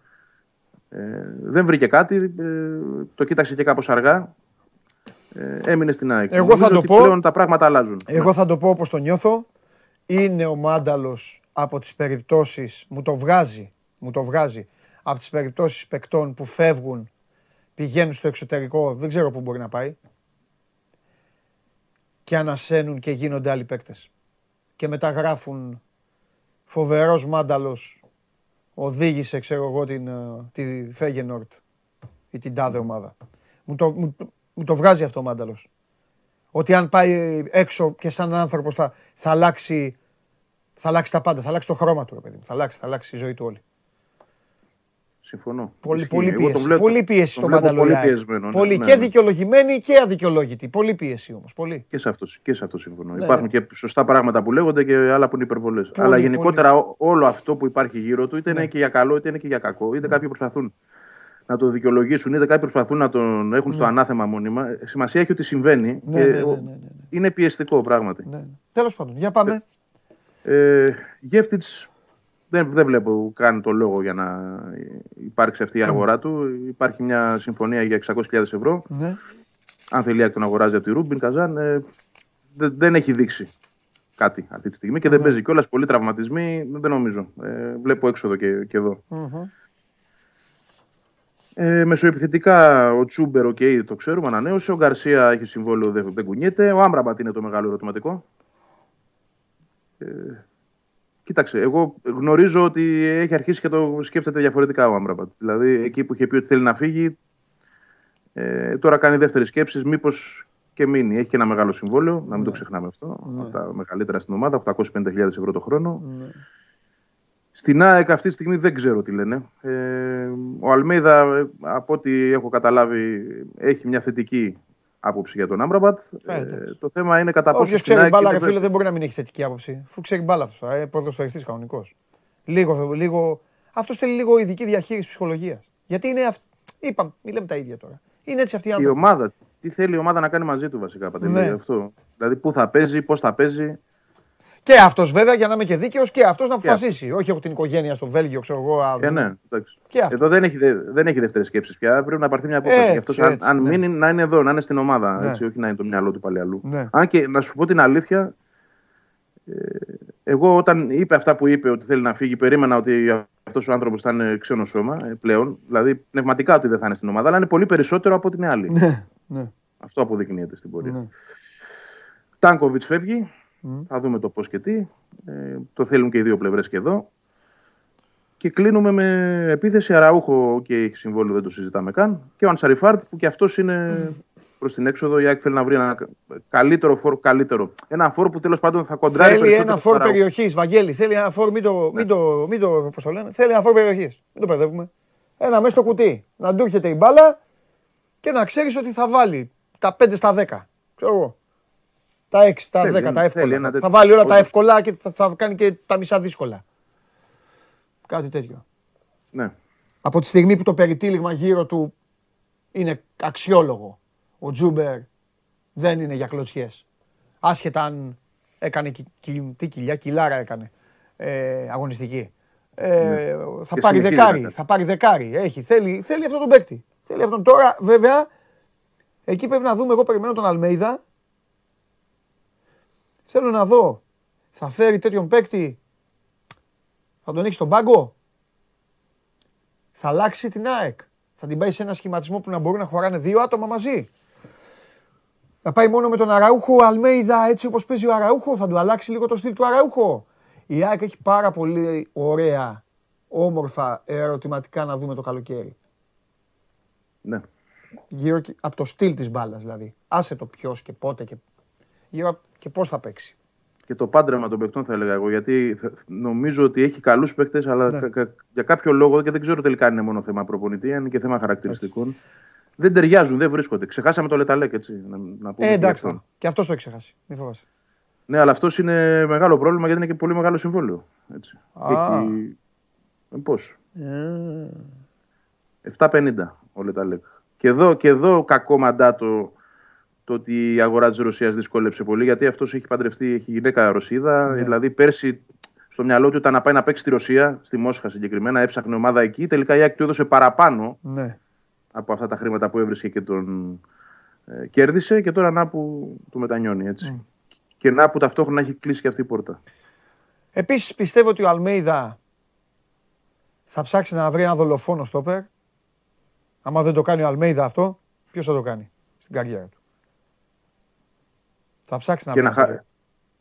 Ε, δεν βρήκε κάτι, ε, το κοίταξε και κάπως αργά. Ε, έμεινε στην ΑΕΚ. Εγώ Νομίζω θα το ότι πω- Πλέον τα πράγματα αλλάζουν. Εγώ θα το πω όπως το νιώθω. Είναι ο Μάνταλος από τις περιπτώσεις, μου το βγάζει, μου το βγάζει, από τις περιπτώσεις παικτών που φεύγουν, πηγαίνουν στο εξωτερικό, δεν ξέρω πού μπορεί να πάει, και ανασένουν και γίνονται άλλοι παίκτες. Και μετά γράφουν φοβερός Μάνταλος, οδήγησε, ξέρω εγώ, την, ε, τη Φέγενορτ ή την τάδε ομάδα. Μου το, μου, το- μου το βγάζει αυτό ο Μάνταλος. Ότι αν πάει έξω και σαν άνθρωπος θα, θα, αλλάξει, θα αλλάξει τα πάντα, θα αλλάξει το χρώμα του, ρε παιδί μου. Θα αλλάξει, θα αλλάξει η ζωή του όλη. Συμφωνώ. Πολύ, Ισχύει. πολύ Εγώ τον πίεση. βλέπω- πολύ πίεση τον στο βλέπω Μάνταλο. Πολύ η ΑΕΚ. πιεσμένο. ναι, Πολύ ναι, και ναι. δικαιολογημένη και αδικαιολόγητη. Πολύ πίεση όμως. Πολύ. Και σε αυτό, και σε αυτό συμφωνώ. Ναι, Υπάρχουν και σωστά πράγματα που λέγονται και άλλα που είναι υπερβολές. Αλλά πολύ. γενικότερα ό- όλο αυτό που υπάρχει γύρω του, είτε Ναι. είναι και για καλό είτε είναι και για κακό. Είτε κάποιοι προσπαθούν να το δικαιολογήσουν, είτε κάποιοι προσπαθούν να τον έχουν στο ανάθεμα μόνιμα. Ε, Σημασία έχει ότι συμβαίνει. Ναι, και ναι, ναι, ο- ναι, ναι, ναι. Είναι πιεστικό πράγματι. ναι. Τέλος πάντων, για πάμε. Ε, Γεύτιτς δεν, δεν βλέπω καν το λόγο για να υπάρξει αυτή η αγορά του. Υπάρχει μια συμφωνία για 600.000 ευρώ. Ναι. Αν θέλει η ΑΕΚ τον αγοράζει από τη Ρούμπιν Καζάν, ε, δεν, δεν έχει δείξει κάτι αυτή τη στιγμή και δεν παίζει κιόλας. Πολλοί τραυματισμοί, δεν νομίζω. Ε, βλέπω έξοδο και, και εδώ. Μμμ. Ε, μεσοεπιθετικά ο Τσούμπερ, οκ, το ξέρουμε, ανανέωσε. Ο Γκαρσία έχει συμβόλαιο, δεν, δεν κουνιέται. Ο Άμραμπατ είναι το μεγάλο ερωτηματικό. Ε, κοίταξε, εγώ γνωρίζω ότι έχει αρχίσει και το σκέφτεται διαφορετικά ο Άμραμπατ. Δηλαδή, εκεί που είχε πει ότι θέλει να φύγει, ε, τώρα κάνει δεύτερη σκέψη, μήπως και μείνει. Έχει και ένα μεγάλο συμβόλαιο, να μην το ξεχνάμε αυτό. Ναι. Από τα μεγαλύτερα στην ομάδα, 850.000 ευρώ το χρόνο. Ναι. Στην ΑΕΚ αυτή τη στιγμή δεν ξέρω τι λένε. Ε, ο Αλμέιδα, ε, από ό,τι έχω καταλάβει, έχει μια θετική άποψη για τον Άμπραμπατ. Ε, Ε, εντάξει. το θέμα είναι κατά πόσο. Όποιος στην ξέρει ΑΕΚ μπάλα, είναι ρε φίλε, βε- δεν μπορεί να μην έχει θετική άποψη. Αφού ξέρει μπάλα αυτός. Ε, ποδοσφαιριστή κανονικός. Λίγο, λίγο... Αυτός θέλει λίγο ειδική διαχείριση ψυχολογίας. Γιατί είναι. αυ- Είπαμε, μην λέμε τα ίδια τώρα. Είναι έτσι αυτοί οι Η άνθρωποι. ομάδα, τι θέλει η ομάδα να κάνει μαζί του βασικά, Παντελή, Ναι. αυτό. Δηλαδή, πού θα παίζει, πώς θα παίζει. Και αυτός βέβαια για να είμαι και δίκαιος και αυτός να αποφασίσει. Όχι από την οικογένεια στο Βέλγιο, ξέρω εγώ. α, Ε, δεν- ναι, εντάξει. Και αυτό. Εδώ δεν έχει, δε- δεν έχει δεύτερες σκέψεις πια. Πρέπει να πάρθει μια απόφαση. Έτσι, Γι' αυτός, αν, έτσι, αν ναι. μείνει, να είναι εδώ, να είναι στην ομάδα. Ναι. Έτσι, όχι να είναι το μυαλό του πάλι αλλού. Ναι. Αν και να σου πω την αλήθεια, ε, εγώ όταν είπε αυτά που είπε ότι θέλει να φύγει, περίμενα ότι αυτός ο άνθρωπος θα είναι ξένο σώμα ε, πλέον. Δηλαδή πνευματικά ότι δεν θα είναι στην ομάδα, αλλά είναι πολύ περισσότερο από την άλλη. Ναι, ναι. Αυτό αποδεικνύεται στην πορεία. Ναι. Τάνκοβιτς φεύγει. Μμ. Θα δούμε το πώς και τι. Ε, το θέλουν και οι δύο πλευρές και εδώ. Και κλείνουμε με επίθεση Αραούχο και έχει συμβόλαιο, δεν το συζητάμε καν. Και ο Ανσαριφάρτ που και αυτός είναι προς την έξοδο. Η ΑΕΚ θέλει να βρει ένα καλύτερο φόρ. Καλύτερο. Ένα φόρ που τέλος πάντων θα κοντράρει Θέλει περισσότερο ένα στον φόρ Αραούχο. περιοχής, Βαγγέλη. Θέλει ένα φόρ, μην το, μην το, μην το, πώς το λένε; Θέλει ένα φόρ περιοχής. Μην το παιδεύουμε. Ένα μέσα στο κουτί. Να του έρχεται η μπάλα και να ξέρεις ότι θα βάλει τα 5 στα 10. Ξέρω εγώ. Τα 6, τα 10, Θέλει, τα θέλει εύκολα. ένα Θα, τέτοιο. θα βάλει όλα τα Όντως. εύκολα και θα, θα κάνει και τα μισά δύσκολα. Κάτι τέτοιο. Ναι. Από τη στιγμή που το περιτύλιγμα γύρω του είναι αξιόλογο. Ο Τζούμπερ δεν είναι για κλωτσιές. Άσχετα αν έκανε κι, κι- τι κοιλιά, κιλάρα έκανε ε, αγωνιστική. Ε, Θα Και πάρει συνεχίζει δεκάρι, να θα πάρει δεκάρι. Έχει, θέλει, θέλει αυτόν τον παίκτη. Θέλει αυτόν. Τώρα βέβαια, εκεί πρέπει να δούμε, εγώ περιμένω τον Αλμέιδα. Θέλω να δω, θα φέρει τέτοιον παίκτη, θα τον έχει στον πάγκο; Θα αλλάξει την ΑΕΚ; Θα την πάει σε ένα σχηματισμό που να μπορούν να χωράνε δύο άτομα μαζί; Θα πάει μόνο με τον Αραούχο Αλμέιδα έτσι όπως παίζει ο Αραούχο; Θα του αλλάξει λίγο το στυλ του Αραούχο; Η ΑΕΚ έχει πάρα πολύ ωραία, όμορφα ερωτηματικά να δούμε το καλοκαίρι. ναι. Γύρω και- από το στυλ της μπάλας δηλαδή. Άσε το ποιος και πότε και, γύρω απ' και πώς θα παίξει. Και το πάντρεμα των παικτών θα έλεγα εγώ. Γιατί θε- νομίζω ότι έχει καλούς παίκτες, αλλά Ναι. κα- κα- για κάποιο λόγο και δεν ξέρω τελικά αν είναι μόνο θέμα προπονητή, αν είναι και θέμα χαρακτηριστικών. Δεν ταιριάζουν, δεν βρίσκονται. Ξεχάσαμε το Λεταλέκ, έτσι. Να, να πούμε Ε, και εντάξει, αυτόν. και αυτός το έχει ξεχάσει. Μην φοβάσαι. Ναι, αλλά αυτός είναι μεγάλο πρόβλημα γιατί είναι και πολύ μεγάλο συμβόλαιο. Έτσι. Α. Έχει... Πώς; Ε, 7,50 ο Λεταλέκ. Και εδώ, και εδώ κακό μαντάτο το ότι η αγορά της Ρωσίας δυσκόλεψε πολύ, γιατί αυτός έχει παντρευτεί, έχει γυναίκα Ρωσίδα. Ναι. Δηλαδή, πέρσι στο μυαλό του ήταν να πάει να παίξει στη Ρωσία, στη Μόσχα συγκεκριμένα, έψαχνε ομάδα εκεί. Τελικά η Άκη του έδωσε παραπάνω Ναι. από αυτά τα χρήματα που έβρισκε και τον ε, κέρδισε. Και τώρα να που του μετανιώνει έτσι. Και να που ταυτόχρονα έχει κλείσει και αυτή η πόρτα. Επίσης πιστεύω ότι ο Αλμέιδα θα ψάξει να βρει ένα δολοφόνο στόπερ. Άμα δεν το κάνει ο Αλμέιδα αυτό, ποιος θα το κάνει στην καριέρα του; Θα ψάξει να και, βρει. ένα, ένα χα...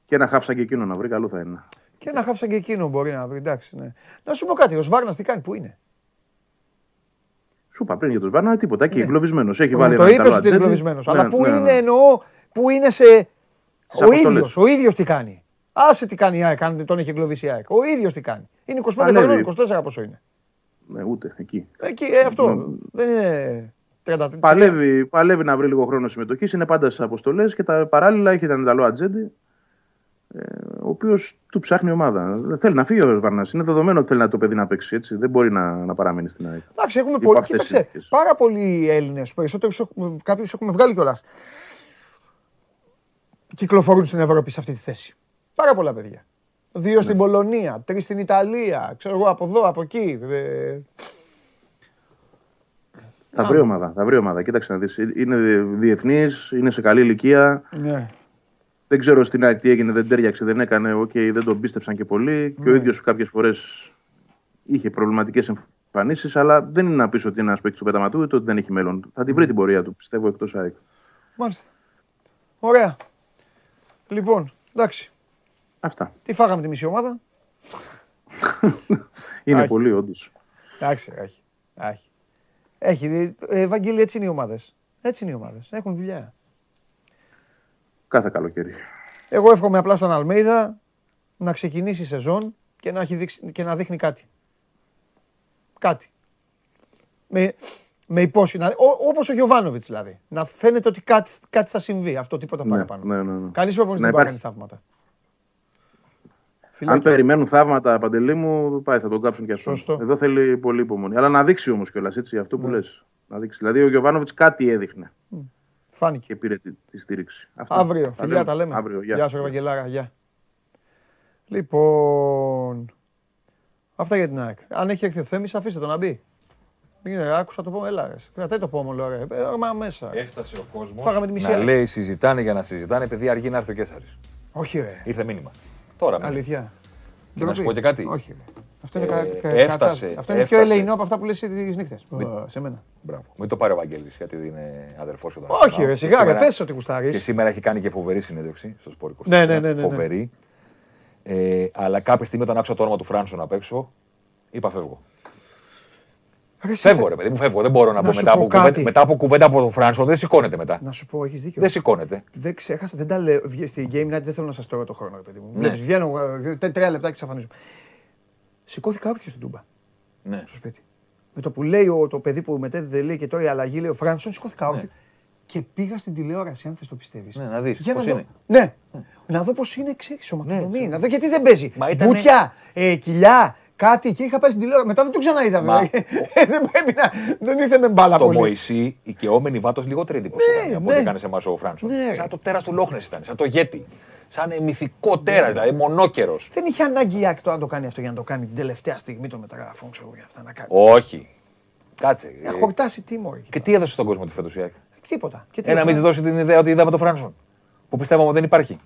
και ένα χάφσα και εκείνο να βρει, καλό θα είναι. Και ένα χάφσα και εκείνο μπορεί να βρει. Εντάξει, ναι. Να σου πω κάτι, ο Σβάρνας τι κάνει, πού είναι; Σου είπα πριν για τον Σβάρνα, τίποτα. Εκεί, Ναι. εγκλωβισμένος. Έχει Μου βάλει το ένα είπες Ιταλό ότι είναι ατζέντη. εγκλωβισμένο. Ναι, Αλλά πού ναι, ναι. είναι, εννοώ, πού είναι σε. Στις Ο αποστολές. ίδιος, ο ίδιος τι κάνει. Άσε τι κάνει η ΑΕΚ, αν τον έχει εγκλωβίσει η ΑΕΚ. Ο ίδιος τι κάνει. Είναι 25 Παλεύει. χρονών, 24 πόσο είναι. Ναι, ούτε εκεί. Εκεί, ε, αυτό. Δεν είναι 33. Παλεύει, παλεύει να βρει λίγο χρόνο συμμετοχής, είναι πάντα στις αποστολές και τα παράλληλα έχει έναν Ιταλό ατζέντη, ε, ο οποίος του ψάχνει ομάδα. Θέλει να φύγει ο Βαρνάς. Είναι δεδομένο ότι θέλει να το παιδί να παίξει έτσι. Δεν μπορεί να, να παραμείνει στην ΑΕΚ. Εντάξει, έχουμε Υπό πολύ. αυτές τις Κοίταξε, συνθήκες. πάρα πολλοί Έλληνες. Περισσότερους κάποιους έχουμε βγάλει κιόλας. Κυκλοφορούν στην Ευρώπη σε αυτή τη θέση. Πάρα πολλά παιδιά. Δύο Ναι. στην Πολωνία, τρεις στην Ιταλία, ξέρω εγώ από εδώ, από εκεί. Ε, Θα βρει ομάδα. Θα βρει ομάδα. Κοίταξε να δεις. Είναι διεθνής, είναι σε καλή ηλικία. Ναι. Δεν ξέρω στην ΑΕΚ τι έγινε, δεν ταίριαξε, δεν έκανε. Οκ, δεν τον πίστεψαν και πολύ. Και ο Ναι. ίδιος κάποιες φορές είχε προβληματικές εμφανίσεις, αλλά δεν είναι να πεις ότι είναι ένας παίκτης του πεταματού, ούτε ότι δεν έχει μέλλον. Θα την βρει την πορεία του, πιστεύω, εκτός ΑΕΚ. Μάλιστα. Ωραία. Λοιπόν, εντάξει. Αυτά. Τι φάγαμε τη μισή ομάδα; Είναι Άχι. πολύ, όντως. Εντάξει, έχει. Έχει. Έχει. Ε, Βαγγέλη, έτσι είναι οι ομάδες. Έτσι είναι οι ομάδες. Έχουν δουλειά. Κάθε καλοκαίρι. Εγώ εύχομαι απλά στον Αλμέιδα να ξεκινήσει η σεζόν και να, έχει δείξει, και να δείχνει κάτι. Κάτι. Με, με υπόσχεση. να- ό- Όπως ο Γιωβάνοβιτς δηλαδή. Να φαίνεται ότι κάτι, κάτι θα συμβεί. Αυτό τίποτα Ναι, παραπάνω. ναι, ναι, ναι. Κανείς προπονητής Να δεν μπορεί να υπάρχει. κάνει θαύματα. Αν Φιλάκια. περιμένουν θαύματα, παντελή μου, πάει, θα τον κάψουν και αυτό. Σωστό. Εδώ θέλει πολύ υπομονή. Αλλά να δείξει όμως κιόλας έτσι αυτό Ναι. που λες. Να δείξει. Δηλαδή ο Γιωβάνοβιτς κάτι έδειχνε Φάνηκε. και πήρε τη, τη στήριξη. Αυτά. Αύριο. Τα Φιλιά, τα λέμε. Αύριο. Γεια. Γεια σου, Ευαγγελάρα. Γεια. Λοιπόν, αυτά για την ΑΕΚ. Αν έχει έρθει ο Θέμης, αφήστε το να μπει. Μην είναι, άκουσα το πω, έλα ρε. Κρατάει το πόμολο, ρε. Ε, μα μέσα. Έφτασε ο κόσμος Φάγαμε τη μισή να ΑΕΚ. λέει συζητάνε για να συζητάνε, επειδή αργεί να έρθει ο Κέσσαρης. Όχι ρε. Ήρθε μήνυμα. Τώρα. μήνυμα. Αλήθεια. Και να σου Ντροπή. πω και κάτι. Όχι ρε. Αυτό είναι, Ε, κα, κα, έφτασε, κατά- Αυτό είναι πιο έφτασε. ελεηνό από αυτά που λες τις νύχτες. Ε, Σε μένα. Μπράβο. Μην το πάρει ο Βαγγέλης, γιατί είναι αδερφός του. Όχι ρε, σιγά ρε, πες ότι Και γουστάρεις. σήμερα έχει κάνει και φοβερή συνέντευξη στο Σπόρ 24. Ναι, ναι, ναι, ναι, ναι. Φοβερή. Ε, αλλά κάποια στιγμή όταν άκουσα το όνομα του Φράνσον απ' έξω, είπα φεύγω. Ρε, εσύ Φεύγω, θε- ρε παιδί μου, φεύγω. Δεν μπορώ να, Να πω σου μετά, πω από κάτι. κουβέντα, μετά από κουβέντα από τον Φράνσο. Δεν σηκώνεται μετά. Να σου πω, έχεις δίκιο. Δεν σηκώνεται. Δεν ξέχασα, δεν τα λέω. βγε- Στη Game Night δεν θέλω να σας τρώω το χρόνο, ρε παιδί μου. Ναι. Βλέπεις, βγαίνω ε, τε- τρία λεπτά και εξαφανίζομαι. Σηκώθηκα όρθιο στην Τούμπα, Ναι. στο σπίτι. Με το που λέει ο, το παιδί που μετέδιδε λέει και τώρα η αλλαγή, λέει ο Φράνσον, σηκώθηκα όρθιο. Και πήγα στην τηλεόραση, αν θες το πιστεύεις. Ναι, να δεις πώς είναι. Ναι. Να δω πώς είναι εξή σωματοδομή. Να δω γιατί δεν παίζει. Μα ήτανε- Μπουτια, ε, κοιλιά, κάτι και είχα πάει στην τηλεόραση. Μετά δεν το ξαναείδα Μα- βέβαια. δεν πρέπει να. Δεν ήρθε με μπάλα Στο πολύ. Μωυσή, η κεόμενη βάτος λιγότερη εντύπωση Ναι, έκανε από ναι. ό,τι έκανε σε εμάς ο Φράνσον. Ναι. Σαν το τέρας του Λόχνες ήταν, σαν το γέτι. Σαν ε, μυθικό τέρας, δηλαδή μονόκερος. Δεν είχε ανάγκη η ΑΕΚ τώρα να το κάνει αυτό για να το κάνει την τελευταία στιγμή των μεταγραφών, ξέρω εγώ, για αυτά να κάνει. Όχι. Κάτσε. ε, Να χορτάσει τι μωρέ. Και τι έδωσε στον κόσμο τη φέτος η ΑΕΚ; Τίποτα. Και τι Ε, να μην έφερε. τη δώσει την ιδέα ότι είδαμε τον Φράνσον. Που πιστεύαμε ότι δεν υπάρχει.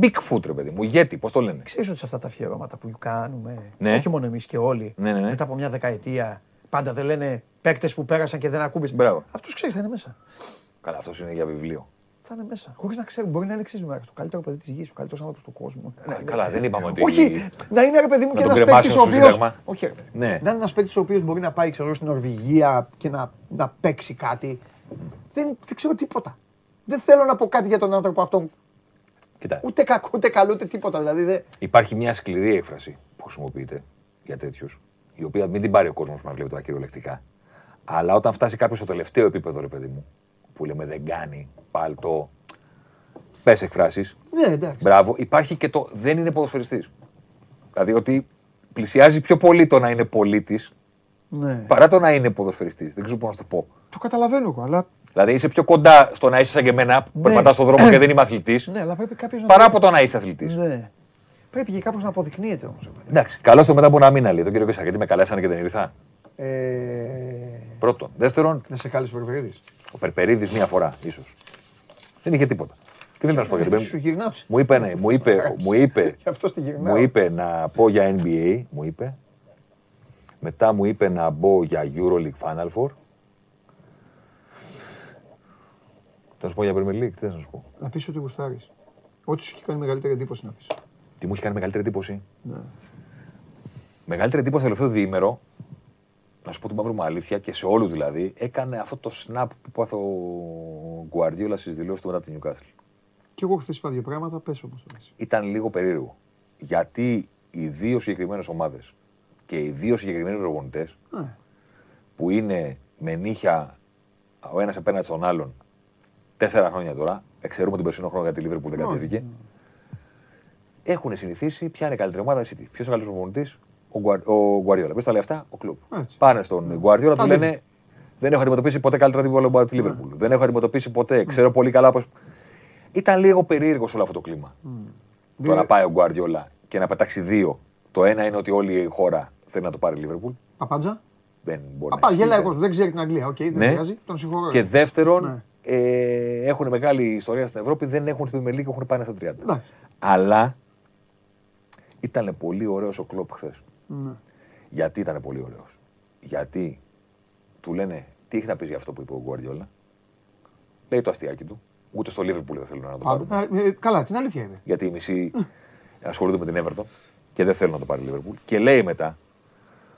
Bigfoot, ρε παιδί μου, ηγέτη, πώς το λένε. Ξέρεις ότι σε αυτά τα αφιερώματα που κάνουμε, Ναι. όχι μόνο εμείς και όλοι, Ναι, ναι, ναι. μετά από μια δεκαετία, πάντα δεν λένε παίκτες που πέρασαν και δεν ακούμπησαν. Μπράβο. Αυτός ξέρεις θα είναι μέσα. Καλά, αυτός είναι για βιβλίο. Θα είναι μέσα. Χωρίς να ξέρει, μπορεί να είναι εξής το καλύτερο παιδί της γης, ο καλύτερος άνθρωπος του κόσμου. Ναι, ναι. Καλά, δεν είπαμε ότι. Όχι, να είναι ρε παιδί μου Να και τον ένας παίκτης κρεμάσουν ο στο οποίος... Σύνταγμα. Όχι ρε παιδί. Ναι. Να είναι ένας παίκτης ο οποίος μπορεί να πάει ξέρω, στην Νορβηγία και να, να παίξει κάτι. Δεν, δεν ξέρω τίποτα. Δεν θέλω να πω κάτι για τον άνθρωπο αυτόν. Κοίτα, Ούτε κακό, ούτε καλό, ούτε τίποτα. Δηλαδή, δεν... υπάρχει μια σκληρή έκφραση που χρησιμοποιείται για τέτοιους, η οποία μην την πάρει ο κόσμος που μα βλέπει τώρα κυριολεκτικά. Αλλά όταν φτάσει κάποιος στο τελευταίο επίπεδο, ρε παιδί μου, που λέμε δεν κάνει, παλτό, πες εκφράσεις. Ναι, εντάξει. Μπράβο, υπάρχει και το δεν είναι ποδοσφαιριστής. Δηλαδή ότι πλησιάζει πιο πολύ το να είναι πολίτης Ναι. παρά το να είναι ποδοσφαιριστής. Δεν ξέρω πώ να σου το πω. Το καταλαβαίνω εγώ, αλλά, Δηλαδή είσαι πιο κοντά στο να είσαι σαν και εμένα που Ναι. περπατάς στον δρόμο και δεν είμαι αθλητής, ναι, αλλά πρέπει κάποιος να. παρά από το να είσαι αθλητής. Ναι. Πρέπει και κάπως να αποδεικνύεται όμως. Εντάξει, καλώ το μετά από ένα μήνα λέει τον κύριο Κεσσά, γιατί με καλέσανε και δεν ήρθα. Ε, Πρώτον. Δεύτερον, δεν σε κάλεσε ο Περπερίδης. ο Περπερίδης μία φορά ίσως. Δεν είχε τίποτα. Τι θέλει να σου πω για την Σου Πέμπτη. γυρνάω. Μου είπε, ναι, μου είπε, μου είπε, Γι' αυτό στη γυρνάω. μου είπε να πω για NBA, μου είπε. Μετά μου είπε να μπω για EuroLeague Final Four. Θα σου πω για Premier League, τι θες να σου πω. Να πεις ότι γουστάρει. Ό,τι σου έχει κάνει μεγαλύτερη εντύπωση να πεις. Τι μου έχει κάνει μεγαλύτερη εντύπωση; Μεγαλύτερη εντύπωση το τελευταίο διήμερο, να σου πω την μαύρη μου αλήθεια και σε όλους δηλαδή, έκανε αυτό το snap που πάθε ο Γκουαρδιόλα στις δηλώσεις του μετά τη Newcastle. Και εγώ χθες είπα δύο πράγματα, πες όμως το λες. Ήταν λίγο περίεργο. Γιατί οι δύο συγκεκριμένες ομάδες και οι δύο συγκεκριμένοι προπονητές Ναι. που είναι με νύχια ο ένας απέναντι στον άλλον τέσσερα χρόνια τώρα, εξαιρούμε τον περσινό χρόνο γιατί η Liverpool δεν κατέβηκε, έχουν συνηθίσει ποια είναι η καλύτερη ομάδα, η City. Ποιος είναι ο καλύτερος προπονητής, ο, Γκουαρ, ο Γκουαρδιόλα. Ποιος τα λέει αυτά, ο Κλοπ. Έτσι. Πάνε στον Γκουαρδιόλα, του Τα λένε δίνει. Δεν έχω αντιμετωπίσει ποτέ καλύτερα τίποτα από τη Liverpool. Δεν έχω αντιμετωπίσει ποτέ. Ξέρω πολύ καλά πώς. Ήταν λίγο περίεργος σε όλο αυτό το κλίμα. Το να πάει ο Γκουαρδιόλα και να πετάξει δύο. Το ένα είναι ότι όλη η χώρα θέλει να το πάρει η Liverpool. Παπάντζα. Δεν μπορεί Παπά, να ισχύει, γελάει ο δεν- κόσμος, δεν ξέρει την Αγγλία. Οκ, δεν Ναι. πειράζει. Τον συγχωρώ. Και δεύτερον, Ναι. Ε, έχουν μεγάλη ιστορία στην Ευρώπη, δεν έχουν στην Premier League, έχουν πάει στα 30. Εντάξει. Αλλά ήταν πολύ ωραίος ο Κλοπ χθες. Ναι. Γιατί ήταν πολύ ωραίος. Γιατί του λένε, τι έχεις να πεις για αυτό που είπε ο Γκουαρδιόλα; Λέει το αστειάκι του. Ούτε στο Liverpool δεν θέλουν να το πάρουν. Πάντα. Ε, ε, καλά, την αλήθεια είπε. Γιατί οι μισοί ασχολούνται με την Everton και δεν θέλουν να το πάρει η Liverpool. Και λέει μετά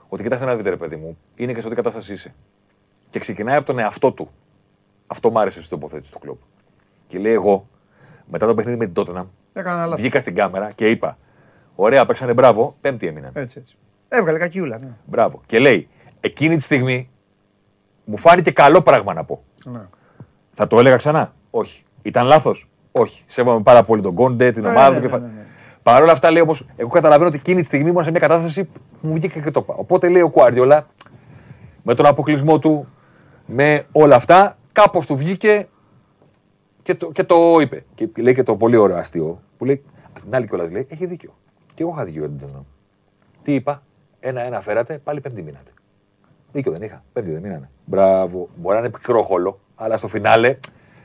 ότι κοιτάξτε να δείτε, ρε παιδί μου, είναι και σε ό,τι κατάσταση είσαι. Και ξεκινάει από τον εαυτό του. Αυτό μ' άρεσε στην τοποθέτηση του κλοπ. Και λέει εγώ, μετά το παιχνίδι με την Tottenham, Έκανα λάθος. βγήκα στην κάμερα και είπα: Ωραία, παίξανε μπράβο, πέμπτη έμειναν. Έτσι, έτσι. Έβγαλε κακιούλα. Ναι. Μπράβο. Και λέει, εκείνη τη στιγμή μου φάνηκε καλό πράγμα να πω. Ναι. Θα το έλεγα ξανά; Όχι. Ήταν λάθος; Όχι. Σέβομαι πάρα πολύ τον Κόντε, την Ναι, ομάδα ναι, του. ναι, και φα- ναι, ναι. Παρ' όλα αυτά λέει όμως, εγώ καταλαβαίνω ότι εκείνη τη στιγμή ήμουν σε μια κατάσταση που μου βγήκε και το είπα. Οπότε λέει ο Κουάριολα, με τον αποκλεισμό του, με όλα αυτά, κάπως του βγήκε και το, και το είπε. Και λέει και το πολύ ωραίο αστείο που λέει, απ' την άλλη κιόλας λέει, έχει δίκιο. Και εγώ είχα δίκιο για την Tottenham. Τι είπα, ένα-ένα φέρατε, πάλι πέμπτη μείνατε. Δίκιο δεν είχα. Πέμπτη δεν μείνανε. Μπράβο. Μπορεί να είναι πικρόχολο, αλλά στο φινάλε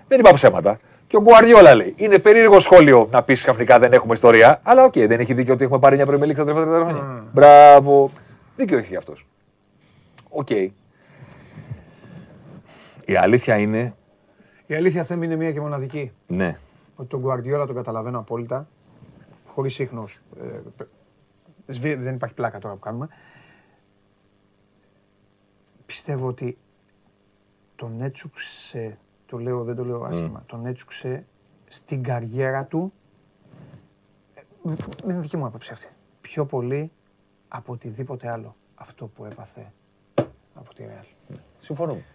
δεν είπα ψέματα. Και ο Γκουαρδιόλα λέει: Είναι περίεργο σχόλιο να πεις ξαφνικά δεν έχουμε ιστορία. Αλλά οκ, δεν έχει δίκιο ότι έχουμε πάρει μια Premier League στα τελευταία χρόνια. Μπράβο. Δίκιο έχει αυτός. Οκ. Η αλήθεια είναι. Η αλήθεια αυτή είναι μία και μοναδική. Ναι. Ότι τον Γκουαρδιόλα τον καταλαβαίνω απόλυτα. Χωρίς ίχνο. δεν υπάρχει πλάκα τώρα που κάνουμε. πιστεύω ότι τον έτσουξε, το λέω, δεν το λέω άσχημα, τον έτσουξε στην καριέρα του, ε, με την δική μου άποψη αυτή, πιο πολύ από οτιδήποτε άλλο αυτό που έπαθε από τη Real. Συμφωνούμε.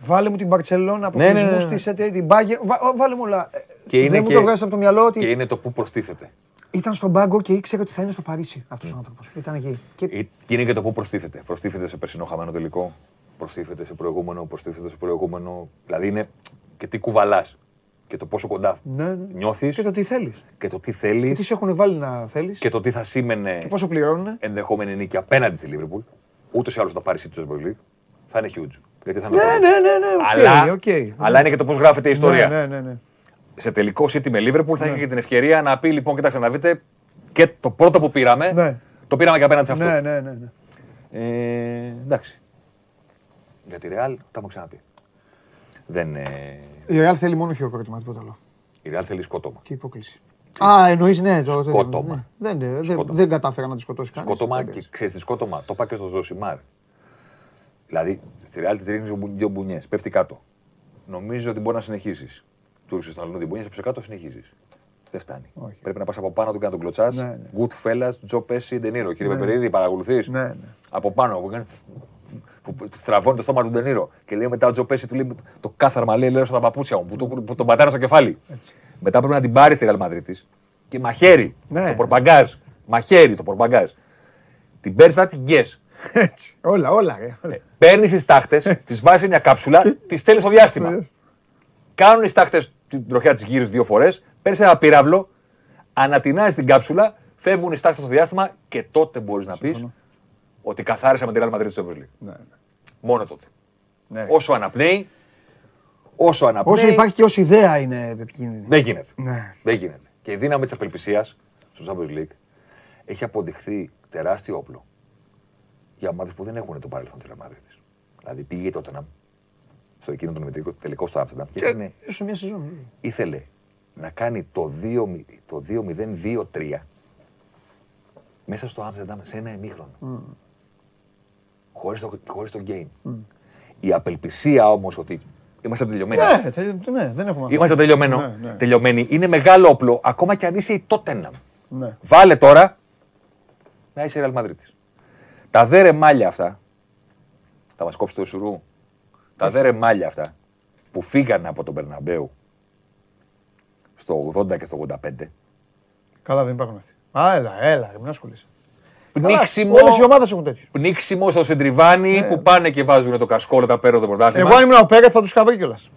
Βάλε μου την Μπαρτσελώνα, Ναι, ναι, ναι, αποκλεισμούς ναι. της, ε, την Bayern, βα- βάλε μου όλα. Ε, Και είναι δεν μου και- το βγάζεις από το μυαλό ότι Και είναι το που προστίθεται. ήταν στον πάγκο και ήξερε ότι θα είναι στο Παρίσι αυτός ο άνθρωπος. Ήταν εκεί. Και Ε, Και είναι και το που προστίθεται. Προστίθεται σε περσινό χαμένο τελικό. Προστίθεται σε προηγούμενο. Προστίθεται σε προηγούμενο. Δηλαδή είναι και τι κουβαλάς. Και το πόσο κοντά Ναι, ναι. νιώθεις και το τι θέλεις. και το τι Και θέλει τι σε έχουν βάλει να θέλεις και το τι θα σήμαινε και πόσο πληρώνουν. ενδεχόμενη νίκη απέναντι στη Λίβερπουλ. Ούτως ή άλλως το πάρει η Champions League. Θα είναι huge. Γιατί θα είναι Ναι, το ναι, πρώτο. ναι, ναι, οκ, αλλά, οκ. αλλά είναι και το πώς γράφεται η ιστορία. Ναι, ναι, ναι. Σε τελικό City με Liverpool θα είχε και την ευκαιρία να πει: Λοιπόν, κοιτάξτε να δείτε, και το πρώτο που πήραμε, Ναι. το πήραμε και απέναντι σε αυτό. Ναι, ναι, ναι, ναι. Ε, εντάξει. Για τη Real τα έχουμε ξαναπεί. Δεν, ε, Η Real θέλει μόνο χειροκρότημα, τίποτα άλλο. η Real θέλει σκότωμα. Και υπόκλιση. Α, εννοείς ναι, το. το- Σκότωμα. ναι. Δεν, δεν, Σκότωμα. δεν κατάφερε να τη σκοτώσει κανείς. Σκότωμα και ξέρεις τι σκότωμα. Το είπα και στο Ζωσιμάρ. Δηλαδή στη Real τη ρίχνει δύο μπουνιές. Πέφτει κάτω. Νομίζω ότι μπορεί να συνεχίσεις. Του ρίξεις τον αλλού δύο μπουνιές, έπεσε κάτω, συνεχίζεις. Δεν φτάνει. Όχι. Πρέπει να πας από πάνω του και να τον κλωτσάς. Ναι, ναι. Goodfellas, Τζο Πέση, Ντενίρο. Κύριε Πεπερίδη, παρακολουθείς; Ναι, ναι. Από πάνω που κάνει. Που στραβώνει το στόμα του Ντενίρο. Και λέει μετά ο Τζο Πέση του λέει το κάθαρμα λέει λέω στα παπούτσια μου που, το, που τον πατέρα στο κεφάλι. Μετά πρέπει να την πάρει στη Real Madrid και μαχαίρι. Ναι. Το πορπαγκάζ. Μαχαίρι το πορπαγκάζ. Την παίρνεις να την γκες. Έτσι. Όλα, όλα. ρε. όλα. Παίρνεις τις τάχτες, τις βάζεις σε μια κάψουλα, τι στέλνεις στο διάστημα. Κάνουν οι τάχτες την τροχιά της γύρω δύο φορές, παίρνεις ένα πύραυλο, ανατινάζεις την κάψουλα, φεύγουν οι τάχτες στο διάστημα και τότε μπορείς να πεις ότι καθάρισα με τη Real Madrid στο Champions League. Ναι, ναι. Μόνο τότε. Ναι. Όσο αναπνέει, όσο αναπνέει. Όσο υπάρχει και ω ιδέα είναι επικίνδυνη. Δεν γίνεται. Ναι. Δεν γίνεται. Και η δύναμη της απελπισίας στο Champions League έχει αποδειχθεί τεράστιο όπλο για ομάδες που δεν έχουν το παρελθόν της Real Madrid. Δηλαδή πήγε η Tottenham στο εκείνο τον τελικό, τελικό στο Άμστερνταμ και Και έκανε, ίσω μια σεζόν. ήθελε να κάνει το 2 το 2-0-2-3 μέσα στο Άμστερνταμ σε ένα ημίχρονο. Χωρίς, το, χωρίς το game. Η απελπισία όμως ότι είμαστε τελειωμένοι. Ναι, τελει- ναι, δεν έχουμε. Είμαστε τελειωμένο, Ναι, ναι. τελειωμένοι. Είναι μεγάλο όπλο, ακόμα κι αν είσαι η Tottenham. Ναι. Βάλε τώρα να είσαι η Real Madrid. Τα δε ρεμάλια αυτά, θα μας κόψει το Ισουρού, τα δε ρεμάλια αυτά που φύγανε από τον Περναμπέου στο 80 και στο 85, Καλά, δεν υπάρχουν αυτοί. Α, έλα, έλα, ρε, μην ασχολείσαι. πνίξιμο, Όλες οι ομάδες έχουν τέτοιους. πνίξιμο στο Σεντριβάνι που πάνε και βάζουν το κασκόλ όταν παίρνουν το πρωτάθλημα. Ναι. Εγώ αν ήμουν ο Πέρεθ θα τους είχα βρει κιόλας.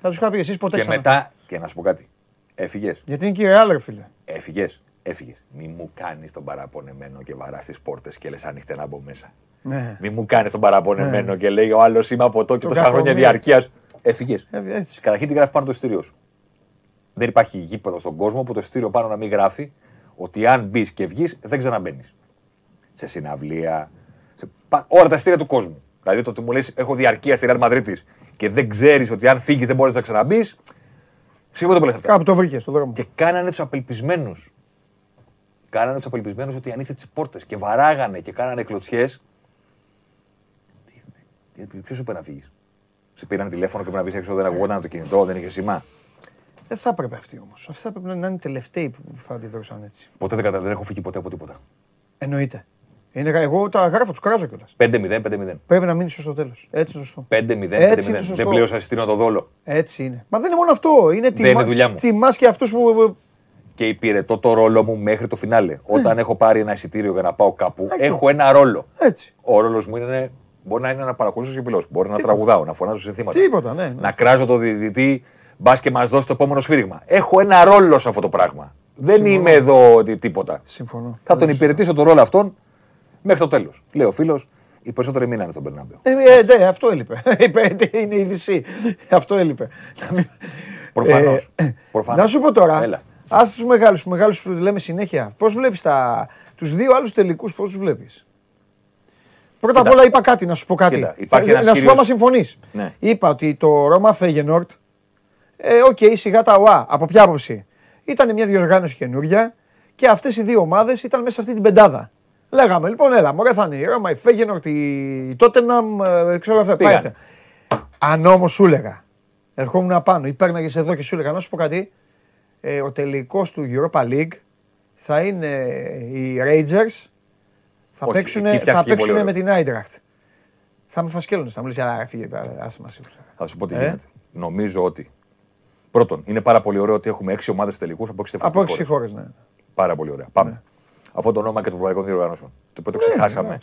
Θα τους είχα πει εσείς ποτέ και ξανά. μετά, και να σου πω κάτι, έφυγες. Γιατί είναι και η Real, ρε φίλε. Έφυγες. Έφυγες. Μη μου κάνεις τον παραπονεμένο και βαρά τι πόρτες και λες ανοιχτέ να μπω μέσα. Ναι. Μη μου κάνεις τον παραπονεμένο και λέει ο άλλος είμαι από εδώ και Το τόσα χρόνια κακομοίρη. διαρκείας. Έφυγες. Ε, έτσι. Καταρχήν τι γράφει πάνω το ειστήριό σου. Δεν υπάρχει γήπεδο στον κόσμο που το ειστήριο πάνω να μην γράφει ότι αν μπεις και βγεις δεν ξαναμπαίνεις. Σε συναυλία. Σε... πα- Όλα τα ειστήρια του κόσμου. Δηλαδή το ότι μου λες: Έχω διαρκεία στη Real Madrid και δεν ξέρεις ότι αν φύγεις δεν μπορείς να ξαναμπείς. Σίγουρα το λες αυτά. Κάπου το βρήκες στον δρόμο. Και κάνανε τους απελπισμένους. Κάνανε τους απελπισμένου ότι ανοίχτε τι πόρτες και βαράγανε και κάνανε κλωτσιές. Ποιος σου είπε να φύγεις; Σε πήραν τηλέφωνο και πρέπει να βγεις έξω, δεν ακουγόταν το κινητό, δεν είχε σήμα. Δεν θα έπρεπε αυτοί όμως. Αυτοί θα έπρεπε να είναι οι τελευταίοι που θα αντιδρούσαν έτσι. Ποτέ δεν κατάλαβα, δεν έχω φύγει ποτέ από τίποτα. Εννοείται. Είναι, εγώ τα γράφω, τους κράζω κιόλας. 5-0, 5-0. Πρέπει να μείνει στο τέλος. Έτσι είναι σωστό. 5-0, 5-0. Έτσι είναι Δεν σωστό. πλήρωσα εισιτήριο το δόλο. Έτσι είναι. Μα δεν είναι μόνο αυτό. Είναι Δεν είναι δουλειά μου. Τιμάς και αυτούς που. Και υπηρετώ το ρόλο μου μέχρι το φινάλε. Όταν έχω πάρει ένα εισιτήριο για να πάω κάπου, Εκεί. έχω ένα ρόλο. Έτσι. Ο ρόλος μου είναι. Μπορεί να είναι να παρακολουθήσω και πυλός. Μπορεί να τραγουδάω, να φωνάζω συνθήματα. Τίποτα, ναι. ναι. να κράζω το διαιτητή, μπας και μας δώσεις το επόμενο σφύριγμα. Έχω ένα ρόλο σε αυτό το πράγμα. Δεν είμαι εδώ ότι τίποτα. Συμφωνώ. Θα τον υπηρετήσω τον ρόλο αυτόν μέχρι το τέλος. Λέει ο φίλος, οι περισσότεροι μείνανε στον Περνάμπεο. Ε, ε, ναι, αυτό έλειπε. Είπε, είναι η ειδησή. Αυτό έλειπε. Να μην- Προφανώς. Ε, Να σου πω τώρα, Έλα. ας τους μεγάλους, τους μεγάλους που λέμε συνέχεια, πώς βλέπεις τα, τους δύο άλλους τελικούς, πώς τους βλέπεις; Πρώτα απ' Κοίτα. όλα είπα κάτι, να σου πω κάτι. Κοίτα, υπάρχει Θα- ένας να σου πω κύριος- άμα συμφωνείς. Ναι. Είπα ότι το Ρώμα Φέγενορντ, ε, οκ, σιγά τα ωά, από ποια άποψη. Ήταν μια διοργάνωση καινούρια και αυτές οι δύο ομάδες ήταν μέσα σε αυτή την πεντάδα. Λέγαμε λοιπόν, έλα, μωρέ θα είναι η Ρώμα, η Φέγενορντ, η Τότεναμ, ε, ξέρω αυτά. Πήγανε. Πάει αυτά. Αν όμως σου έλεγα, ερχόμουν πάνω ή πέρναγε εδώ και σου έλεγα, να σου πω κάτι, ε, ο τελικός του Europa League θα είναι οι Rangers, θα Όχι, παίξουν, εκεί θα φτιάχτηκε πολύ παίξουν με ωραίο. την Eintracht. Θα με φασκέλωνε, θα μου λες, αλλά φύγε, άσε μας σίγουρα. Θα σου πω τι Ε; γίνεται. Νομίζω ότι. Πρώτον, είναι πάρα πολύ ωραίο ότι έχουμε έξι ομάδες τελικούς από έξι Από διαφορετικές έξι χώρες. χώρες, ναι. Πάρα πολύ ωραία. Πάμε. Αυτό το όνομα και των ευρωπαϊκών διοργανώσεων. Το οποίο το ξεχάσαμε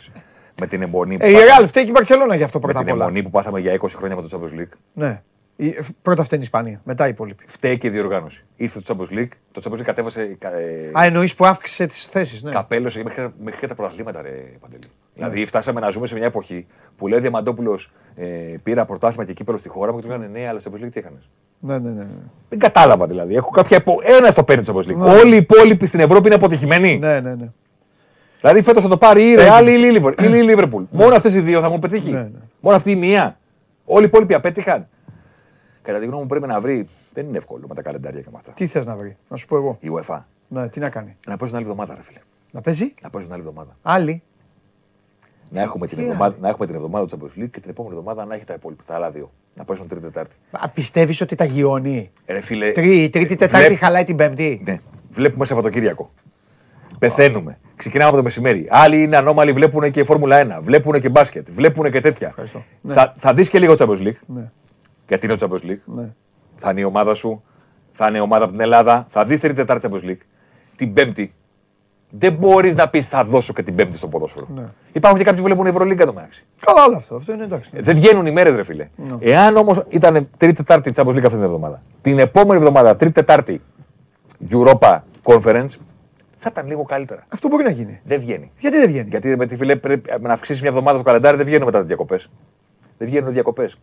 με την εμπονή που, Ε, η πάθαμε- Real φταίει και η Μπαρσελόνα γι' αυτό με πρώτα την απ' όλα. αιμονή που πάθαμε για 20 χρόνια με το Champions League. Ναι. Η- Πρώτα φταίνει η Ισπανία, μετά οι υπόλοιποι. Φταίει και η διοργάνωση. Ήρθε το Champions League, το Champions League κατέβασε ε, Α, εννοείς που αύξησε τις θέσεις, ναι. καπέλωσε μέχρι, μέχρι και τα πρωταθλήματα, ρε Παντελή. Δηλαδή, φτάσαμε να ζούμε σε μια εποχή που λέει ο Διαμαντόπουλος ε, πήρα πρωτάθλημα και κύπελο στη χώρα μου και του λένε Ναι, αλλά στο Champions League τι έκανε. Ναι, ναι, ναι. Δεν κατάλαβα δηλαδή. Έχω κάποια. Επο... Ένα το παίρνει το Champions League. Όλοι οι υπόλοιποι στην Ευρώπη είναι αποτυχημένοι. Ναι, ναι, ναι. Δηλαδή φέτος θα το πάρει η Real ή η Liverpool. ή η Liverpool. Μόνο αυτές οι δύο θα μου πετύχει. Ναι, ναι. Μόνο αυτή η μία. Όλοι οι υπόλοιποι απέτυχαν. Κατά τη γνώμη μου πρέπει να βρει. Δεν είναι εύκολο με τα καλεντάρια και με αυτά. Τι θες να βρει, να σου πω εγώ. Η UEFA. Ναι, τι να κάνει. Να παίζουν άλλη εβδομάδα, ρε φίλε. Να παίζει; Να παίζουν άλλη εβδομάδα. άλλη; Να έχουμε, την Τι εβδομάδα, να έχουμε την εβδομάδα του Champions League και την επόμενη εβδομάδα να έχει τα υπόλοιπα. Τα άλλα δύο. Να παίζουν τρίτη Τετάρτη. Πιστεύεις ότι τα γιώνει; Ρε φίλε. Τρί, η τρίτη, ε, τετάρτη βλέπ- χαλάει την πέμπτη; Ναι. Βλέπουμε Σαββατοκύριακο. Πεθαίνουμε. Ξεκινάμε από το μεσημέρι. Άλλοι είναι ανώμαλοι, βλέπουν και Φόρμουλα 1, βλέπουν και μπάσκετ, βλέπουν και τέτοια. Ευχαριστώ. Θα, θα δεις και λίγο Champions League. Ναι, Γιατί είναι το Champions League. ναι. Θα είναι η ομάδα σου, θα είναι η ομάδα από την Ελλάδα, θα δεις τρίτη Τετάρτη Champions League. Την Πέμπτη. Δεν μπορείς να πεις θα δώσω και την Πέμπτη στο ποδόσφαιρο. Ναι. Υπάρχουν και κάποιοι που βλέπουν Ευρωλίγκα το μεταξύ. Καλά όλο αυτό. Αυτό είναι εντάξει. ναι. Ε, Δεν βγαίνουν οι μέρες, ρε φίλε. Εάν όμως ήταν τρίτη Τετάρτη Champions League αυτή την εβδομάδα, την επόμενη εβδομάδα, τρίτη Τετάρτη Europa Conference, θα ήταν λίγο καλύτερα. Αυτό μπορεί να γίνει. Δεν βγαίνει. Γιατί δεν βγαίνει; Γιατί με τη φίλε πρέπει να αυξήσεις μια εβδομάδα το καλεντάρι, δεν βγαίνουν μετά τις διακοπές. Δεν βγαίνουν διακοπές.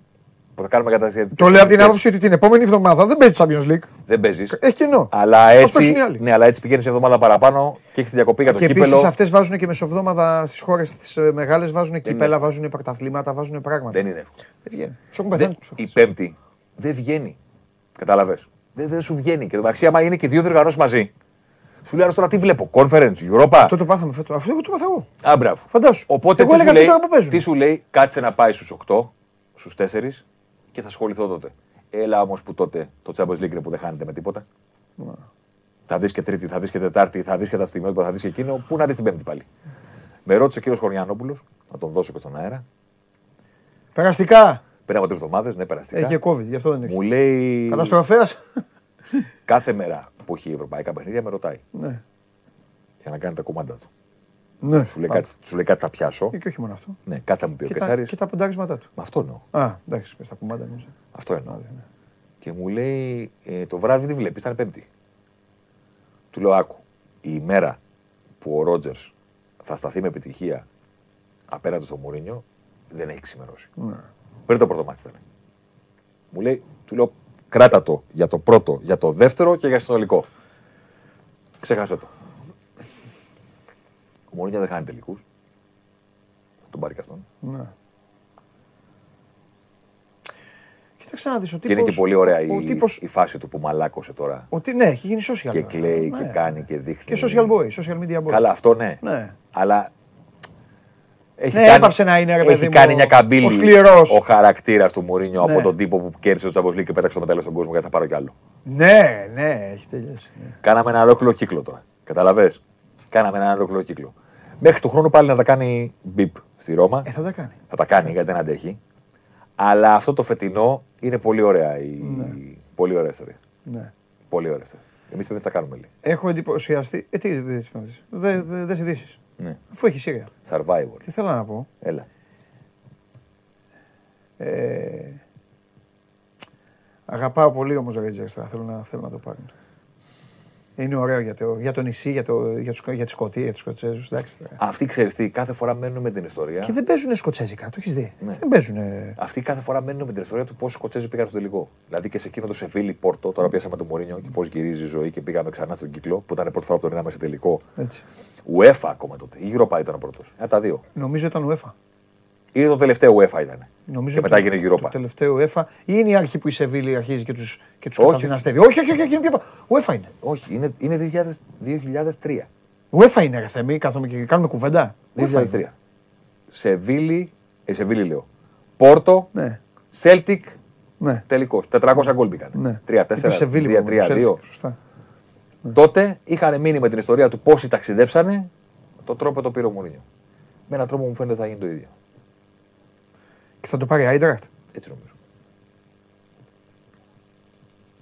Που θα κάνουμε κατά Το λέω από την άποψη ότι την επόμενη εβδομάδα δεν παίζεις Champions League. Δεν παίζεις. Έχει κενό. Αλλά Ας έτσι, παίξουν οι άλλοι. ναι, αλλά έτσι πηγαίνεις εβδομάδα παραπάνω και έχεις τη διακοπή για το Και κύπελο. επίση αυτές βάζουν και μεσοβδόμαδα στις χώρες τις μεγάλες, βάζουν κύπελα, βάζουν πρωταθλήματα, βάζουν πράγματα. Δεν είναι εύκολο. Δεν βγαίνει. Σου έχουν Δεν- πεθάνει. η Πέμπτη δεν βγαίνει. Κατάλαβε. Δεν, δεν σου βγαίνει. Και το μεταξύ, άμα είναι και δύο διοργανώσεις μαζί, σου λέει «Άρα τώρα τι βλέπω; Conference, Europa. Αυτό το πάθαμε φέτο. Αυτό το πάθα εγώ. Α, μπράβο. Φαντάσου. Οπότε Εγώ τι, έλεγα σου λέει, αυτό τώρα που παίζουν. τι σου λέει, κάτσε να πάει στους 8, στους 4 και θα ασχοληθώ τότε. Έλα όμως που τότε το Champions League είναι που δεν χάνεται με τίποτα. Θα δεις και Τρίτη, θα δεις και Τετάρτη, θα δεις και τα στιγμιότυπα, θα δεις και εκείνο. Πού να δεις την Πέμπτη πάλι. Με ρώτησε ο κύριος Χωριανόπουλος, να τον δώσω και στον αέρα. Περαστικά. Πριν από τρεις εβδομάδες, ναι, περαστικά. Έχει και COVID, γι' αυτό δεν έχει. Μου λέει. Καταστροφέας. Κάθε μέρα που έχει ευρωπαϊκά παιχνίδια με ρωτάει Ναι. για να κάνει τα κουμάντα του. Ναι. Σου λέει, κάτι, σου λέει κάτι θα πιάσω. Ε, Και όχι μόνο αυτό. Ναι, κάτι θα μου πει ο Και τα, Κεσάρης. και τα ποντάρισματά του. Με αυτό εννοώ. Α, εντάξει, πες τα κουμάντα νομίζω. Αυτό εννοώ. Και μου λέει ε, το βράδυ δεν βλέπεις, ήταν Πέμπτη. Του λέω άκου. Η ημέρα που ο Ρότζερς θα σταθεί με επιτυχία απέναντι στο Μουρίνιο δεν έχει ξημερώσει. Πριν το πρώτο μάτι ήταν. Μου λέει, του λέω κράτα το για το πρώτο, για το δεύτερο και για το συνολικό. Ξέχασε το. Ο Μουρίνιο δεν χάνει τελικούς. Τον πάρει και αυτόν. Ναι. Κοίταξε να δεις, ο Και είναι τύπος... και πολύ ωραία ο η, τύπος- η φάση του που μαλάκωσε τώρα. Ότι ναι, έχει γίνει social. Και τώρα. κλαίει Ναι. και κάνει και δείχνει. Και social boy, social media boy. Καλά, αυτό ναι. Ναι. Αλλά. Έχει Ναι, έπαψε να είναι, ρε παιδί Έχει μου, κάνει μια καμπύλη ο σκληρός. ο χαρακτήρας του Μουρίνιο Ναι. από τον τύπο που κέρδισε το Champions League και πέταξε το μετάλλιο στον κόσμο γιατί θα πάρω κι άλλο. Ναι, ναι, έχει τελειώσει. ναι. Κάναμε ένα ολόκληρο κύκλο τώρα. Καταλαβέ. Κάναμε ένα ολόκληρο κύκλο. Μέχρι του χρόνου πάλι να τα κάνει μπιπ στη Ρώμα. Ε, θα τα κάνει. Θα τα κάνει γιατί δεν αντέχει. Αλλά αυτό το φετινό είναι πολύ ωραία. Η... Πολύ ωραία ιστορία. Ναι. Πολύ ωραία ιστορία. Εμείς πρέπει να τα κάνουμε λίγο. Έχω εντυπωσιαστεί. Ε, τι δεν δε, δε, δες ειδήσεις. Ναι. Αφού έχει Σύρια. Survivor. Τι θέλω να πω. Έλα. Ε, αγαπάω πολύ όμως Rangers τώρα. Θέλω να, θέλω να το πάρουν. Είναι ωραίο για το, για το νησί, για, το, για, τους, για τη Σκωτία, για τους Σκοτσέζους. Εντάξει, τώρα. Αυτοί ξέρεις τι, κάθε φορά μένουν με την ιστορία. Και δεν παίζουν σκοτσέζικα, το έχεις δει. Ναι. Δεν παίζουν. Αυτοί κάθε φορά μένουν με την ιστορία του πόσο Σκοτσέζοι πήγαν στο τελικό. Δηλαδή και σε εκείνο το Σεβίλη Πόρτο, τώρα πιάσαμε τον Μωρίνιο και πώς γυρίζει η ζωή και πήγαμε ξανά στον κύκλο που ήταν πρώτη φορά που τον είδαμε σε τελικό. Έτσι. UEFA ακόμα τότε. Η Europa ήταν ο πρώτος. Ένα τα δύο. Νομίζω ήταν UEFA. Ή το τελευταίο UEFA ήταν. Νομίζω και μετά το- έγινε η Το Europa. τελευταίο UEFA ή είναι η αρχή που η Σεβίλη αρχίζει και του και τους Όχι. καταδυναστεύει. Όχι, όχι, όχι, όχι, είναι πιο πα- UEFA είναι. Όχι, είναι, είναι 2000, 2003. UEFA είναι ρε Θεμή, κάθομαι και κάνουμε κουβέντα. UEFA είναι. 2003. Σεβίλη, ε, Σεβίλη λέω. Πόρτο, Ναι, Celtic, ναι. τελικός. 400 γκολ μπήκαν. ναι. 3-4, Είπε Σεβίλη, 3-3-2. Σωστά. Τότε είχαν μείνει με την ιστορία του πόσοι ταξιδέψανε το τρόπο το πήρε ο Μουρίνιο. Με έναν τρόπο μου φαίνεται θα γίνει το ίδιο. Και θα το πάρει η Άιντραχτ. Έτσι νομίζω.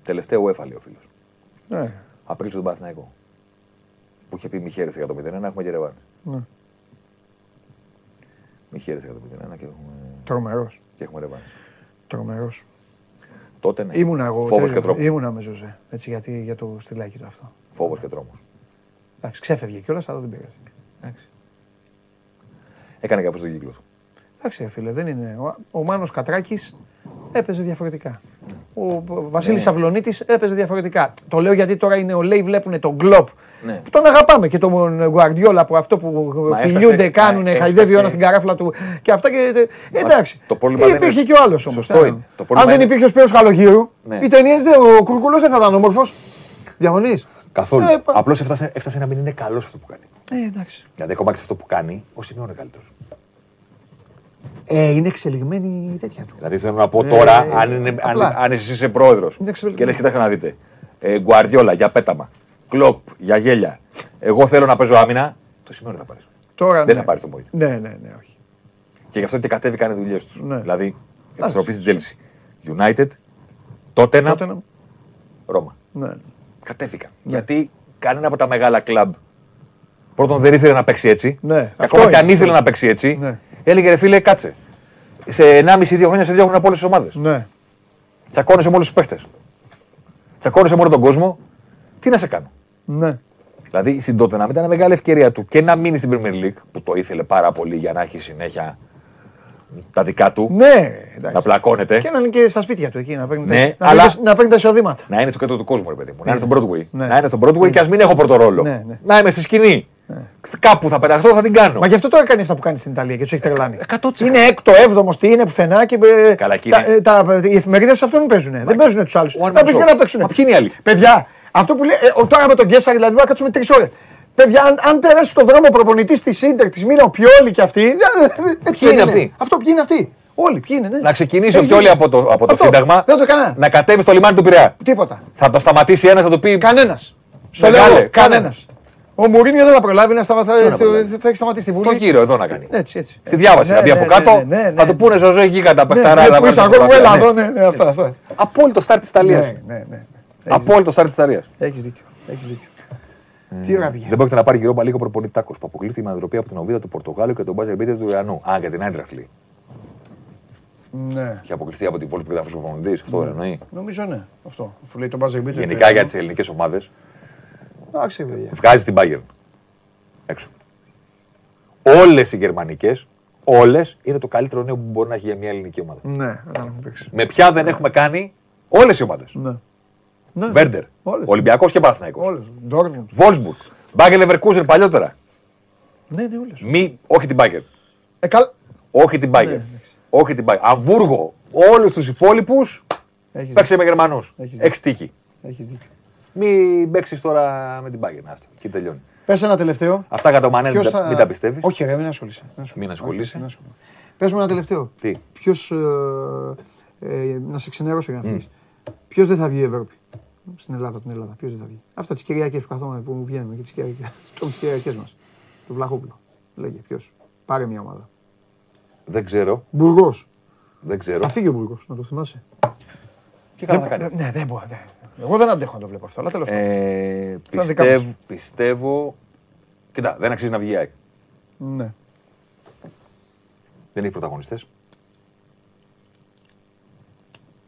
Τελευταίο UEFA λέει ο φίλος. Ναι. Απρίλιο στον Παναθηναϊκό. Που είχε πει μη χαίρεστε για το 0-1, έχουμε και ρεβάνι. Ναι. Μη χαίρεστε για το 0-1 και έχουμε, Τρομερός. και έχουμε ρεβάνι. Τρομερός. Τότε ναι. Ήμουνα εγώ. Φόβος τέτοιο, και τρόμος. Ήμουνα με Ζωζέ. Έτσι γιατί για το στυλάκι του αυτό. Φόβος και τρόμος. Εντάξει, ξέφευγε κιόλας, αλλά δεν πειράζει. Εντάξει. Έκανε και αυτό τον κύκλο του. Εντάξει, ρε φίλε, δεν είναι. Ο, ο Μάνος Κατράκης έπαιζε διαφορετικά. Ο Βασίλης Ναι. Αυλονίτης έπαιζε διαφορετικά. Το λέω γιατί τώρα οι νεολαίοι βλέπουν τον Γκλοπ. Ναι. Που τον αγαπάμε και τον Γουαρδιόλα που αυτό που Μα φιλιούνται, έφτασε- κάνουν, μα χαϊδεύει ο έφτασε- ένας στην καράφλα του και αυτά και. Εντάξει. το πρόβλημα δεν Υπήρχε είναι- και ο άλλος όμως. Σωστό είναι. Το πρόβλημα Αν δεν είναι- υπήρχε ο Σπύρος Καλογύρου, Ναι. οι ταινίες ο Κουρκουλός δεν θα ήταν όμορφος. Διαγωνεί. Καθόλου. Ε, πα- Απλώς έφτασε, έφτασε να μην είναι καλός αυτό που κάνει. Ε, εντάξει. Δηλαδή, ακόμα και σε αυτό που κάνει, ο Σιμεών είναι καλύτερος. Ε, είναι εξελιγμένη η τέτοια του. Δηλαδή, θέλω να πω τώρα, Ε, αν, είναι, αν, απλά. αν εσύ είσαι πρόεδρος Είναι εξελιγμένο. και λες, κοιτάξτε να δείτε. Ε, Γκουαρδιόλα για πέταμα. Κλοπ για γέλια. Εγώ θέλω να παίζω άμυνα. Το Σιμεών δεν θα πάρεις. Τώρα, Δεν ναι. θα πάρεις τον Μωρίνιο. Ναι, ναι, ναι, όχι. Και γι' αυτό και κατέβηκαν οι δουλειές τους. Ναι. Δηλαδή, επιστροφή στην Τζέλση. United, Tottenham, Τότε να- Ρώμα. Ναι. Κατέβηκαν. Γιατί κανένα από τα μεγάλα κλαμπ πρώτον δεν ήθελε να παίξει έτσι. Ναι, Και αυτό ακόμα και είναι. αν ήθελε να παίξει έτσι, Ναι. Έλεγε ρε φίλε, κάτσε. Σε 1,5-2 χρόνια σε διώχνουν από όλες τις ομάδες. Ναι. Τσακώνεσαι με όλους τους παίχτες. Τσακώνεσαι με όλο τον κόσμο. Τι να σε κάνω; Ναι. Δηλαδή στην τότε να ήταν μεγάλη ευκαιρία του και να μείνει στην Premier League που το ήθελε πάρα πολύ για να έχει συνέχεια τα δικά του. Ναι, εντάξει. Να πλακώνεται. Και να είναι και στα σπίτια του εκεί, να παίρνει, Ναι, τα, αλλά- να παίρνει, να παίρνει τα εισοδήματα. Να είναι στο κέντρο του κόσμου, ρε παιδί μου. Να είναι στον Broadway. Ναι. Να είναι στον Broadway και ας μην έχω πρώτο ρόλο. Ναι, ναι. Να είμαι στη σκηνή. Κάπου θα περαχθώ, θα την κάνω. Μα γι' αυτό τώρα κάνει αυτά που κάνεις στην Ιταλία και τους έχει τρελάνει. 100%. Είναι έκτο, έβδομο, τι είναι πουθενά και. ε, Καλά, εκεί τα, είναι. ε, τα, οι εφημερίδες αυτόν παίζουν. Δεν παίζουν τους άλλους. Ο Να παίζουν Show. να παίξουν. Μα ποιοι είναι οι άλλοι; Παιδιά, αυτό που λέει. ε, ο- τώρα με τον Γκέσσαρ δηλαδή μπορεί να κάτσουμε τρεις ώρες. Παιδιά, αν, αν περάσει στον δρόμο προπονητής της Ιντερ, της Μίλαν, ο Πιόλη και αυτοί. Ποιοι είναι αυτοί; Αυτό ποιοι είναι αυτοί; Όλοι, ποιοι είναι, ναι. Να ξεκινήσει ο Έχεις Πιόλη δίκιο. από το, από το Αυτό. Σύνταγμα; Δεν το έκανα. Να κατέβει στο λιμάνι του Πειραιά. Τίποτα. Θα το σταματήσει ένας, θα του πει. Κανένας. Στο Μεγάλε, λέω, κανένας. Κανένας. Ο Μουρίνιο δεν θα προλάβει να σταματήσει. να προλάβει. Θα έχει σταματήσει τη Βουλή. Το γύρο εδώ να κάνει. Έτσι, έτσι. Στη διάβαση, Ναι, να μπει ναι, από ναι, κάτω. ναι, ναι, Θα ναι. του πούνε ζωζό εκεί κατά Ναι, παιχτάρα. ναι, αλλά που είσαι βγάζει αγόρι μου, έλα φωτογραφία. εδώ, ναι, ναι, αυτά, αυτά. Απόλυτο στάρ της Ιταλίας. Ναι, ναι, ναι. Απόλυτο στάρ της Ιταλίας. Έχεις δίκιο. Έχεις δίκιο. Τι ώρα πήγε. Δεν πρόκειται να πάρει γύρω λίγο προπονητή Τάκο που αποκλείστηκε με ανδροπία από την Οβίδα του Πορτογάλου και τον Μπάζερ Μπίτε του Ιρανού. Α, για την Άιντραχτ λέει. Ναι. Είχε αποκλειστεί από την υπόλοιπη γράφη προπονητής. Αυτό δεν εννοεί. Νομίζω ναι. Αυτό. Αφού λέει τον Μπάζερ Μπίτερ. Γενικά για τις ελληνικές ομάδες Εντάξει, παιδιά. Βγάζει την Bayern έξω. Όλες οι γερμανικές, όλες είναι το καλύτερο νέο που μπορεί να έχει για μια ελληνική ομάδα. Ναι, όταν έχουν παίξει. Με ποια δεν έχουμε κάνει όλες οι ομάδες. Ναι. Ναι. Βέρντερ, Όλες. Ολυμπιακός και Παναθηναϊκός. Όλες. Ντόρτμουντ. Βόλσμπουργκ, Μπάγκερ Leverkusen παλιότερα. Ναι, ναι, όλες. Μη, όχι την Μπάγκερ. Ε, καλ... Όχι την Μπάγκερ. Ναι, όχι την Μπάγκερ. Αμβούργο, όλους τους υπόλοιπους Έχεις παίξε με Γερμανούς. Έχεις δίκιο. Έχει τύχει. Έχεις δίκιο. Μην παίξει τώρα με την Μπάγκερ. Άστο, εκεί τελειώνει. Πες ένα τελευταίο. Αυτά για το Μανέ μην, Ποιος τα- θα- μην τα πιστεύεις. Όχι, ρε, μην ασχολείσαι. Μην ασχολείσαι. Πες μου ένα τελευταίο. Τι; Ποιος, ε, ε, να σε ξενερώσω για να φύγεις. Ποιος δεν θα βγει η Ευρώπη; Στην Ελλάδα, την Ελλάδα. Ποιος δεν θα βγει; Αυτά τις Κυριακές που καθόμαστε που βγαίνουμε και τις Κυριακές. Τρώμε τις Κυριακές μας. Το Βλαχόπουλο. Λέγε ποιος. Πάρε μια ομάδα. Δεν ξέρω. Μπουργός. Δεν ξέρω. Θα φύγει ο Μπουργός, να το θυμάσαι. Και καλά θα κάνει. Ε, Ναι, δεν μπορώ. Δεν- Εγώ δεν αντέχω να το βλέπω αυτό, αλλά τέλος πάντων. Ε, Αυτά δικά μας. πιστεύω, πιστεύω. Κοίτα, δεν αξίζει να βγει η ΑΕΚ. Ναι. Δεν έχει πρωταγωνιστές.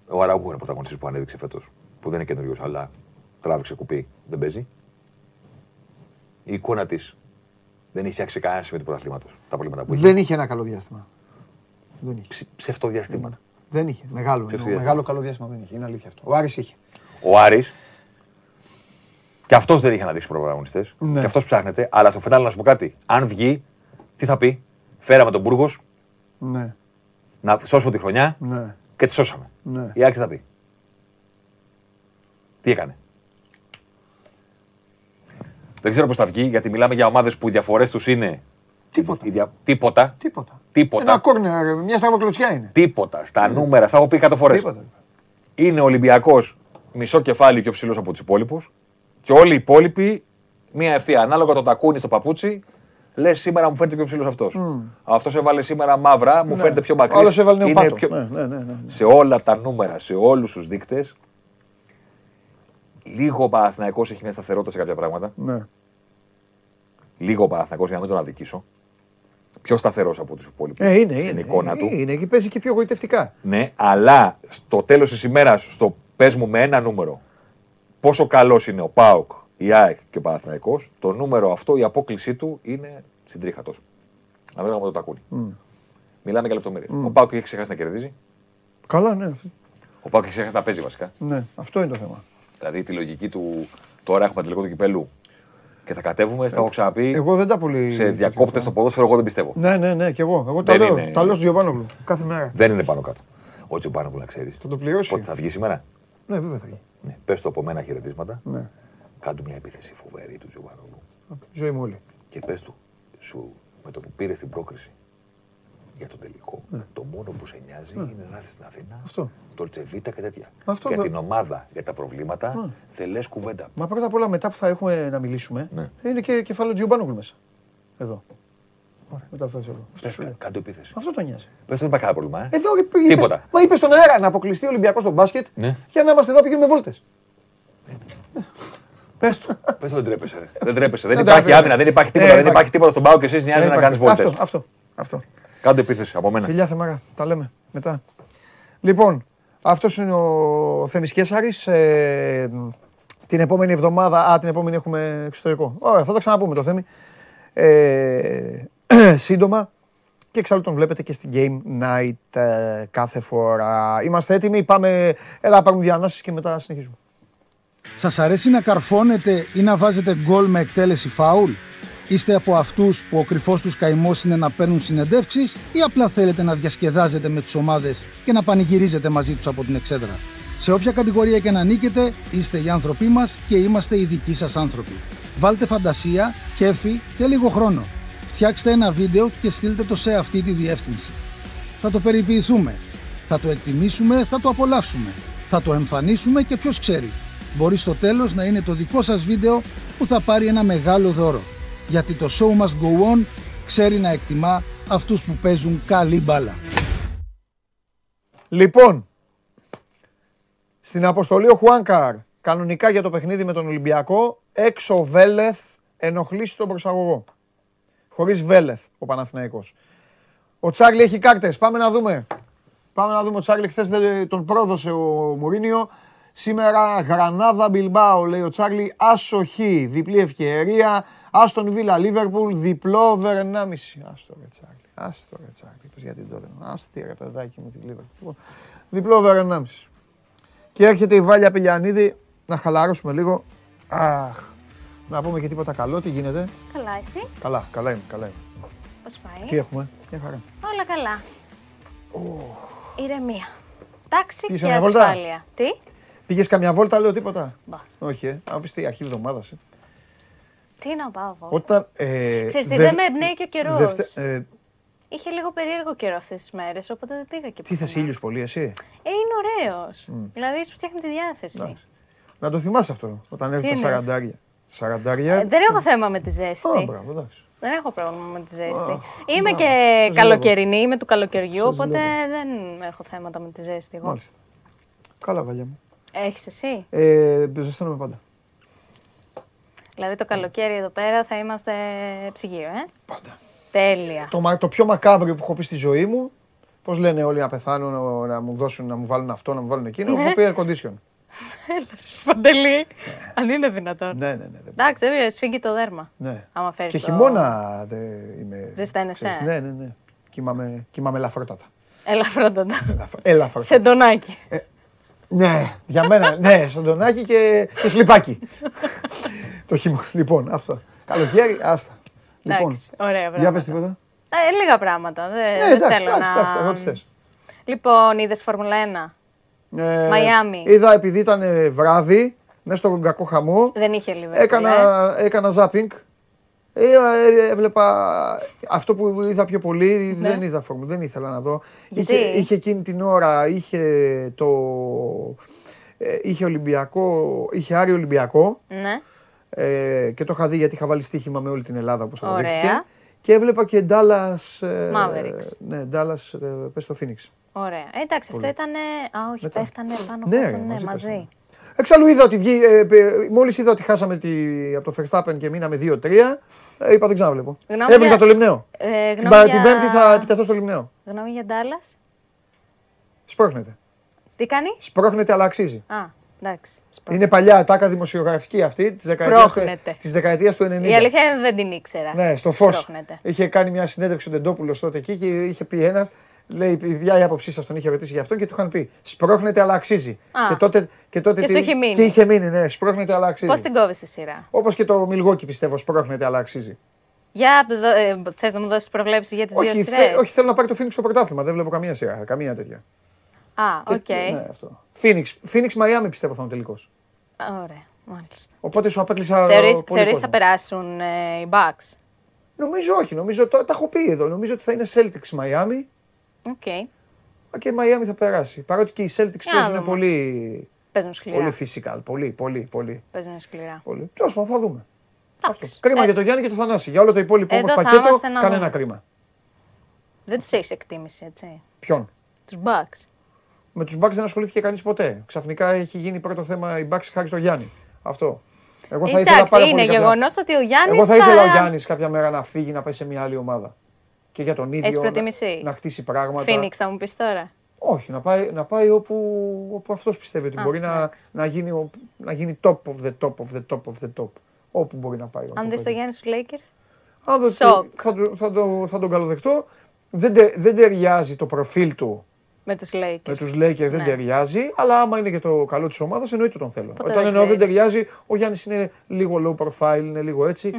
Ο Αραούχο είναι πρωταγωνιστής που ανέδειξε φέτος. Που δεν είναι καινούριος, αλλά τράβηξε κουπί. Δεν παίζει. Η εικόνα της δεν έχει φτιάξει κανένα σημείο του πρωταθλήματος. Τα προβλήματα που έχει. Δεν είχε ένα καλό διάστημα. Δεν είχε. Ψ- Ψευτοδιαστήματα. Δεν είχε. Μεγάλο. εννοώ. διάστημα. Μεγάλο καλό διάστημα δεν είχε. Είναι αλήθεια αυτό. Ο Άρης είχε. Ο Άρης και αυτός δεν είχε αναδείξει πρωταγωνιστέ. Ναι. Και αυτός ψάχνεται. Αλλά στο φινάλε να σου πω κάτι. Αν βγει, τι θα πει; Φέραμε τον Μπούργος Ναι. να σώσουμε τη χρονιά Ναι. και τη σώσαμε. Ναι. Η ΑΕΚ τι θα πει; Τι έκανε; Δεν ξέρω πώς θα βγει, γιατί μιλάμε για ομάδες που οι διαφορές τους είναι. Τίποτα. οι δια- Τίποτα. Τίποτα. Τίποτα. Ένα κόρνερ, μια στραβοκλωτσιά είναι. Τίποτα. Στα νούμερα, στα έχω πει 100 φορές. Τίποτα. Είναι ο Ολυμπιακός μισό κεφάλι πιο ψηλός από τους υπόλοιπους και όλοι οι υπόλοιποι μία ευθεία. Ανάλογα το τακούνι στο παπούτσι, λες σήμερα μου φαίνεται πιο ψηλός αυτός. Αυτός έβαλε σήμερα μαύρα, μου φαίνεται πιο μακρύς. Άλλος έβαλε νεοπάτο. πιο... Ναι, ναι, ναι, ναι. Σε όλα τα νούμερα, σε όλους τους δείκτες, λίγο ο Παναθηναϊκός έχει μια σταθερότητα σε κάποια πράγματα. ναι. Λίγο ο Παναθηναϊκός για να μην τον αδικήσω. Πιο σταθερός από τους υπόλοιπους. Ε, είναι, στην είναι, εικόνα είναι, του. Είναι και παίζει και πιο γοητευτικά. Ναι, αλλά στο τέλος της ημέρας, στο πες μου με ένα νούμερο, πόσο καλός είναι ο Πάοκ, η ΑΕΚ και ο Παναθηναϊκός, το νούμερο αυτό, η απόκλησή του είναι στην τρίχα τόσο. Ανάλογα με το τακούνι. Μιλάμε για λεπτομέρειες. Ο Πάοκ έχει ξεχάσει να κερδίζει. Καλά, ναι. Ο Πάοκ έχει ξεχάσει να παίζει βασικά. ναι. Αυτό είναι το θέμα. Δηλαδή τη λογική του τώρα έχουμε τελικό του κυπέλου και θα κατέβουμε, θα έχω ξαναπεί. Εγώ δεν τα πολύ. σε διακόπτες στο ποδόσφαιρο, εγώ δεν πιστεύω. Ναι, ναι, ναι, και εγώ. Εγώ τα Δεν λέω, είναι- τα λέω στον Γιωβάνογλου κάθε μέρα. Δεν είναι πάνω κάτω. Ο Τζιμπάνο που να ξέρεις. Θα το πληρώσει. Πότε θα βγει σήμερα; Ναι, βέβαια θα γίνει. Ναι. Πες το από μένα χαιρετίσματα. Ναι. Κάντου μια επίθεση φοβερή του Τζιμπάνογλου. Η ζωή μου όλη. Και πες του, σου με το που πήρε την πρόκριση για τον τελικό, το μόνο που σε νοιάζει είναι να έρθεις στην Αθήνα. Ναι. Αυτό. Το Τσεβίτα και τέτοια. Αυτό για θα- την ομάδα, για τα προβλήματα, δεν λες κουβέντα. Μα πρώτα απ' όλα μετά που θα έχουμε να μιλήσουμε, Ναι. είναι και κεφάλαιο Τζιουμπάνογλου μέσα. Εδώ. Μετά αυτό θέλω. Αυτό σου λέω. Κάντου επίθεση. Αυτό το νοιάζει. Πες δεν υπάρχει κανένα πρόβλημα. Ε. Εδώ είπες- Τίποτα. Μα είπε στον αέρα να αποκλειστεί ο Ολυμπιακός στο μπάσκετ Ναι. για να είμαστε εδώ πηγαίνουμε βόλτες. Πες του. Πες του, δεν τρέπεσαι. ρε. Δεν τρέπεσαι. Δεν Δεν υπάρχει τρέπεσαι. άμυνα, δεν υπάρχει τίποτα. Ε, Δεν υπάρχει. υπάρχει τίποτα στον Πάο και εσύ νοιάζει να κάνεις βόλτες. Αυτό, αυτό. αυτό. Κάντε επίθεση από μένα. Φιλιά Θεμάρα, τα λέμε μετά. Λοιπόν, αυτός είναι ο Θέμης Κέσαρης. Ε, την επόμενη εβδομάδα, α, την επόμενη έχουμε εξωτερικό. Ωραία, θα τα ξαναπούμε το Θέμη. Ε, σύντομα. Και εξάλλου τον βλέπετε και στην Game Night ε, κάθε φορά. Είμαστε έτοιμοι, πάμε, έλα να πάρουμε διανάσεις και μετά συνεχίζουμε. Σας αρέσει να καρφώνετε ή να βάζετε γκολ με εκτέλεση φάουλ; Είστε από αυτούς που ο κρυφός τους καημός είναι να παίρνουν συνεντεύξεις ή απλά θέλετε να διασκεδάζετε με τις ομάδες και να πανηγυρίζετε μαζί τους από την εξέδρα; Σε όποια κατηγορία και να νίκετε, είστε οι άνθρωποι μας και είμαστε οι δικοί σας άνθρωποι. Βάλτε φαντασία, κέφι και λίγο χρόνο. Φτιάξτε ένα βίντεο και στείλτε το σε αυτή τη διεύθυνση. Θα το περιποιηθούμε. Θα το εκτιμήσουμε, θα το απολαύσουμε. Θα το εμφανίσουμε και ποιος ξέρει. Μπορεί στο τέλος να είναι το δικό σας βίντεο που θα πάρει ένα μεγάλο δώρο. Γιατί το show must go on ξέρει να εκτιμά αυτούς που παίζουν καλή μπάλα. Λοιπόν, στην αποστολή ο Χουάνκαρ, κανονικά για το παιχνίδι με τον Ολυμπιακό, έξω ο Βέλεθ ενοχλήσει τον προσαγωγό. Χωρίς Βέλεθ ο Παναθηναϊκός. Ο Τσάρλι έχει κάρτες, πάμε να δούμε. Πάμε να δούμε ο Τσάρλι, χθες δεν τον πρόδωσε ο Μουρίνιο. Σήμερα Γρανάδα Μπιλμπάο, λέει ο Τσάρλι, άσοχη, διπλή ευκαιρία. Άστον Βίλα Λίβερπουλ, διπλό over 1,5. Άστο ρε Τσάρλι, άστο ρε Τσάρλι, πες γιατί τώρα. Άστη ρε παιδάκι μου τη Λίβερπουλ. Λοιπόν, Διπλό over 1,5. Και έρχεται η Βάλια Πηλιανίδη, να χαλαρώσουμε λίγο. Αχ, να πούμε και τίποτα καλό, τι γίνεται. Καλά, εσύ; Καλά, καλά είμαι, καλά είμαι. Πώς πάει; Τι έχουμε, μια χαρά. Όλα καλά. Ηρεμία. Τάξη Πήγες και μια βόλτα; ασφάλεια. Τι; Πήγες καμιά βόλτα, λέω τίποτα; Μπα. Όχι, ε. Αν πεις τι, αρχή εβδομάδας. Ε. Τι να πάω εγώ; Όταν. Ε, Ξέρεις τι, δε- δεν με εμπνέει και ο καιρός. δευτε- ε, Είχε λίγο περίεργο καιρό αυτές τις μέρες, οπότε δεν πήγα και τι θες πουθενά. ήλιους πολύ, εσύ; Ε, είναι ωραίος. Δηλαδή σου φτιάχνει τη διάθεση. Εντάξει. Να το θυμάσαι αυτό, όταν έρθει τα είναι; σαραντάρια. Σαραντάρια. Ε, δεν έχω θέμα με τη ζέστη. Α, μπράβο, εντάξει. Δεν έχω πρόβλημα με τη ζέστη. Είμαι μπράβο. και Σας καλοκαιρινή, είμαι του καλοκαιριού, Σας οπότε βλέπω. δεν έχω θέματα με τη ζέστη εγώ. Μάλιστα. Καλά, βαλιά μου. Έχεις εσύ; Ε, ζεσταίνομαι πάντα. Δηλαδή το καλοκαίρι εδώ πέρα θα είμαστε ψυγείο, ε; Πάντα. Τέλεια. Το, μα- το πιο μακάβριο που έχω πει στη ζωή μου, πώς λένε όλοι να πεθάνω, να, να μου δώσουν, να μου βάλουν αυτό, να μου βάλουν εκείνο, Ναι. έχω πει air condition. Σπαντελή. Αν είναι δυνατόν. Ναι, ναι, ναι. δεν- Εντάξει, δεν πειράζει, σφίγγει το δέρμα. ναι. Άμα φέρεις Και το- χειμώνα δεν είμαι. Ζεσταίνεσαι; ξέρεις, Ναι, ναι, ναι. Κοιμάμαι, κοιμάμαι ελαφρότατα. Ελαφρόντατα. Ελαφ- Ελαφρότατα. Σεντονάκι. Ναι, για μένα, ναι, σαντονάκι και, και σλιπάκι. το χειμώνα. Λοιπόν, αυτό. Καλοκαίρι, άστα. Λοιπόν, Εντάξει, ωραία για πράγματα. πες τίποτα. Ε, λίγα πράγματα. Δεν, Ναι, δεν εντάξει, θέλω εντάξει, να... εντάξει, εγώ τι θες. Λοιπόν, είδες Φόρμουλα 1. Ε, Μαϊάμι. Είδα επειδή ήταν ε, βράδυ, μέσα στον κακό χαμό. Δεν είχε Λίβερπουλ. Έκανα, ε. έκανα ζάπινγκ. Ε, ε, έβλεπα αυτό που είδα πιο πολύ, Ναι. δεν είδα φόρμου, δεν ήθελα να δω. Γιατί; Είχε, είχε εκείνη την ώρα, είχε το... ε, είχε Ολυμπιακό, είχε Άρη Ολυμπιακό Ναι. ε, και το είχα δει γιατί είχα βάλει στοίχημα με όλη την Ελλάδα όπως Ωραία. Αποδείχθηκε. Και έβλεπα και Dallas... ε, Mavericks. Ναι, Dallas, ε, πες το Phoenix. Ωραία. Ε, εντάξει, αυτό ήταν. Α, όχι, Μετά. πέφτανε πάνω Ναι, κάτω, ρε, ναι, μαζί μαζί. πέσανε. Εξάλλου είδα ότι βγει, ε, ε, μόλις είδα ότι χάσαμε τη, από το Verstappen και μείναμε 2-3, ε, είπα δεν ξαναβλέπω. Γνώμη Έβριζα για- το Λιμνέο. Ε, Την, γνώμη πα- για... την Πέμπτη θα επιτεθώ στο Λιμνέο. Γνώμη για Ντάλλα. Σπρώχνεται. Τι κάνεις; Σπρώχνεται αλλά αξίζει. Α, εντάξει. σπρώχνεται. Είναι παλιά ατάκα δημοσιογραφική αυτή της δεκαετίας, του, Σπρώχνεται. της δεκαετίας του 90. Η αλήθεια είναι δεν την ήξερα. Ναι, στο φως. Σπρώχνεται. Είχε κάνει μια συνέντευξη ο Ντεντόπουλο τότε εκεί και είχε πει ένας. Λέει, ποια η άποψή σας, τον είχε ρωτήσει για αυτόν και του είχαν πει Σπρώχνεται αλλά αξίζει. Α. Και τότε. Και, τότε Και σου τι- είχε μείνει. Και είχε μείνει, ναι, σπρώχνεται αλλά αξίζει. Πώς την κόβεις τη σειρά; Όπως και το Μιλγουόκι πιστεύω, σπρώχνεται αλλά αξίζει. Για ε, θες να μου δώσεις προβλέψεις για τις δύο Όχι, σειρές; θε, όχι, θέλω να πάρει το Phoenix το πρωτάθλημα. Δεν βλέπω καμία σειρά, καμία τέτοια. Α, Και- οκ. Ναι, αυτό. Phoenix, Phoenix Miami πιστεύω θα είναι τελικός. Ωραία, μάλιστα. Οπότε σου απέκλεισα. Θεωρείς, πολύ θεωρείς κόσμο. θα περάσουν ε, οι Bucks; Νομίζω όχι, νομίζω το, τα έχω πει εδώ. Νομίζω ότι θα είναι Celtics Miami OK. και η Miami θα περάσει. Παρότι και οι Celtics να παίζουν δούμε. πολύ. Παίζουν σκληρά. Πολύ physical, πολύ, πολύ, πολύ. Παίζουν σκληρά. πολύ. Τέλος πάντων, θα δούμε. Αυτό. Εντάξει. Κρίμα Ε, για τον Γιάννη και τον Θανάση. Για όλο το υπόλοιπο όμως Εδώ θα πακέτο, είμαστε να κανένα δούμε. κρίμα. Δεν τους έχεις εκτίμηση, έτσι. Ποιον; Τους Bucks. Με τους Bucks δεν ασχολήθηκε κανείς ποτέ. Ξαφνικά έχει γίνει πρώτο θέμα οι Bucks χάρη στο Γιάννη. Αυτό. Εγώ θα ήθελα Εντάξει, πάρα είναι πολύ κάποια- γεγονός ότι ο Γιάννης. Εγώ θα ήθελα ο Γιάννης κάποια μέρα να φύγει να πάει σε μια άλλη ομάδα. Και για τον ίδιο Έχεις να, προτίμηση; να χτίσει πράγματα. Phoenix θα μου πεις τώρα. Όχι, να πάει, να πάει όπου, όπου αυτός πιστεύει ότι Α, μπορεί να, να, γίνει, ο- να γίνει top of the top of the top of the top. Όπου μπορεί να πάει. Αν το δει το παιδί. Γιάννη στους Lakers. Αν δω- Σοκ. θα, το, θα, το, θα τον καλοδεχτώ. Δεν, τε- δεν ταιριάζει το προφίλ του Με τους Lakers. με τους Lakers, δεν Ναι. ταιριάζει. Αλλά άμα είναι για το καλό της ομάδας, εννοείται τον θέλω. Ποτέ Όταν δεν εννοώ δεν ξέρεις. ταιριάζει, ο Γιάννης είναι λίγο low profile, είναι λίγο έτσι. Οι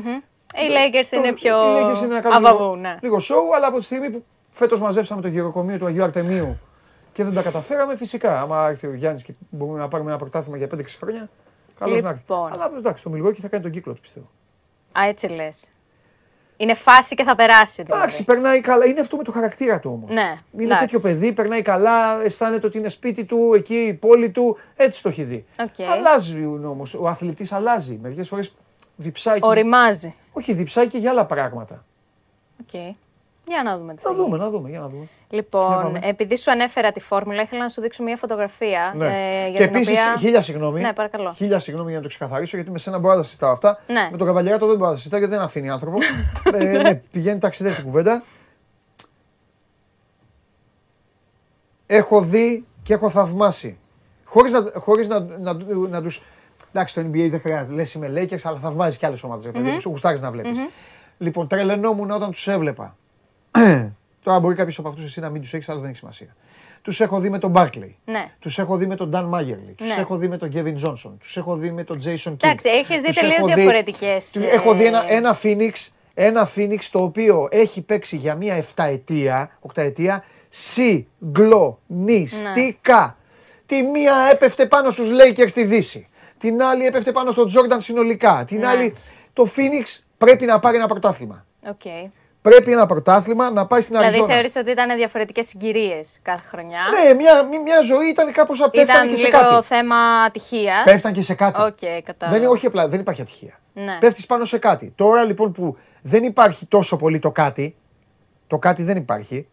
Lakers Το- είναι πιο. οι Lakers είναι να κάνουν αβαβού, λίγο, ναι. λίγο show, αλλά από τη στιγμή που φέτος μαζέψαμε το γυροκομείο του Αγίου Αρτεμίου και δεν τα καταφέραμε, φυσικά. Άμα έρθει ο Γιάννης και μπορούμε να πάρουμε ένα πρωτάθλημα για 5-6 χρόνια, καλώς να έρθει. Λοιπόν. Αλλά εντάξει, το Μιλγόκι θα κάνει τον κύκλο του πιστεύω. Α, έτσι λες. Είναι φάση και θα περάσει. Δηλαδή. Εντάξει, περνάει καλά. Είναι αυτό με το χαρακτήρα του όμως. Ναι, Είναι εντάξει. τέτοιο παιδί, περνάει καλά, αισθάνεται ότι είναι σπίτι του, εκεί η πόλη του. Έτσι το έχει δει. Οκ. Αλλάζει όμως. Ο αθλητής αλλάζει. Μερικές φορές διψάει και. Ωριμάζει. Όχι, διψάει και για άλλα πράγματα. Οκ. Για να δούμε τι θα Να γίνει. δούμε, να δούμε, για να δούμε. Για Λοιπόν, πάμε. επειδή σου ανέφερα τη Φόρμουλα, ήθελα να σου δείξω μια φωτογραφία. Ναι. ε, για και την επίσης, οποία... χίλια συγγνώμη. Ναι, παρακαλώ. Χίλια συγγνώμη για να το ξεκαθαρίσω, γιατί με σένα μπορώ να τα συζητάω αυτά. Ναι. Με τον Καβαλιαράτο δεν μπορώ να τα συζητάω γιατί δεν αφήνει άνθρωπο. ε, ναι, πηγαίνει ταξιδεύει την κουβέντα. Έχω δει και έχω θαυμάσει. Χωρίς να, χωρίς να, να, να του. Εντάξει, το NBA δεν χρειάζεται. Λες είμαι Lakers, αλλά θαυμάζει και άλλες ομάδες. Mm-hmm. Σου γουστάρεις να βλέπεις. Λοιπόν, τρελαινόμουν όταν τους έβλεπα. Τώρα μπορεί κάποιος από αυτούς εσύ να μην τους έχεις, αλλά δεν έχει σημασία. Τους έχω δει με τον Μπάρκλεϊ. Ναι. Τους έχω δει με τον Dan Μάγερλι. Τους Ναι. έχω δει με τον Kevin Johnson. Τους έχω δει με τον Jason Kidd. Εντάξει, έχεις δει Τους τελείως έχω δει- διαφορετικές, του- Έχω δει ένα, ε, ένα Phoenix, ένα Phoenix το οποίο έχει παίξει για μία εφταετία, οκταετία, συγκλονιστικά. Τη μία έπεφτε πάνω στους Lakers στη Δύση. Την άλλη έπεφτε πάνω στον Jordan συνολικά. Την Ναι. άλλη, το Phoenix πρέπει να πάρει ένα πρωτάθλημα. Οκ. Πρέπει ένα πρωτάθλημα να πάει στην Δηλαδή Αριζόνα. θεωρείς ότι ήταν διαφορετικές συγκυρίες κάθε χρονιά; Ναι, μια, μια, μια ζωή ήταν κάπως Ήταν απέφτανε και σε λίγο κάτι. θέμα ατυχίας. Πέφταν και σε κάτι. Οκ, κατάλαβα. δεν είναι όχι απλά, δεν υπάρχει ατυχία. Ναι. Πέφτεις πάνω σε κάτι. Τώρα λοιπόν που δεν υπάρχει τόσο πολύ το κάτι, το κάτι δεν υπάρχει,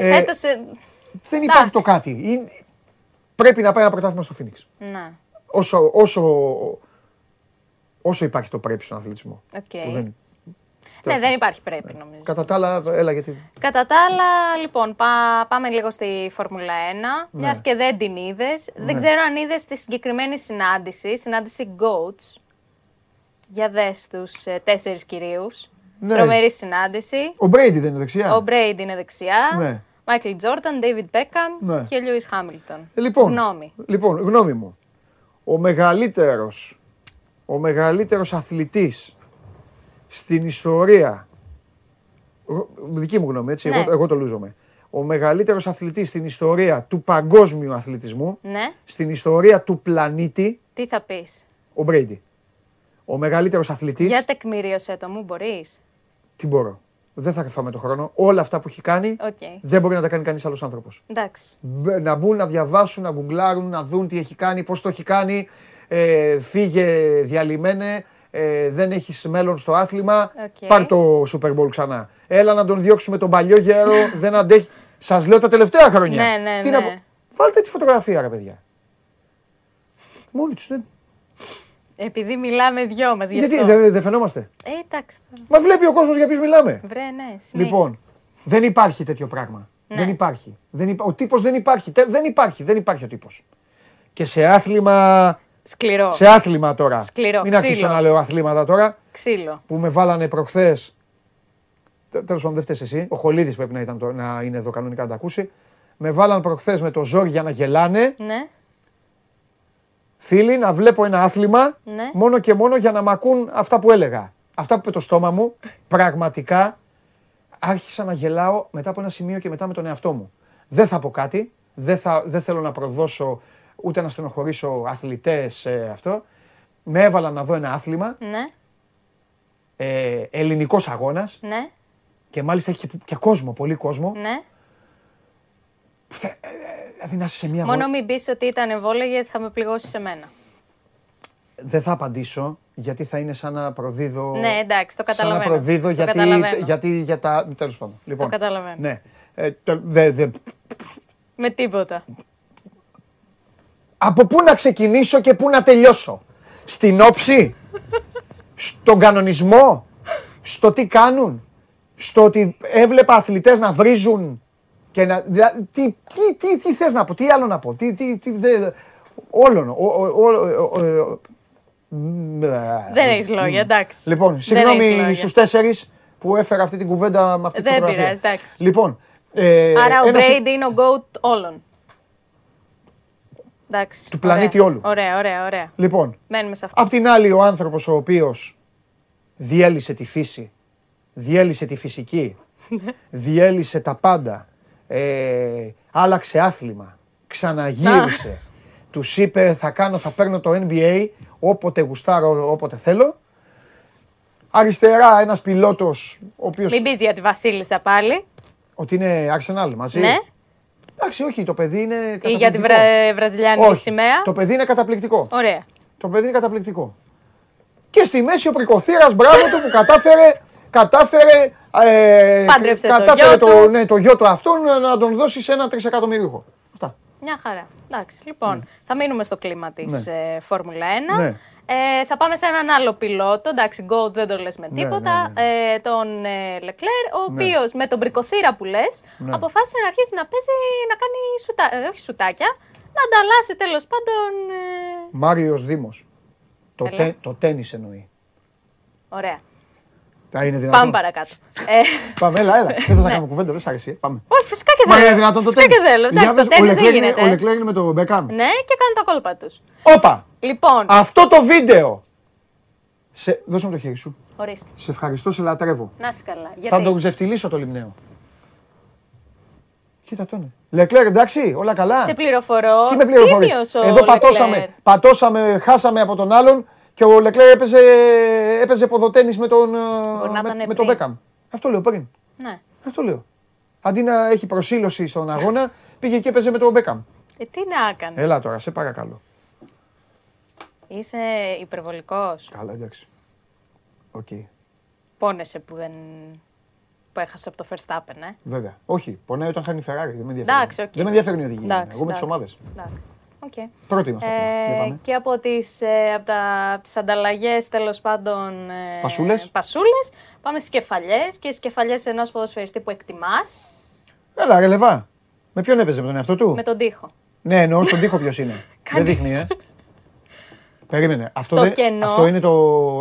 Ναι, Ε, φέτος... ε, δεν υπάρχει το Εντάξει. κάτι. Είναι- Πρέπει να πάει ένα πρωτάθλημα στο Phoenix. Ναι, Όσο, όσο, όσο υπάρχει το πρέπει στον αθλητισμό. οκ. Που δεν, Ναι, δεν υπάρχει πρέπει νομίζω. κατά τα άλλα, έλα γιατί. Κατά τα άλλα, λοιπόν, πά- πάμε λίγο στη Φόρμουλα 1. Ναι. Μιας και δεν την είδες. Δεν ξέρω αν είδες τη συγκεκριμένη συνάντηση, συνάντηση GOATS. Για δες τους τέσσερις κυρίους. Ναι. Τρομερή συνάντηση. Ο Μπρέιντι δεν είναι δεξιά. Ο Μπρέιντι είναι δεξιά. Ναι. Μάικλ Τζόρνταν, Ντέιβιντ Μπέκαμ Ναι. και Λιούις Χάμιλτον. Ε, Λοιπόν, Γνώμη. λοιπόν, γνώμη μου. Ο μεγαλύτερος, ο μεγαλύτερος αθλητής στην ιστορία, γ- δική μου γνώμη έτσι, Ναι. εγώ, εγώ το λούζομαι. ο μεγαλύτερος αθλητής στην ιστορία του παγκόσμιου αθλητισμού, Ναι. στην ιστορία του πλανήτη, Τι θα πεις; ο Μπρέιντι. Ο μεγαλύτερος αθλητής, Για τεκμηρίωσέ το μου, μπορείς; τι μπορώ. Δεν θα φάμε το χρόνο. Όλα αυτά που έχει κάνει Οκ. δεν μπορεί να τα κάνει κανείς άλλος άνθρωπος. Εντάξει. Μπ- να μπουν, να διαβάσουν, να γκουγκλάρουν, να δουν τι έχει κάνει, πώς το έχει κάνει. Ε, φύγε διαλυμένε, ε, δεν έχει μέλλον στο άθλημα. Οκ. Πάρ το Super Bowl ξανά. Έλα να τον διώξουμε τον παλιό γέρο, δεν αντέχει. Σας λέω τα τελευταία χρόνια. Ναι, ναι, Τι ναι. Να... πω- Βάλτε τη φωτογραφία, ρε παιδιά. Μόνοι τους, δεν. Επειδή μιλάμε δυο μας. Γιατί δεν δεν φαινόμαστε; Ε, εντάξει. τώρα. Μα βλέπει ο κόσμος για ποιους μιλάμε. Βρε, ναι. συνέχισε. Λοιπόν, δεν υπάρχει τέτοιο πράγμα. Ναι. Δεν υπάρχει. Δεν υπά- Ο τύπος δεν υπάρχει. Τε- Δεν υπάρχει. Δεν υπάρχει ο τύπος. Και σε άθλημα, Σκληρό. σε άθλημα τώρα. Σκληρό, Μην αρχίσω ξύλο. να λέω αθλήματα τώρα Ξύλο. που με βάλανε προχθές. Τέλος πάντων, δεν φταίεις εσύ. Ο Χολίδης πρέπει να, ήταν το, να είναι εδώ κανονικά να τα ακούσει. Με βάλαν προχθές με το ζόρι για να γελάνε. Ναι. Φίλοι, να βλέπω ένα άθλημα Ναι. μόνο και μόνο για να μ' ακούν αυτά που έλεγα. Αυτά που είπε το στόμα μου, πραγματικά άρχισα να γελάω μετά από ένα σημείο και μετά με τον εαυτό μου. Δεν θα πω κάτι, δεν, θα, δεν θέλω να προδώσω ούτε να στενοχωρήσω αθλητές ε, αυτό. Με έβαλα να δω ένα άθλημα, Ναι. ε, ελληνικός αγώνας Ναι. και μάλιστα έχει και, και κόσμο, πολύ κόσμο. Ναι. Θε- ε, Δηλαδή να είσαι σε μια Μόνο αγώνα- μην πεις ότι ήταν εμβόλια γιατί θα με πληγώσει σε μένα. Δεν θα απαντήσω γιατί θα είναι σαν να προδίδω. Ναι, εντάξει, το Σαν καταλαβαίνω. να προδίδω Το γιατί, καταλαβαίνω. γιατί για τα. Τέλος πάντων. Λοιπόν, καταλαβαίνω. Ναι. Ε, τε- δε- δε- Με τίποτα. Από πού να ξεκινήσω και πού να τελειώσω; Στην όψη, στον κανονισμό, στο τι κάνουν, στο ότι έβλεπα αθλητές να βρίζουν και να... δα- τι, τι, τι, τι θες να πω, τι άλλο να πω, τι, τι, τι, δε, όλων, ο- ο- ο- ο- ο- μ, ε, Δεν έχεις λόγια, εντάξει. Λοιπόν, Δεν συγγνώμη έχεις λόγια. στους τέσσερις που έφερα αυτή την κουβέντα με αυτή τη Δεν φωτογραφία. πειράζει, εντάξει. Λοιπόν, ε, Άρα ο ένας- Brady είναι ο GOAT όλων. Εντάξει. Του πλανήτη ωραία. όλου. Ωραία, ωραία, ωραία. Λοιπόν, Μένουμε σε αυτό. Απ' την άλλη ο άνθρωπος ο οποίος διέλυσε τη φύση, διέλυσε τη φυσική, διέλυσε τα πάντα, ε, άλλαξε άθλημα, ξαναγύρισε, τους είπε θα κάνω, θα παίρνω το NBA όποτε γουστάρω, όποτε θέλω. Αριστερά ένας πιλότος ο οποίος Μην πεις για τη Βασίλισσα πάλι. ότι είναι Arsenal μαζί. Ναι. Εντάξει, όχι, το παιδί είναι Ή καταπληκτικό. για τη βρα... βραζιλιάνικη Όχι, σημαία. το παιδί είναι καταπληκτικό. Ωραία. Το παιδί είναι καταπληκτικό. Και στη μέση ο Πρικοθύρας, μπράβο του που κατάφερε, κατάφερε, ε, Πάντρεψε το κατάφερε γιο το, του. ναι, το γιο του αυτόν να, να τον δώσει σε ένα τρισεκατομμυρίουχο. Αυτά. Μια χαρά. Εντάξει, λοιπόν, θα μείνουμε στο κλίμα της Ναι. ε, Φόρμουλα 1. Ναι. Ε, θα πάμε σε έναν άλλο πιλότο. Εντάξει, Goat δεν το λες με Ναι, τίποτα. ναι, Ε, τον ε, Leclerc, ο Ναι. οποίος με τον πρικοθύρα που λες, Ναι. αποφάσισε να αρχίσει να παίζει, να κάνει σουτά, ε, όχι σουτάκια, να ανταλλάσσει τέλος πάντων. Ε, Μάριος Δήμος. Το, Έλα. τε, το τένις εννοεί. ωραία. Τα είναι δυνατόν. Πάμε παρακάτω. Ε, Πάμε, έλα, έλα. δεν θα σας Ναι. κάνουμε κουβέντα, δεν σ' άρεσε. Πάμε. όχι, φυσικά και Μα θέλω. είναι δυνατόν το φυσικά τένις. και θέλω. Για Εντάξει, το πες, ο τέννις δεν Leclerc είναι- γίνεται. Ο Leclerc είναι με το Μπεκάμ. Ναι, και κάνουν τα κόλπα τους. Όπα! Λοιπόν, Αυτό το βίντεο. Σε, δώσε μου το χέρι σου. ορίστε. Σε ευχαριστώ, σε λατρεύω. Να είσαι καλά. Θα Γιατί; τον ξεφτυλίσω το λιμνέο. Κοίτα τον. Λεκλέρ, εντάξει, όλα καλά. Σε πληροφορώ. Τι με πληροφορείς; τίμιος ο Εδώ Leclerc. πατώσαμε, πατώσαμε, χάσαμε από τον άλλον και ο Λεκλέρ έπαιζε, έπαιζε ποδοτένις με τον, ε, να με, ήταν με τον πριν. Μπέκαμ. Αυτό λέω πριν. Ναι. Αυτό λέω. Αντί να έχει προσήλωση στον αγώνα, πήγε και έπαιζε με τον Μπέκαμ. Ε, τι να έκανε. Έλα τώρα, σε παρακαλώ. Είσαι υπερβολικός. Καλά, εντάξει. Οκ. Πόνεσαι που δεν. που έχασες από το Verstappen, ε. Βέβαια. Όχι, πονάει όταν χάνει η Ferrari. Δεν με ενδιαφέρει. Εντάξει, οκ. Δεν με ενδιαφέρει η οδηγία. Εντάξει, Εγώ με τις εντάξει. ομάδες. Εντάξει. Οκ. Πρώτοι είμαστε. ακόμα. Για Ε, πάμε. και από τις, ε, από τα, από τις ανταλλαγές τέλος πάντων ε, Πασούλες. πασούλες, πάμε στις κεφαλιές και στις κεφαλιές ενός ποδοσφαιριστή που εκτιμάς Έλα, ρε Λεβά. Με ποιον έπαιζε, με τον εαυτό του; με τον τοίχο. Ναι, εννοώ στον τοίχο ποιος είναι. Δεν Κανείς. δείχνει, ε. Περίμενε. Αυτό, Στο δεν, κενό. αυτό, είναι το,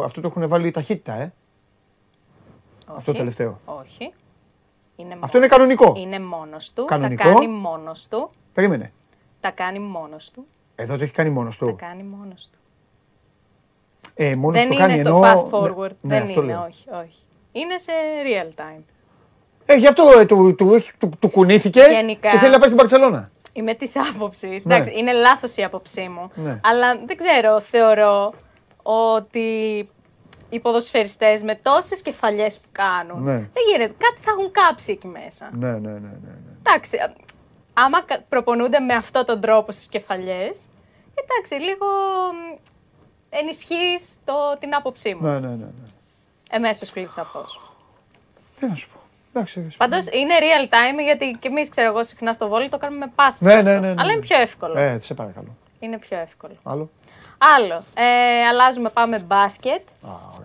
αυτό το έχουν βάλει ταχύτητα, ε. Αυτό Όχι. τελευταίο. Όχι. Είναι Αυτό είναι κανονικό. Είναι μόνος του. Κανονικό. Τα κάνει μόνος του. Περίμενε. Τα κάνει μόνος του. Εδώ το έχει κάνει μόνος Τα του. κάνει μόνος του. Ε, μόνος δεν το είναι κάνει στο εννοώ- fast forward. Ναι, ναι, δεν αυτό είναι, λέω. όχι, όχι. Είναι σε real time. Ε, γι' αυτό ε, του, του, του, του κουνήθηκε Γενικά. και θέλει να πάει στην Παρσελώνα. Είμαι της άποψης. Εντάξει, είναι λάθος η άποψή μου. Ναι. Αλλά δεν ξέρω, θεωρώ ότι οι ποδοσφαιριστές με τόσες κεφαλιές που κάνουν, Ναι. δεν γίνεται. Κάτι θα έχουν κάψει εκεί μέσα. Ναι, ναι, ναι. ναι, ναι. Εντάξει, α- άμα κα- προπονούνται με αυτόν τον τρόπο στις κεφαλιές, εντάξει, λίγο μ, ενισχύεις το, την άποψή μου. ναι, ναι, ναι, ναι. Εμέσως κλείσει σαφώς. Τι να σου πω. Εντάξει, Πάντως είναι real time γιατί και εμείς, ξέρω εγώ, συχνά στο βόλιο το κάνουμε με πάσες Ναι, αυτό. ναι, ναι, ναι. Αλλά είναι πιο εύκολο. Ε, σε παρακαλώ. Είναι πιο εύκολο. Άλλο. Άλλο. Ε, αλλάζουμε, πάμε μπάσκετ. Α, ωραία. Ε,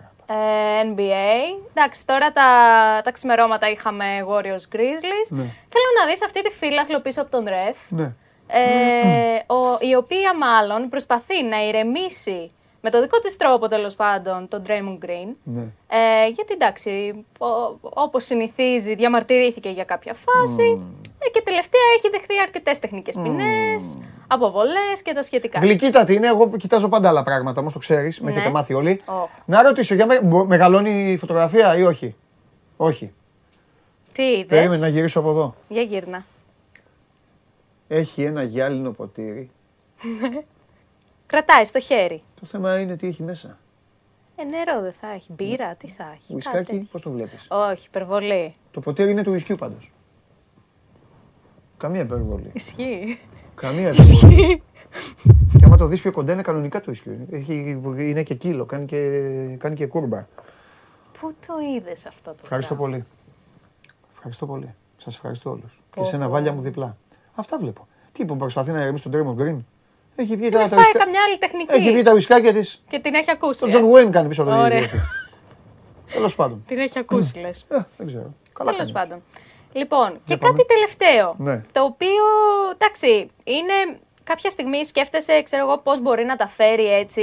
NBA. Εντάξει, τώρα τα, τα ξημερώματα είχαμε Warriors Grizzlies. Ναι. Θέλω να δεις αυτή τη φύλαθλο πίσω από τον Ρεφ. Ναι. Ε, ο, η οποία μάλλον προσπαθεί να ηρεμήσει με το δικό της τρόπο τέλος πάντων τον Draymond Green. Ναι. Ε, γιατί εντάξει, ο- όπως συνηθίζει διαμαρτυρήθηκε για κάποια φάση ε, και τελευταία έχει δεχθεί αρκετές τεχνικές ποινές, αποβολές και τα σχετικά. Γλυκύτατη είναι, εγώ κοιτάζω πάντα άλλα πράγματα, όμως το ξέρεις, με Ναι. έχετε μάθει όλοι. Οχ. Να ρωτήσω, για με, μπο- μεγαλώνει η φωτογραφία ή όχι; Όχι. Τι είδες, Περίμενε να γυρίσω από εδώ. για γύρνα. Έχει ένα γυάλινο ποτήρι. Κρατάει στο χέρι. Το θέμα είναι τι έχει μέσα. Ε, νερό δεν θα έχει, μπύρα, τι θα έχει. κάτι Ουισκάκι, τέτοιο. πώς το βλέπεις; Όχι, υπερβολή. Το ποτήρι είναι του ουισκιού πάντως. Καμία υπερβολή. Ισχύει. Καμία υπερβολή. και άμα το δεις πιο κοντά είναι κανονικά του ουισκιού. Έχει, είναι και κύλο, κάνει και, κάνει και κούρμπα. Πού το είδες αυτό το Ευχαριστώ πράγμα; πολύ. Ευχαριστώ πολύ. Σας ευχαριστώ όλους. Και Πω, σε ένα πω. βάλια μου διπλά. Αυτά βλέπω. Τι που προσπαθεί να ηρεμήσει τον Draymond Green. Έχει βγει Δεν τώρα τα φάει ουισκα- καμιά άλλη τεχνική. Έχει βγει τα ουισκάκια της. Και την έχει ακούσει. Τον ε. Τζον Βουέιν κάνει πίσω από το Ωραία. ίδιο. Τέλος πάντων. Την έχει ακούσει, λες. Ε, δεν ξέρω. Καλά Τέλος κάνει. πάντων. Λοιπόν, και πάμε. κάτι τελευταίο. Ναι. Το οποίο, εντάξει, είναι κάποια στιγμή σκέφτεσαι, ξέρω εγώ, πώς μπορεί να τα φέρει έτσι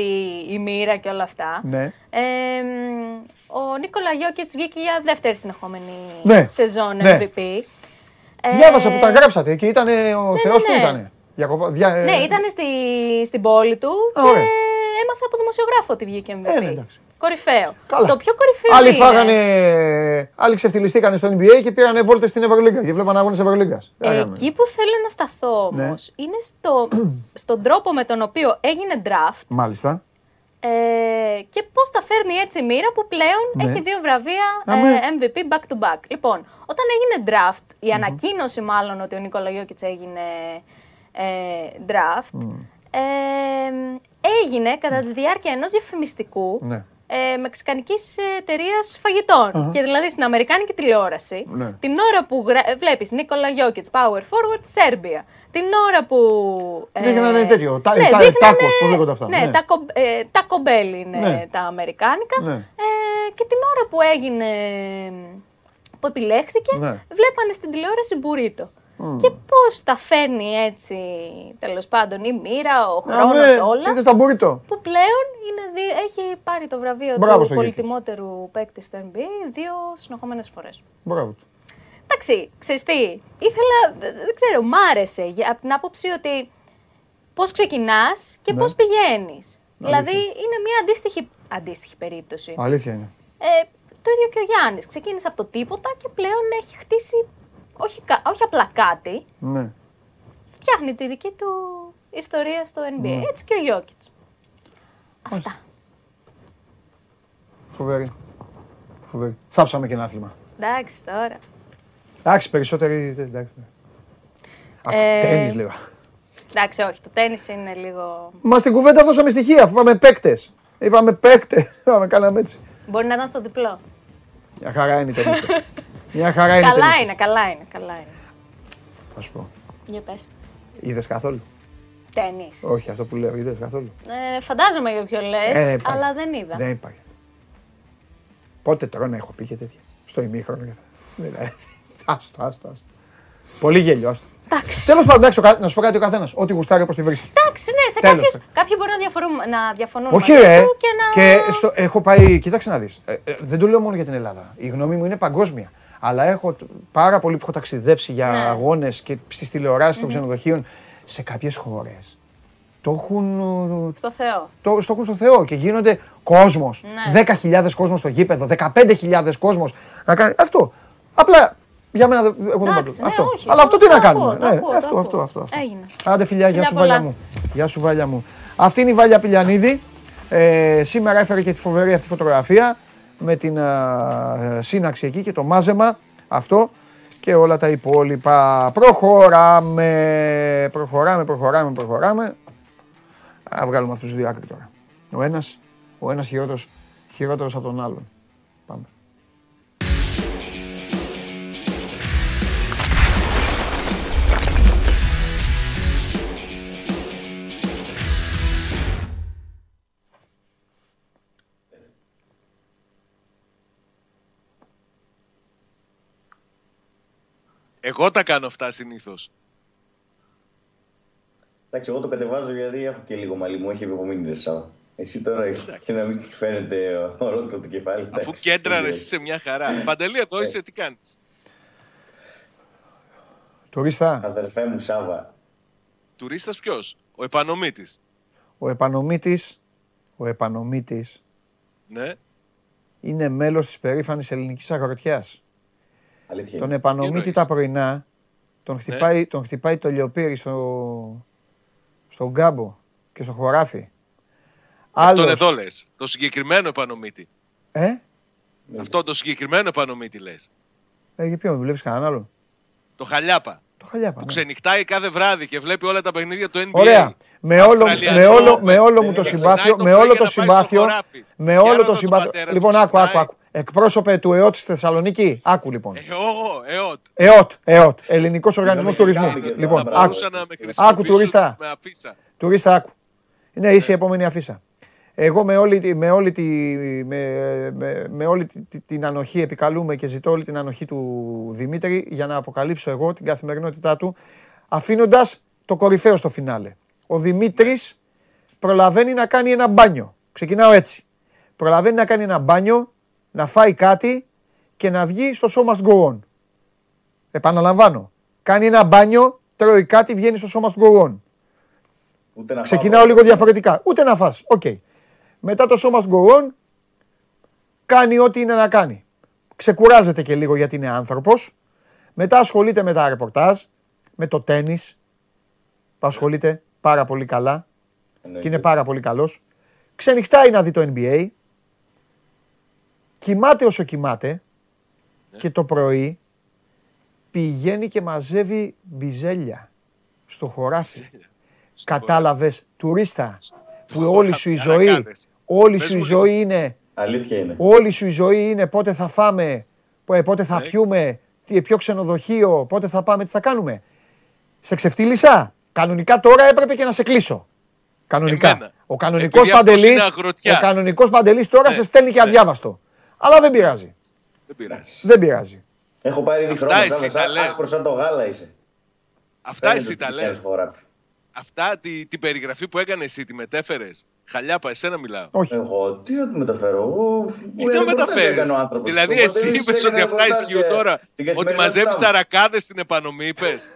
η μοίρα και όλα αυτά. Ναι. Ε, μ, ο Νίκολα Γιώκητς βγήκε για δεύτερη συνεχόμενη Ναι. σεζόν Ναι. MVP. Ε, Διάβασα που τα γράψατε και ήταν ο ναι, Θεός που ναι. ήταν. Διακοπα... Δια... Ναι, ήταν στη, στην πόλη του Α, και ωραία. έμαθε από δημοσιογράφο ότι βγήκε MVP. Ε, ναι, εντάξει. Κορυφαίο. Καλά. Το πιο κορυφαίο Άλλοι είναι... φάγανε, άλλοι ξεφτυλιστήκανε στο NBA και πήρανε βόλτες στην Ευρωλίγκα και βλέπανε αγώνες Ευρωλίγκας. Τι να κάνουμε. Εκεί που θέλω να σταθώ Ναι. όμως είναι στο, στον τρόπο με τον οποίο έγινε draft Μάλιστα. ε, και πώς τα φέρνει έτσι η μοίρα που πλέον Ναι. έχει δύο βραβεία Αμέ. ε, MVP back to back. Λοιπόν, όταν έγινε draft, η ανακοίνωση μάλλον ότι ο Νίκολα Γιώκητς έγινε ε, draft, ε, έγινε κατά τη διάρκεια ενός διαφημιστικού Ναι. Ε, μεξικανικής εταιρείας φαγητών. Και δηλαδή στην Αμερικάνικη τηλεόραση, Ναι. την ώρα που γρα... βλέπεις Νίκολα Γιώκητς, Power Forward, Σέρμπια. Την ώρα που... ε, Δείχνανε τέτοιο, τα- τα- δείχνανε- τάκος, πώς λέγονται αυτά, Ναι, ναι. τα, κο- ε, τα κομπέλ είναι Ναι. τα αμερικάνικα. Ναι. Ε, και την ώρα που έγινε, που επιλέχθηκε, Ναι. βλέπανε στην τηλεόραση μπουρίτο. Και πώς τα φέρνει έτσι, τέλος πάντων, η μοίρα, ο χρόνος, Αμέ, όλα Είδες τα μπουρίτο. που πλέον είναι δι- έχει πάρει το βραβείο Μπράβο του στο πολυτιμότερου παίκτη στο NBA δύο συνεχόμενες φορές. Μπράβο του. Εντάξει, ξέρεις τι, ήθελα, δεν δεν ξέρω, μ' άρεσε για- από την άποψη ότι πώς ξεκινάς και Ναι. πώς πηγαίνεις. Δηλαδή είναι μια αντίστοιχη, αντίστοιχη περίπτωση. Αλήθεια είναι. Ε, το ίδιο και ο Γιάννης. Ξεκίνησε από το τίποτα και πλέον έχει χτίσει όχι, κα- όχι απλά κάτι, Ναι. φτιάχνει τη δική του ιστορία στο NBA. Ναι. Έτσι και ο Γιώκητς. Αυτά. Φοβερή. Φοβερή. Θάψαμε και ένα άθλημα. Εντάξει τώρα. Εντάξει, περισσότεροι. Εντάξει. Από Ε, τέννις λέγα. Εντάξει, όχι, το τέννις είναι λίγο. Μα στην κουβέντα δώσαμε στοιχεία, αφού είπαμε παίκτες. Είπαμε παίκτες. Είπαμε, κάναμε έτσι. Μπορεί να ήταν στο διπλό. Μια χαρά είναι οι ταινίστες. Μια χαρά είναι οι καλά ταινίστες. είναι, καλά είναι, καλά είναι. Θα σου πω. Για πες. Είδες καθόλου; Τένις. Όχι, αυτό που λέω, είδες καθόλου; Ε, φαντάζομαι για ποιο λες, Ε, υπάρχει. αλλά δεν είδα. Δεν υπάρχει. Πότε τώρα να έχω πει και τέτοια. Στο ημίχρονο. και θα- Δηλαδή. Άστο, άστο, άστο. Πολύ γέλιο, άστο. Εντάξει. Τέλος πάντων, εντάξει, ο κα- να σου πω κάτι ο καθένας. Ό,τι γουστάρει όπως τη βρίσκει. Εντάξει, ναι, σε Τέλος. κάποιους, κάποιοι μπορούν να διαφωνούν, να διαφωνούν Όχι, μαζί ρε. σου και να... Και στο, έχω πάει. Κοίταξε να δεις. δεν το λέω μόνο για την Ελλάδα. Η γνώμη μου είναι παγκόσμια. Αλλά έχω τ- πάρα πολύ που έχω ταξιδέψει για Ναι. αγώνες και στις τηλεοράσεις των ξενοδοχείων σε κάποιες χώρες. Το έχουν, ε, Στο Θεό. το, στο έχουν στο Θεό και γίνονται κόσμος. Ναι. 10.000 κόσμος στο γήπεδο, 15.000 κόσμος. Να κάνει αυτό. Απλά Για μένα, δεν- εγώ δεν Εντάξει, πατώ. ναι, Αυτό. όχι, Αλλά το- αυτό τι το να κάνουμε. ακούω, το Ναι, ακούω, το αυτό, ακούω. αυτό, αυτό, αυτό. Έγινε. Άντε φιλιά, γεια Φιλιά σου Βάλια πολλά. μου. Γεια σου Βάλια μου. Αυτή είναι η Βάλια Πηλιανίδη. Ε, σήμερα έφερε και τη φοβερή αυτή φωτογραφία με την α, σύναξη εκεί και το μάζεμα αυτό και όλα τα υπόλοιπα. Προχωράμε, προχωράμε, προχωράμε, προχωράμε. Α, βγάλουμε αυτούς τους δύο άκρη τώρα. Ο ένας, ο ένας χειρότερος, χειρότερος από τον άλλον. Εγώ τα κάνω αυτά συνήθως. Εντάξει, εγώ το κατεβάζω γιατί έχω και λίγο μαλλί μου, έχει υπομείνει δε Σάβα. Εσύ τώρα και να μην φαίνεται ολόκληρο το κεφάλι. Αφού εντάξει. κέντρα Δεν εσύ σε μια χαρά. Παντελή, εδώ είσαι, τι κάνεις; Τουρίστα, Αδερφέ μου Σάβα, Τουρίστας ποιος, ο επανομήτης. ο επανομήτης, ο επανομήτης Ναι. είναι μέλος της περήφανης ελληνικής αγροτιάς. Αλήθεια. Τον είναι. επανομήτη εννοείς; τα πρωινά, τον χτυπάει, τον χτυπάει το λιοπύρι στο, στον κάμπο και στο χωράφι. Αυτόν Άλλος, εδώ λες. Το συγκεκριμένο επανομήτη. ε, Αυτό το συγκεκριμένο επανομήτη λες. ε, για ποιο, βλέπεις κανέναν άλλον; Το χαλιάπα. Το χαλιάπα. Που ναι. ξενυχτάει κάθε βράδυ και βλέπει όλα τα παιχνίδια του NBA. Ωραία. Με όλο, Αυστραλιανό, με όλο, με όλο μου με- το ξενάει συμπάθειο, το με πρωί όλο για το να πάει στο συμπάθειο, χωράφι. με Για όλο ρώτα το τον συμπάθειο. πατέρα του, Λοιπόν, άκου, άκου, ξυπνάει. άκου. Εκπρόσωπε του ΕΟΤ στη Θεσσαλονίκη, άκου λοιπόν. Εγώ, εότ. ΕΟΤ, ΕΟΤ, Ελληνικός Οργανισμός και Τουρισμού. κάμπινγκ εδώ, Λοιπόν, μπράβο. άκου, Μπορούσα να με άκου χρησιμοποιήσουν τουρίστα. με αφίσα. Τουρίστα, άκου. Ναι, είσαι η επόμενη αφίσα. Εγώ με όλη, τη- με όλη, τη, με, με, με όλη τη- τη- την ανοχή επικαλούμε και ζητώ όλη την ανοχή του Δημήτρη για να αποκαλύψω εγώ την καθημερινότητά του αφήνοντας το κορυφαίο στο φινάλε. Ο Δημήτρης προλαβαίνει να κάνει ένα μπάνιο. Ξεκινάω έτσι. Προλαβαίνει να κάνει ένα μπάνιο, να φάει κάτι και να βγει στο show must go on. Επαναλαμβάνω. Κάνει ένα μπάνιο, τρώει κάτι, βγαίνει στο show must go on. Ούτε να Ξεκινάω φάω. λίγο διαφορετικά. Ούτε να φας. Οκ. Μετά το show must go on, κάνει ό,τι είναι να κάνει. Ξεκουράζεται και λίγο γιατί είναι άνθρωπος. Μετά ασχολείται με τα ρεπορτάζ, με το τέννις, που ασχολείται πάρα πολύ καλά Εννοείται. και είναι πάρα πολύ καλός. Ξενυχτάει να δει το NBA. Κοιμάται όσο κοιμάται και το πρωί πηγαίνει και μαζεύει μπιζέλια στο χωράφι. Κατάλαβες, τουρίστα, που όλη σου η ζωή, Αρακάδες. όλη Πες σου η μου ζωή είναι, Αλήθεια είναι. όλη σου η ζωή είναι πότε θα φάμε, πο- πότε θα Ναι. πιούμε, τι, ποιο ξενοδοχείο, πότε θα πάμε, τι θα κάνουμε. Σε ξεφτύλισα. Κανονικά τώρα έπρεπε και να σε κλείσω. Κανονικά. Εμένα. Ο κανονικός Επειδή αυτός Παντελής, είναι αγροτιά. ο κανονικός Παντελής τώρα Ναι, σε στέλνει και ναι. αδιάβαστο. Αλλά δεν πειράζει. Δεν πειράζει. Δεν πειράζει. Έχω πάρει ήδη Αυτά χρόνο. εσύ Σάβα, τα σαν- λες. Άσπρο σαν το γάλα είσαι. Αυτά Φαίνεται εσύ ότι τα λε. κάνεις χωράφι. Αυτά τη, την περιγραφή που έκανε εσύ, τη μετέφερες. Χαλιάπα, εσένα μιλάω. Όχι. Εγώ τι να τη μεταφέρω. Εγώ. Τι να μεταφέρεις; Δηλαδή, εσύ είπες ότι αυτά ισχύουν τώρα. Ότι μαζεύει αρακάδες στην επανομή, είπες.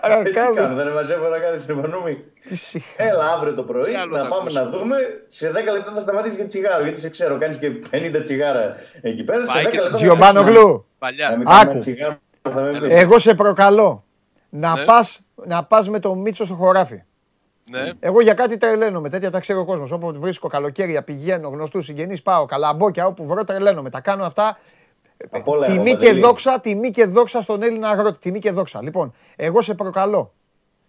Ε, Τι κάνω, δεν μαζεύω να κάνει συμπανούμι. Τι συχ- Έλα αύριο το πρωί Τι άλλο να θα πάμε ακούσουμε. να δούμε. Σε 10 λεπτά θα σταματήσεις για τσιγάρο. Γιατί σε ξέρω, κάνεις και 50 τσιγάρα εκεί πέρα. Σε Πάει 10 και λεπτά. θα Τζιομπάνογλου, Να Παλιά. μην κάνουμε Άκου. τσιγάρο, θα με βρεις. εγώ σε προκαλώ να Ναι. πας, να πας με το Μίτσο στο χωράφι. Ναι. Εγώ για κάτι τρελαίνομαι. Τέτοια τα ξέρει ο κόσμος. Όπου βρίσκω καλοκαίρια, πηγαίνω, γνωστούς συγγενείς, πάω. Καλαμπόκια, όπου βρω τρελαίνομαι. Τα κάνω αυτά. Απ' όλα εγώ, Τιμή και Παντελή. δόξα, τιμή και δόξα στον Έλληνα αγρότη. Τιμή και δόξα. Λοιπόν, εγώ σε προκαλώ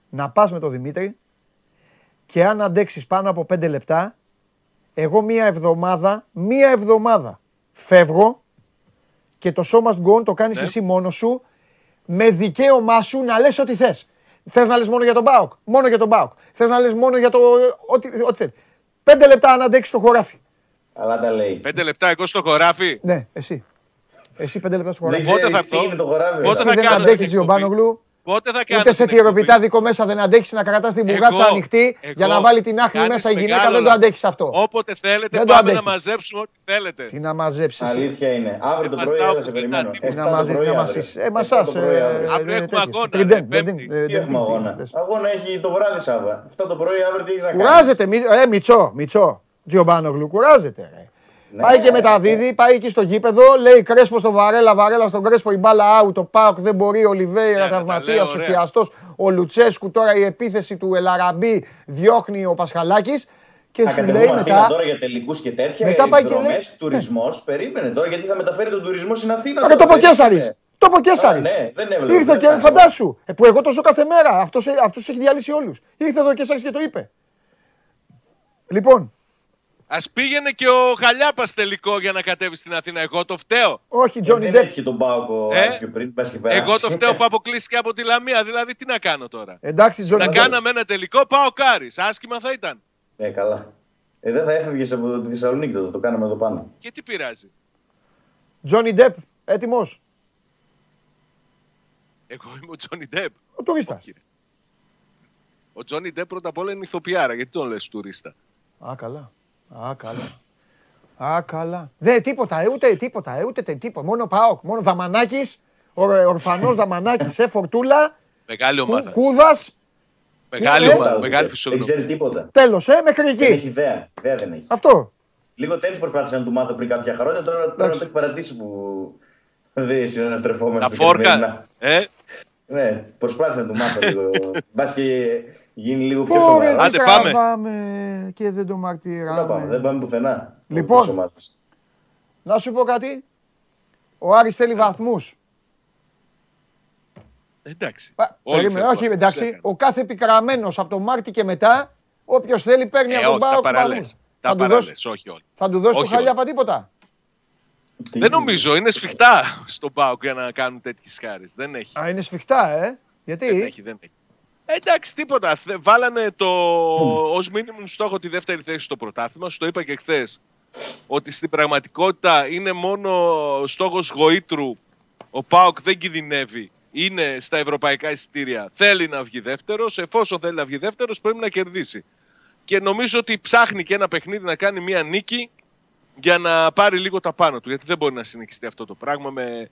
να πας με τον Δημήτρη και αν αντέξεις πάνω από πέντε λεπτά, εγώ μία εβδομάδα, μία εβδομάδα φεύγω και το show must go on το κάνεις Ναι. εσύ μόνος σου με δικαίωμά σου να λες ό,τι θες. Θες να λες μόνο για τον Μπάουκ, μόνο για τον Μπάουκ. Θες να λες μόνο για το ό,τι, ό,τι θες. Πέντε λεπτά αν αντέξεις το χωράφι. Αλλά τα λέει. Πέντε λεπτά εγώ στο χωράφι. Ναι, εσύ. Εσύ πέντε λεπτά στο Δεν χωράφι. Πότε ξέρει θα τι έρθω; είναι το χωράφι. Πότε Εσύ θα δεν κάνω αντέχεις την εκπομπή; Γιωμπάνογλου. Πότε θα κάνω. Ούτε σε την τυροπιτάδικο εκπομπή; μέσα δεν αντέχεις να κρατάς την μπουγάτσα Εγώ, ανοιχτή εγώ, για να βάλει την άχλη κάνεις μέσα η γυναίκα. μεγάλο Δεν το λάθος. αντέχεις αυτό. Όποτε θέλετε, Δεν το πάμε να αντέχεις. μαζέψουμε ό,τι θέλετε. Τι να μαζέψεις. Αλήθεια είναι. Αύριο το Ε, πρωί μασάω έλα σε πουθενά, περιμένω. τίποτα. Εφτά Να το μαζείς, πρωί, να αύριο. μαζείς. Ε, Εφτά μασάς. το πρωί, αύριο. Αύριο έχουμε αγώνα, ρε, Τριντέν, Πέμπτη. τριντέν, Τι ε, έχουμε τι- τι- αγώνα. τι- Αγώνα έχει το βράδυ Σάβα. Αυτά το πρωί αύριο τι έχεις να κάνεις. Κουράζεται, μη- ε, Μιτσό, Μιτσό. Τζιομπάνογλου, κουράζεται. Ρε. Ναι, πάει και ναι, μεταδίδει, πάει και στο γήπεδο, λέει Κρέσπο στο Βαρέλα, Βαρέλα στον Κρέσπο, η μπάλα out, το Πάοκ δεν μπορεί, ο Λιβέιρα Ναι, τα τραυματίας, λέω, ο ωραία. Σοφιαστό, ο Λουτσέσκου, τώρα η επίθεση του Ελαραμπή διώχνει ο Πασχαλάκης και Θα σου λέει κατεβούμε Αθήνα μετά. τώρα για τελικούς και τέτοια. Μετά πάει και εκδρομές, λέει- Ναι. τουρισμός. Περίμενε τώρα γιατί θα μεταφέρει τον τουρισμό στην Αθήνα. Ρε τώρα, το πω περίμενε. Κέσσαρης. Το πω Κέσσαρης. Α, ναι, δεν έβλεπα, Ήρθε δεν και θα- φαντάσου. Ε, που εγώ το ζω κάθε μέρα. Αυτός, αυτός έχει διαλύσει όλους. Ήρθε εδώ ο Κέσσαρης και το είπε. Λοιπόν, Α πήγαινε και ο Χαλιάπα τελικό για να κατέβει στην Αθήνα. Εγώ το φταίω. όχι Ε, Τζόνι Δεν Ντεπ. έτυχε τον Πάοκο Ε, ε, πιο πριν, πας και περάσει. Εγώ το φταίω που αποκλείστηκε από τη Λαμία. Δηλαδή, τι να κάνω τώρα; Εντάξει Τζόνι Να Ντεπ. κάναμε ένα τελικό, πάω κάρις. Άσχημα θα ήταν. Ε, καλά. Ε, δεν θα έφευγε από τη Θεσσαλονίκη τότε, το κάναμε εδώ πάνω. Και τι πειράζει; Τζόνι Ντεπ. Έτοιμος; Εγώ είμαι ο Τζόνι Ντεπ. Ο τουρίστας. Όχι, ρε. Ο Τζόνι Ντεπ πρώτα απ' όλα είναι ηθοποιάρα. Γιατί τον λες τουρίστα; Α, καλά. Α, καλά. Α, καλά. Δεν τίποτα, ε, ούτε τίποτα, ε, ούτε τε- τίποτα. Μόνο Πάοκ, μόνο Δαμανάκης, ο, ε, ορφανός Δαμανάκης, ε, Φορτούλα, Μεγάλη Κου, ομάδα. Κούδας, Μεγάλη Ε, ομάδα. Τίποτα, Μεγάλη Δεν φυσιογνωμία. ξέρει τίποτα. τέλος, ε, μέχρι Δεν έχει εκεί. ιδέα. Ιδέα δεν έχει. Αυτό. Λίγο τέννη προσπάθησα να του μάθω πριν κάποια χρόνια, τώρα, τώρα Εντάξει. το έχει παρατήσει που δεν συναναστρεφόμαστε. Τα φόρκα. καθημερινά. Ε, Ναι, προσπάθησα να του μάθω λίγο. Μπα και γίνει λίγο πιο Ωραία, σοβαρό. Άντε, τι πάμε. τραβάμε και δεν το Δεν πάμε, μαρτυράμε. δεν πάμε πουθενά. Λοιπόν. Τις ομάδες. Να σου πω κάτι. Ο Άρης θέλει βαθμούς. εντάξει. Α, Όλοι Περίμενε, θέλουν όχι βαθμούς, εντάξει. έκανε. Ο κάθε επικραμένος από τον Μάρτι και μετά, όποιος θέλει παίρνει Ε, από τον όχι, τα Πάοκ παραλές. βαθμούς. Τα Θα του παραλές, δώσει- όχι όλοι. Θα του δώσει το Όχι χαλιάπα τίποτα. Τι- Δεν νομίζω, είναι σφιχτά στον Πάοκ για να κάνουν τέτοιες χάρες. Δεν έχει. Α, είναι σφιχτά, ε. Δεν Γιατί. έχει, δεν έχει. Ε, εντάξει, τίποτα. Θε- Βάλανε το ως μήνυμο στόχο τη δεύτερη θέση στο πρωτάθλημα. Σου το είπα και χθες. Ότι στην πραγματικότητα είναι μόνο στόχος γοήτρου. Ο Πάοκ δεν κινδυνεύει. Είναι στα ευρωπαϊκά εισιτήρια. Θέλει να βγει δεύτερος. Εφόσον θέλει να βγει δεύτερος, πρέπει να κερδίσει. Και νομίζω ότι ψάχνει και ένα παιχνίδι να κάνει μία νίκη για να πάρει λίγο τα πάνω του. Γιατί δεν μπορεί να συνεχιστεί αυτό το πράγμα με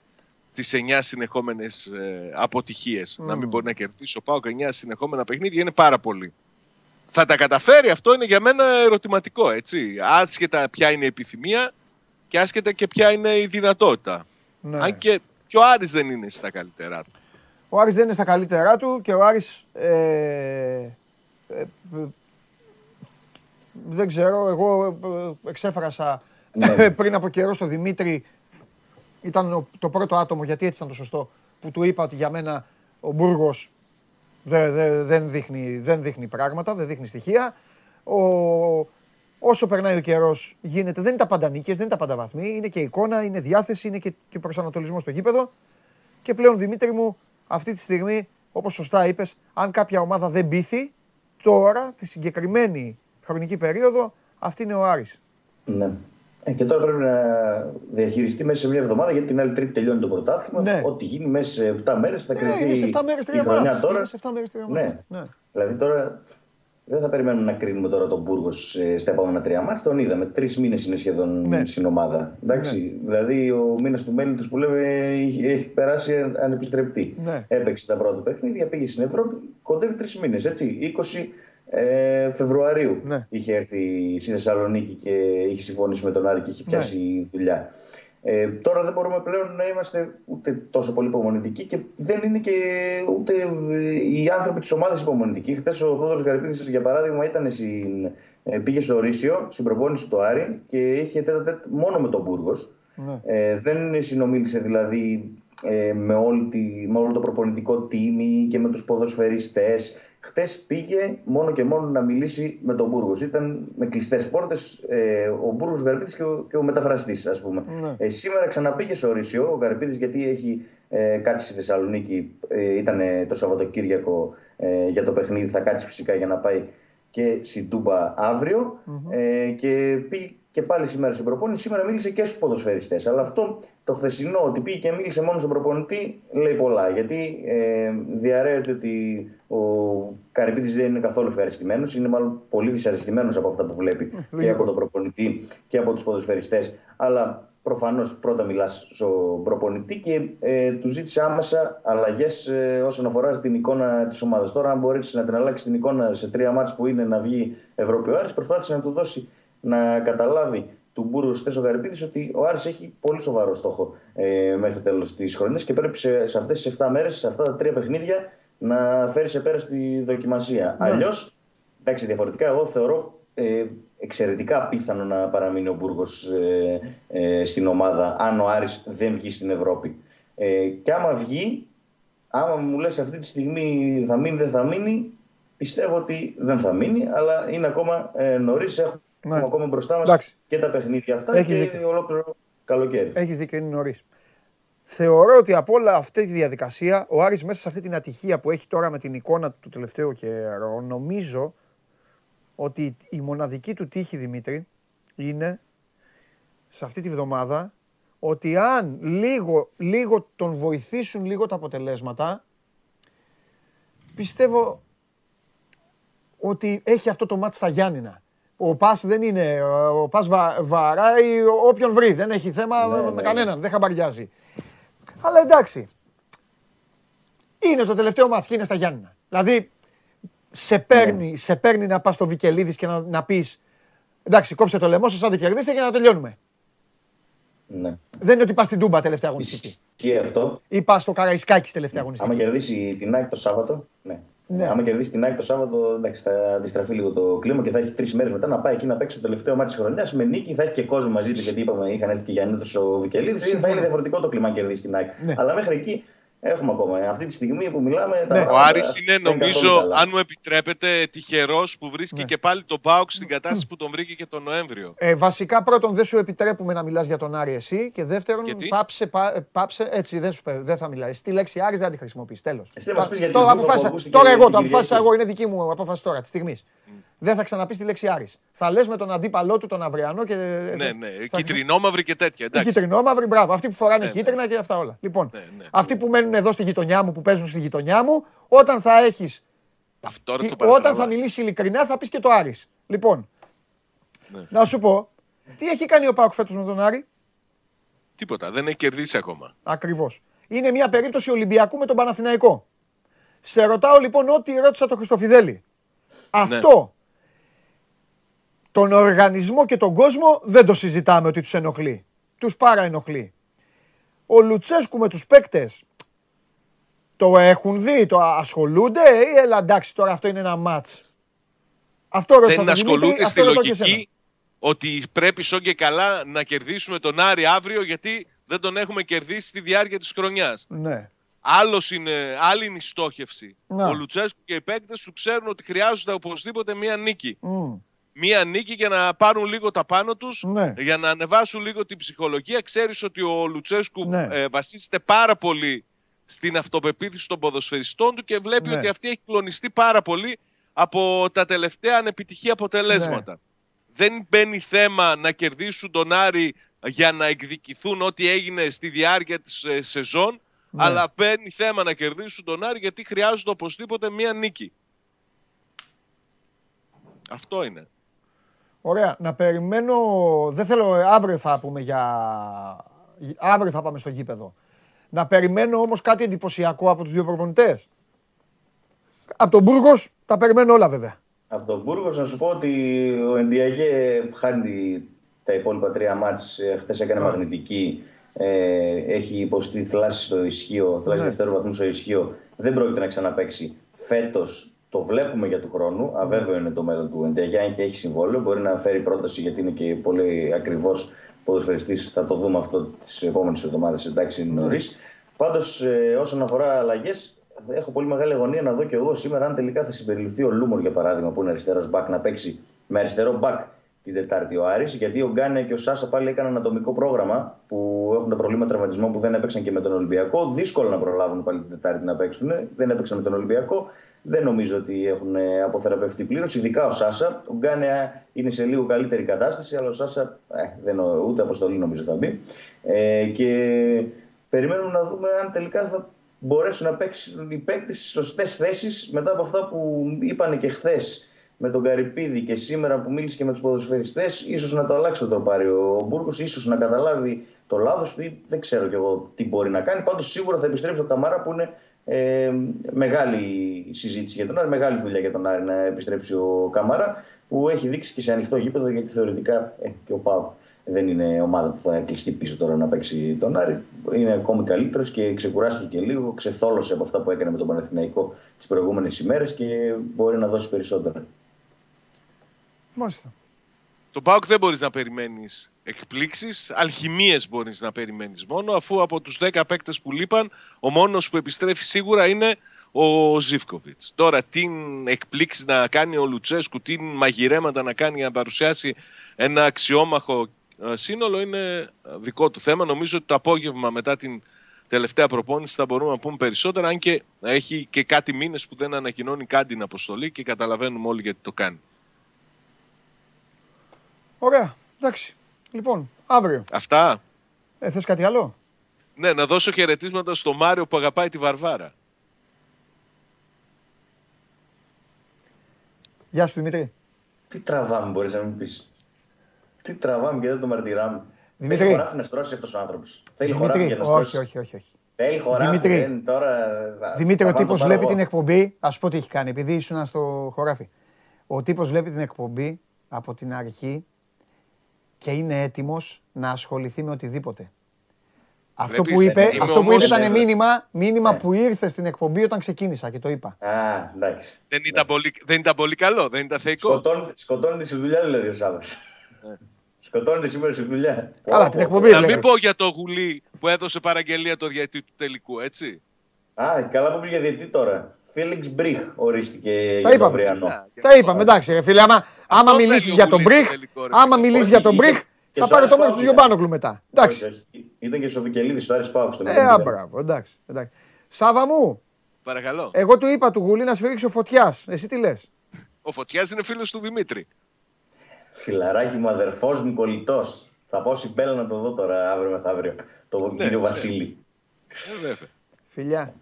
τις 9 συνεχόμενες αποτυχίες. Να μην μπορεί να κερδίσει ο Πάοκ 9 συνεχόμενα παιχνίδια είναι πάρα πολύ. Θα τα καταφέρει, αυτό είναι για μένα ερωτηματικό. Έτσι. Άσχετα ποια είναι η επιθυμία και άσχετα και ποια είναι η δυνατότητα. Ναι. Αν και, και ο Άρης δεν είναι στα καλύτερά του. Ο Άρης δεν είναι στα καλύτερά του και ο Άρης ε, ε, ε, δεν ξέρω, εγώ ε, εξέφρασα Ναι. πριν από καιρό στο Δημήτρη ήταν ο- το πρώτο άτομο, γιατί έτσι ήταν το σωστό, που του είπα ότι για μένα ο Μπούργος δεν, δεν, δεν, δείχνει, δεν δείχνει πράγματα, δεν δείχνει στοιχεία. Ο, όσο περνάει ο καιρός γίνεται, δεν είναι τα πάντα νίκες, δεν είναι τα πάντα βαθμοί, είναι και εικόνα, είναι διάθεση, είναι και, και προσανατολισμός στο γήπεδο. Και πλέον Δημήτρη μου, αυτή τη στιγμή, όπως σωστά είπες, αν κάποια ομάδα δεν πείθει, τώρα, τη συγκεκριμένη χρονική περίοδο, αυτή είναι ο Άρης. Ναι. Ε, και τώρα πρέπει να διαχειριστεί μέσα σε μια εβδομάδα γιατί την άλλη Τρίτη τελειώνει το πρωτάθλημα. Ναι. Ό,τι γίνει μέσα σε 7 μέρες θα Ε, κρυφτεί. είναι σε 7 μέρες η τρία χρονιά μάτς. τώρα. Είναι σε 7 μέρες τρία Ναι. μάτς. Ναι. Δηλαδή τώρα δεν θα περιμένουμε να κρίνουμε τώρα τον Μπούργος στα επόμενα τρία μάτια. Τον είδαμε. Τρεις μήνες είναι σχεδόν Ναι. στην ομάδα. Εντάξει, Δηλαδή ο μήνας του μέλη που λέμε έχει, έχει περάσει ανεπιστρεπτή. Ναι. Έπαιξε τα πρώτα παιχνίδια, πήγε στην Ευρώπη. Κοντεύει τρεις μήνες. Έτσι. 20 ε, Φεβρουαρίου Ναι. είχε έρθει στη Θεσσαλονίκη και είχε συμφωνήσει με τον Άρη και είχε Ναι. πιάσει δουλειά. Ε, τώρα δεν μπορούμε πλέον να είμαστε ούτε τόσο πολύ υπομονητικοί και δεν είναι και ούτε ε, οι άνθρωποι της ομάδας υπομονητικοί. Χθες ο Θόδωρος Γαρπίδη, για παράδειγμα, ήταν στην, ε, πήγε στο Ρήσιο, στην προπόνηση του Άρη και είχε τέτα τέτ μόνο με τον Μπούργος. Ναι. Ε, δεν συνομίλησε δηλαδή ε, με, όλη τη, με όλο το προπονητικό τίμη και με τους ποδοσφαιριστές. Χτες πήγε μόνο και μόνο να μιλήσει με τον Μπούργος. Ήταν με κλειστές πόρτες ε, ο Μπούργος Γαρπίδης και ο, και ο μεταφραστής ας πούμε. Ναι. Ε, σήμερα ξαναπήγε στο Ρήσιο ο Γαρπίδης γιατί έχει ε, κάτσει στη Θεσσαλονίκη. Ε, ήταν το Σαββατοκύριακο ε, για το παιχνίδι. Θα κάτσει φυσικά για να πάει και στην Τούμπα αύριο. Ε, και πήγε και πάλι σήμερα στην προπόνηση. Σήμερα μίλησε και στους ποδοσφαιριστές. Αλλά αυτό το χθεσινό ότι πήγε και μίλησε μόνος στον προπονητή λέει πολλά. Γιατί ε, διαρρέεται ότι ο Καρυπίδης δεν είναι καθόλου ευχαριστημένος. Είναι μάλλον πολύ δυσαρεστημένος από αυτά που βλέπει και από τον προπονητή και από τους ποδοσφαιριστές. Αλλά προφανώς πρώτα μιλάς στον προπονητή και ε, του ζήτησε άμεσα αλλαγές ε, όσον αφορά την εικόνα της ομάδας. Τώρα, αν μπορείς να την αλλάξεις την εικόνα σε τρία μάτς που είναι να βγει Ευρώπη ο Άρης, προσπάθησε να του δώσει να καταλάβει του Μπούρου Στέσο Γαρυπίδης ότι ο Άρης έχει πολύ σοβαρό στόχο ε, μέχρι το τέλος της χρονιάς και πρέπει σε, σε αυτές τις 7 μέρες, σε αυτά τα τρία παιχνίδια, να φέρει σε πέρα στη δοκιμασία. Ναι. Αλλιώς, εντάξει, διαφορετικά, εγώ θεωρώ ε, εξαιρετικά πίθανο να παραμείνει ο Μπούργος ε, ε, στην ομάδα αν ο Άρης δεν βγει στην Ευρώπη. Ε, και άμα βγει, άμα μου λες αυτή τη στιγμή θα μείνει, δεν θα μείνει, πιστεύω ότι δεν θα μείνει, αλλά είναι ακόμα ε, νωρίς. Έχουμε Ναι. ακόμα μπροστά μας Εντάξει. και τα παιχνίδια αυτά Έχεις και δίκιο. ολόκληρο καλοκαίρι. Έχεις δίκιο, είναι νωρίς. Θεωρώ ότι από όλα αυτή τη διαδικασία, ο Άρης μέσα σε αυτή την ατυχία που έχει τώρα με την εικόνα του τελευταίου καιρό, νομίζω ότι η μοναδική του τύχη, Δημήτρη, είναι σε αυτή τη βδομάδα ότι αν λίγο, λίγο τον βοηθήσουν λίγο τα αποτελέσματα, πιστεύω ότι έχει αυτό το μάτι στα Γιάννηνα. Ο Πας δεν είναι, ο Πας βα, βαράει όποιον βρει, δεν έχει θέμα Ναι, με ναι, κανέναν, δεν χαμπαριάζει. Αλλά εντάξει, είναι το τελευταίο μάτς και είναι στα Γιάννηνα. Δηλαδή, σε παίρνει, σε παίρνει να πας στο Βικελίδης και να, να πεις εντάξει, κόψτε το λαιμό σας, αν δεν κερδίσετε και να τελειώνουμε. Ναι. Δεν είναι ότι πας στην Τούμπα τελευταία αγωνιστική. Και αυτό, Ή πας στο Καραϊσκάκης τελευταία άμα αγωνιστική. κερδίσει την ΑΕΚ το Σάββατο, ναι. Ναι. Άμα κερδίσει την ΑΕΚ το Σάββατο, εντάξει, θα αντιστραφεί λίγο το κλίμα και θα έχει τρεις μέρες μετά να πάει εκεί να παίξει το τελευταίο μάτι της χρονιάς με νίκη. Θα έχει και κόσμο μαζί του, γιατί είπαμε είχαν έρθει και Γιάννη ο Βικελίδης. Θα είναι διαφορετικό το κλίμα αν κερδίσει την ΑΕΚ. Ναι. Αλλά μέχρι εκεί έχουμε ακόμα. Αυτή τη στιγμή που μιλάμε. τα Ναι. Ο πράγματα Άρης είναι δεν καθόλου νομίζω, καλά. αν μου επιτρέπετε, τυχερός που βρίσκει Ναι. και πάλι τον Πάουκ στην κατάσταση που τον βρήκε και τον Νοέμβριο. Ε, βασικά, πρώτον, δεν σου επιτρέπουμε να μιλάς για τον Άρη εσύ. Και δεύτερον, Γιατί; πάψε, πά- ε, πάψε, έτσι δεν, σου, πε- δεν θα μιλάς. Τη λέξη Άρης δεν θα τη χρησιμοποιείς. Τέλος. Εσύ δεν μας πεις για τη τώρα, Δούμα που αποφάσισα- ακούστηκε τώρα την εγώ το Κυριακή. αποφάσισα εγώ, είναι δική μου απόφαση τώρα, της στιγμής. Δεν θα ξαναπείς τη λέξη Άρης. Θα λες με τον αντίπαλό του τον Αυριανό και. Ναι, ναι. θα- Κυτρινόμαυρη και τέτοια. Οι Εντάξει. κυτρινόμαυροι, μπράβο. Αυτοί που φοράνε Ναι, ναι. κίτρινα και αυτά όλα. Λοιπόν, Ναι, ναι. αυτοί που μένουν εδώ στη γειτονιά μου, που παίζουν στη γειτονιά μου, όταν θα έχεις. Αυτό τώρα το Όταν θα παρατραβάς. μιλήσει ειλικρινά, θα πεις και το Άρης. Λοιπόν, Ναι. να σου πω, τι έχει κάνει ο Πάοκ φέτος με τον Άρη; Τίποτα. Δεν έχει κερδίσει ακόμα. Ακριβώς. Είναι μια περίπτωση Ολυμπιακού με τον Παναθηναϊκό. Σε ρωτάω λοιπόν ό,τι ρώτησα τον Χριστοφιδέλη. Αυτό τον οργανισμό και τον κόσμο δεν το συζητάμε ότι τους ενοχλεί. Τους πάρα ενοχλεί. Ο Λουτσέσκου με τους παίκτες το έχουν δει, το ασχολούνται ή έλα εντάξει τώρα αυτό είναι ένα μάτς. Αυτό ρώτησα Δεν τον Δημήτρη, ασχολούνται στη αυτό ρωτώ και εσένα. λογική ότι πρέπει σόν και καλά να κερδίσουμε τον Άρη αύριο γιατί δεν τον έχουμε κερδίσει στη διάρκεια της χρονιάς. Ναι. Άλλος είναι, άλλη είναι η στόχευση. Να. Ο Λουτσέσκου και οι παίκτες σου ξέρουν ότι χρειάζονται οπωσδήποτε μία νίκη. Μμ. Μία νίκη για να πάρουν λίγο τα πάνω τους, Ναι. για να ανεβάσουν λίγο την ψυχολογία. Ξέρεις ότι ο Λουτσέσκου Ναι. ε, βασίζεται πάρα πολύ στην αυτοπεποίθηση των ποδοσφαιριστών του και βλέπει Ναι. ότι αυτή έχει κλονιστεί πάρα πολύ από τα τελευταία ανεπιτυχή αποτελέσματα. Ναι. Δεν μπαίνει θέμα να κερδίσουν τον Άρη για να εκδικηθούν ό,τι έγινε στη διάρκεια της ε, σεζόν, Ναι. αλλά μπαίνει θέμα να κερδίσουν τον Άρη γιατί χρειάζονται οπωσδήποτε μία νίκη. Αυτό είναι. Ωραία. Να περιμένω. Δεν θέλω. Αύριο θα πούμε για. Αύριο θα πάμε στο γήπεδο. Να περιμένω όμως κάτι εντυπωσιακό από τους δύο προπονητές. Από τον Μπούργος τα περιμένω όλα βέβαια. Από τον Μπούργος να σου πω ότι ο Ενδιαγέ χάνει τα υπόλοιπα τρία μάτς. Χθες έκανε μαγνητική. Ε, έχει υποστεί θλάση στο ισχύο, θλάση Ναι. δευτέρου βαθμού στο ισχύο. Δεν πρόκειται να ξαναπέξει. Φέτος το βλέπουμε για του χρόνου. Αβέβαιο είναι το μέλλον του Ενδιαγέ, αν και έχει συμβόλαιο. Μπορεί να φέρει πρόταση γιατί είναι και πολύ ακριβώς ποδοσφαιριστής. Θα το δούμε αυτό τις επόμενες εβδομάδες. Εντάξει, είναι νωρίς. Πάντως, όσον αφορά αλλαγές, έχω πολύ μεγάλη αγωνία να δω και εγώ σήμερα αν τελικά θα συμπεριληφθεί ο Λούμορ για παράδειγμα που είναι αριστερός μπακ να παίξει με αριστερό μπακ την Τετάρτη ο Άρης, γιατί ο Γκάνε και ο Σάσα πάλι έκαναν ατομικό πρόγραμμα που έχουν τα προβλήματα τραυματισμού που δεν έπαιξαν και με τον Ολυμπιακό. Δύσκολο να προλάβουν πάλι την Τετάρτη να παίξουν. Δεν έπαιξαν με τον Ολυμπιακό. Δεν νομίζω ότι έχουν αποθεραπευτεί πλήρως, ειδικά ο Σάσα. Ο Γκάνε είναι σε λίγο καλύτερη κατάσταση, αλλά ο Σάσα ε, δεν, ούτε αποστολή νομίζω θα μπει. Ε, και περιμένουμε να δούμε αν τελικά θα μπορέσουν να παίξουν οι παίκτες στις σωστές θέσεις μετά από αυτά που είπαν και χθες με τον Καρυπίδη και σήμερα που μίλησε και με τους ποδοσφαιριστές, ίσως να το αλλάξει το τροπάρι ο Μπούργος, ίσως να καταλάβει το λάθος του ή δεν ξέρω κι εγώ τι μπορεί να κάνει. Πάντως σίγουρα θα επιστρέψει ο Καμάρα που είναι ε, μεγάλη συζήτηση για τον Άρη, μεγάλη δουλειά για τον Άρη να επιστρέψει ο Καμάρα που έχει δείξει και σε ανοιχτό γήπεδο γιατί θεωρητικά ε, και ο Πάου δεν είναι ομάδα που θα κλειστεί πίσω τώρα να παίξει τον Άρη. Είναι ακόμη καλύτερος και ξεκουράστηκε και λίγο, ξεθόλωσε από αυτά που έκανε με τον Παναθηναϊκό τις προηγούμενες ημέρες και μπορεί να δώσει περισσότερα. Μάλιστα. Τον Πάοκ δεν μπορείς να περιμένεις εκπλήξεις. Αλχημίες μπορείς να περιμένεις μόνο, αφού από τους 10 παίκτες που λείπαν, ο μόνος που επιστρέφει σίγουρα είναι ο Ζήφκοβιτς. Τώρα, τι εκπλήξει να κάνει ο Λουτσέσκου, τι μαγειρέματα να κάνει για να παρουσιάσει ένα αξιόμαχο ε, σύνολο είναι δικό του θέμα. Νομίζω ότι το απόγευμα μετά την τελευταία προπόνηση θα μπορούμε να πούμε περισσότερα, αν και έχει και κάτι μήνες που δεν ανακοινώνει κάτι την αποστολή και καταλαβαίνουμε όλοι γιατί το κάνει. Ωραία. Εντάξει. Λοιπόν, αύριο. Αυτά. Ε, θες κάτι άλλο; Ναι, να δώσω χαιρετίσματα στο Μάριο που αγαπάει τη Βαρβάρα. Γεια σου Δημήτρη. Τι τραβάμε, μπορείς να μου πεις. Τι τραβάμε και δεν το μαρτυράμε. Δημήτρη. Θέλει χωράφι να στρώσει αυτός ο άνθρωπος. Θέλει χωράφι Δημήτρη, για να όχι, στρώσει. όχι, όχι. όχι. Θέλει χωράφι. Δημήτρη. δεν, τώρα, θα- Δημήτρη, θα ο πάω τύπος να το πάρω βλέπει εγώ. την εκπομπή. Α σου πω τι έχει κάνει, επειδή ήσουν στο χωράφι. Ο τύπος βλέπει την εκπομπή από την αρχή και είναι έτοιμος να ασχοληθεί με οτιδήποτε. Αυτό που Βλέπεις, είπε, είμαι αυτό που είπες όμως- ήταν μήνυμα, μήνυμα Ναι. που ήρθε στην εκπομπή όταν ξεκίνησα και το είπα. Α, εντάξει. Δεν ήταν, πολύ, δεν ήταν πολύ καλό, δεν ήταν θεϊκό. Σκοτώνεται, σκοτώνεται στη δουλειά δηλαδή ο Σάββας. Σκοτώνεται σήμερα στη δουλειά. Καλά, Πω, την πω, εκπομπή Να βλέπει. μην πω για το γουλί που έδωσε παραγγελία το διαιτή του τελικού, έτσι. Α, καλά που πήγε διετή τώρα. Φίλιξ Μπριχ ορίστηκε για τον είπαμε. Αυριανό. Τα είπαμε, εντάξει, ρε φίλε. Άμα, άμα θέλει μιλήσεις ο για τον Γουλής Μπριχ, στο τελικό, ρε άμα φίλε. μιλήσεις Όχι, για τον είχε- Μπριχ, και θα στο πάρει το Άρης μέρος του Πάοκ, Γιωμπάνογλου μετά. Εντάξει. Όχι, όχι. Ήταν και στο Βικελίδη στο Άρης Πάουκ. Ε, α, μπράβο, εντάξει. εντάξει. Σάβα μου, Παρακαλώ. εγώ του είπα του Γουλή να σφυρίξει ο φωτιάς. Εσύ τι λες; Ο Φωτιάς είναι φίλος του Δημήτρη. Φιλαράκι μου, αδερφός μου, κολλητός. Θα πάω συμπέλα να το δω τώρα αύριο μεθαύριο. Τον Ναι, κύριο ξέρω. Βασίλη. Ε, βέβαια. Φιλιά,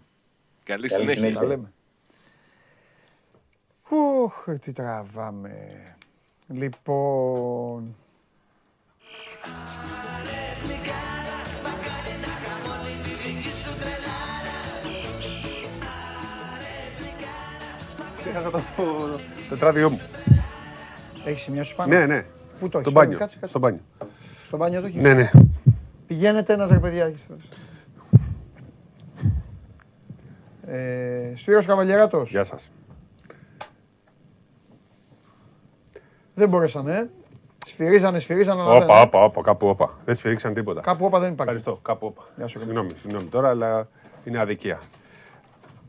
Καλή Καλή συνέχεια. συνέχεια. Τα λέμε. Ουχ, τι τραβάμε. Λοιπόν. Ξέχασα το τετράδιό μου; Έχεις σημειώσεις πάνω; Ναι, ναι. Πού το έχεις, Στο μπάνιο. κάτσε, κάτσε. Στο μπάνιο. Στο μπάνιο το έχεις; Ναι, ναι. Πηγαίνετε ένας ρε παιδιά. έχεις φτάσει. Ε, Σπύρος Καβαλιεράτος. Γεια σας. Δεν μπορέσανε. ε. Σφυρίζανε, σφυρίζανε. αλλά δεν- Όπα, όπα, όπα, κάπου όπα. Δεν σφυρίξαν τίποτα. Κάπου όπα δεν υπάρχει. Ευχαριστώ, κάπου όπα. Γεια σου, Συγγνώμη, συγγνώμη τώρα, αλλά είναι αδικία.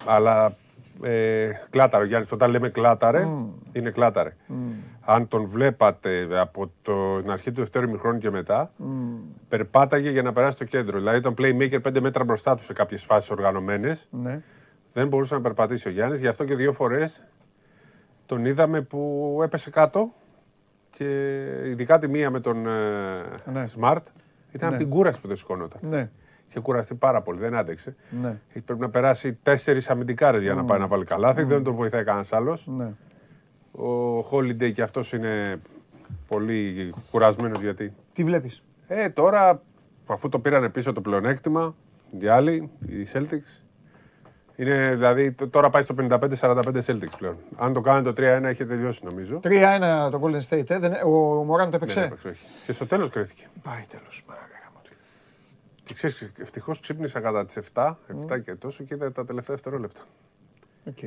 Αλλά ε, κλάταρε ο Γιάννης, όταν λέμε κλάταρε, είναι κλάταρε. Αν τον βλέπατε από το, την αρχή του δεύτερου ημιχρόνου και μετά, περπάταγε για να περάσει το κέντρο. Δηλαδή ήταν playmaker πέντε μέτρα μπροστά του σε κάποιες φάσεις οργανωμένες. Ναι. Δεν μπορούσε να περπατήσει ο Γιάννης, γι' αυτό και δύο φορές τον είδαμε που έπεσε κάτω και ειδικά τη μία με τον ε, Ναι. Smart ήταν Ναι. από την κούραση που δεν σηκώνονταν. Ναι. Είχε κουραστεί πάρα πολύ, δεν άντεξε. Ναι. Πρέπει να περάσει τέσσερις αμυντικάρες για να πάει να βάλει καλάθι. Δεν τον βοηθάει κανένας άλλος. Ναι. Ο Holiday και αυτός είναι πολύ κουρασμένος γιατί. Τι βλέπεις; Ε, τώρα αφού το πήραν πίσω το πλεονέκτημα, οι άλλοι, οι Celtics. Είναι, δηλαδή τ- τώρα πάει στο 55-45 Celtics πλέον. Αν το κάνετε το 3-1 έχει τελειώσει νομίζω. 3-1 το Golden State. Ε. Δεν, ο Μωράν το Δεν έπαιξε. έπαιξε, όχι. Και στο τέλος κρίθηκε. Πάει τέλος. μάγκα μου. Και ξέρεις, ευτυχώς ξύπνησα κατά τις 7, 7 και τόσο και είδα τα τελευταία δευτερόλεπτα. Οκ.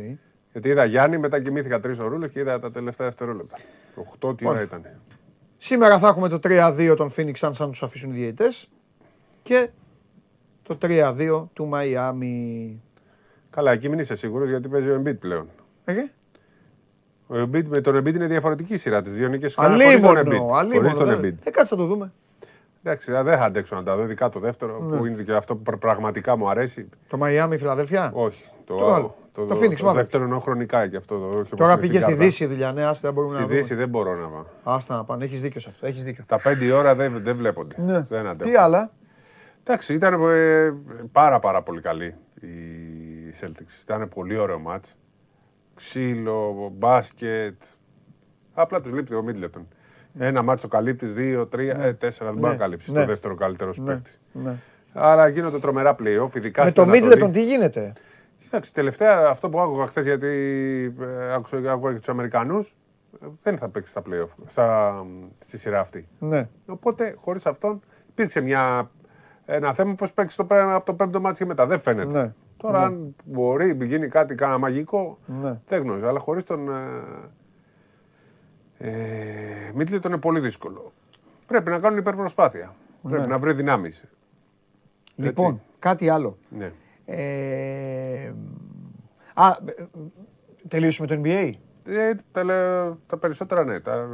Γιατί είδα Γιάννη, μετά κοιμήθηκα τρεις ωρούλες και είδα τα τελευταία δευτερόλεπτα. 8 τι ώρα Μάλιστα. ήταν. Σήμερα θα έχουμε το 3-2 των Phoenix Suns αν τους αφήσουν οι διαιτητές και το 3-2 του Μαϊάμι. Καλά, εκεί μην είσαι σίγουρος γιατί παίζει ο Embiid πλέον. Ε, Ο Embiid, με τον Embiid είναι διαφορετική η σειρά της. Δύο νίκε χωρίς τον Αλίμονο, Embiid. Χωρίς αλίμονο. τον δεν- Embiid. Ε, κάτσε να το δούμε. Εντάξει, δεν θα αντέξω να τα δω, ειδικά το δεύτερο που είναι και αυτό που πρα- πραγματικά μου αρέσει. Το Μαϊάμι, Φιλαδέλφια; Όχι. Το, Το άλλο; Το Phoenix, το μάλλον. δεύτερο εννοώ χρονικά και αυτό. Το, όχι όπως Τώρα είναι πήγες στην στη κάρτα. Δύση η δουλειά. Ναι, άστα, δεν μπορούμε Στη να Δύση δούμε. δεν μπορώ να πάω. Άστα να πάνε. Έχεις δίκιο σε αυτό. Έχεις δίκιο. Τα πέντε ώρα δεν, δεν βλέπονται. Ναι. Δεν αντέχω. Τι άλλα; Εντάξει, ήταν ε, πάρα πάρα πολύ καλή η Celtics. Ήταν πολύ ωραίο μάτς. Ξύλο, μπάσκετ. Απλά τους λείπει ο Μίτλετον. Ένα μάτς ο καλύπτης, δύο, τρία, ε, τέσσερα. Δεν μπορεί να καλύψεις Ναι. το δεύτερο καλύτερο σου Ναι. παίκτη. ναι. Αλλά γίνονται τρομερά playoff, ειδικά Με στην το Ανατολή. Middleton τι γίνεται; Κοίταξε, τελευταία αυτό που άκουγα χθες γιατί ε, άκουσα, άκουγα και τους Αμερικανούς. δεν θα παίξει στα playoff, στα, στη σειρά αυτή. Ναι. Οπότε χωρίς αυτόν υπήρξε μια, ένα θέμα πώς παίξεις το, πέ- από το πέμπτο μάτι και μετά. Δεν φαίνεται. Ναι. Τώρα, Ναι. αν μπορεί, γίνει κάτι κάνα μαγικό, Ναι. δεν γνωρίζω. Αλλά χωρίς τον. Ε, ε, Μίτλετον είναι πολύ δύσκολο. Πρέπει να κάνουν υπερπροσπάθεια. Πρέπει να βρει δυνάμεις. Λοιπόν, κάτι άλλο. Ναι. Ε, α, ε, τελείωσε με το NBA. Ε, τα, λέ- τα περισσότερα ναι. Τα,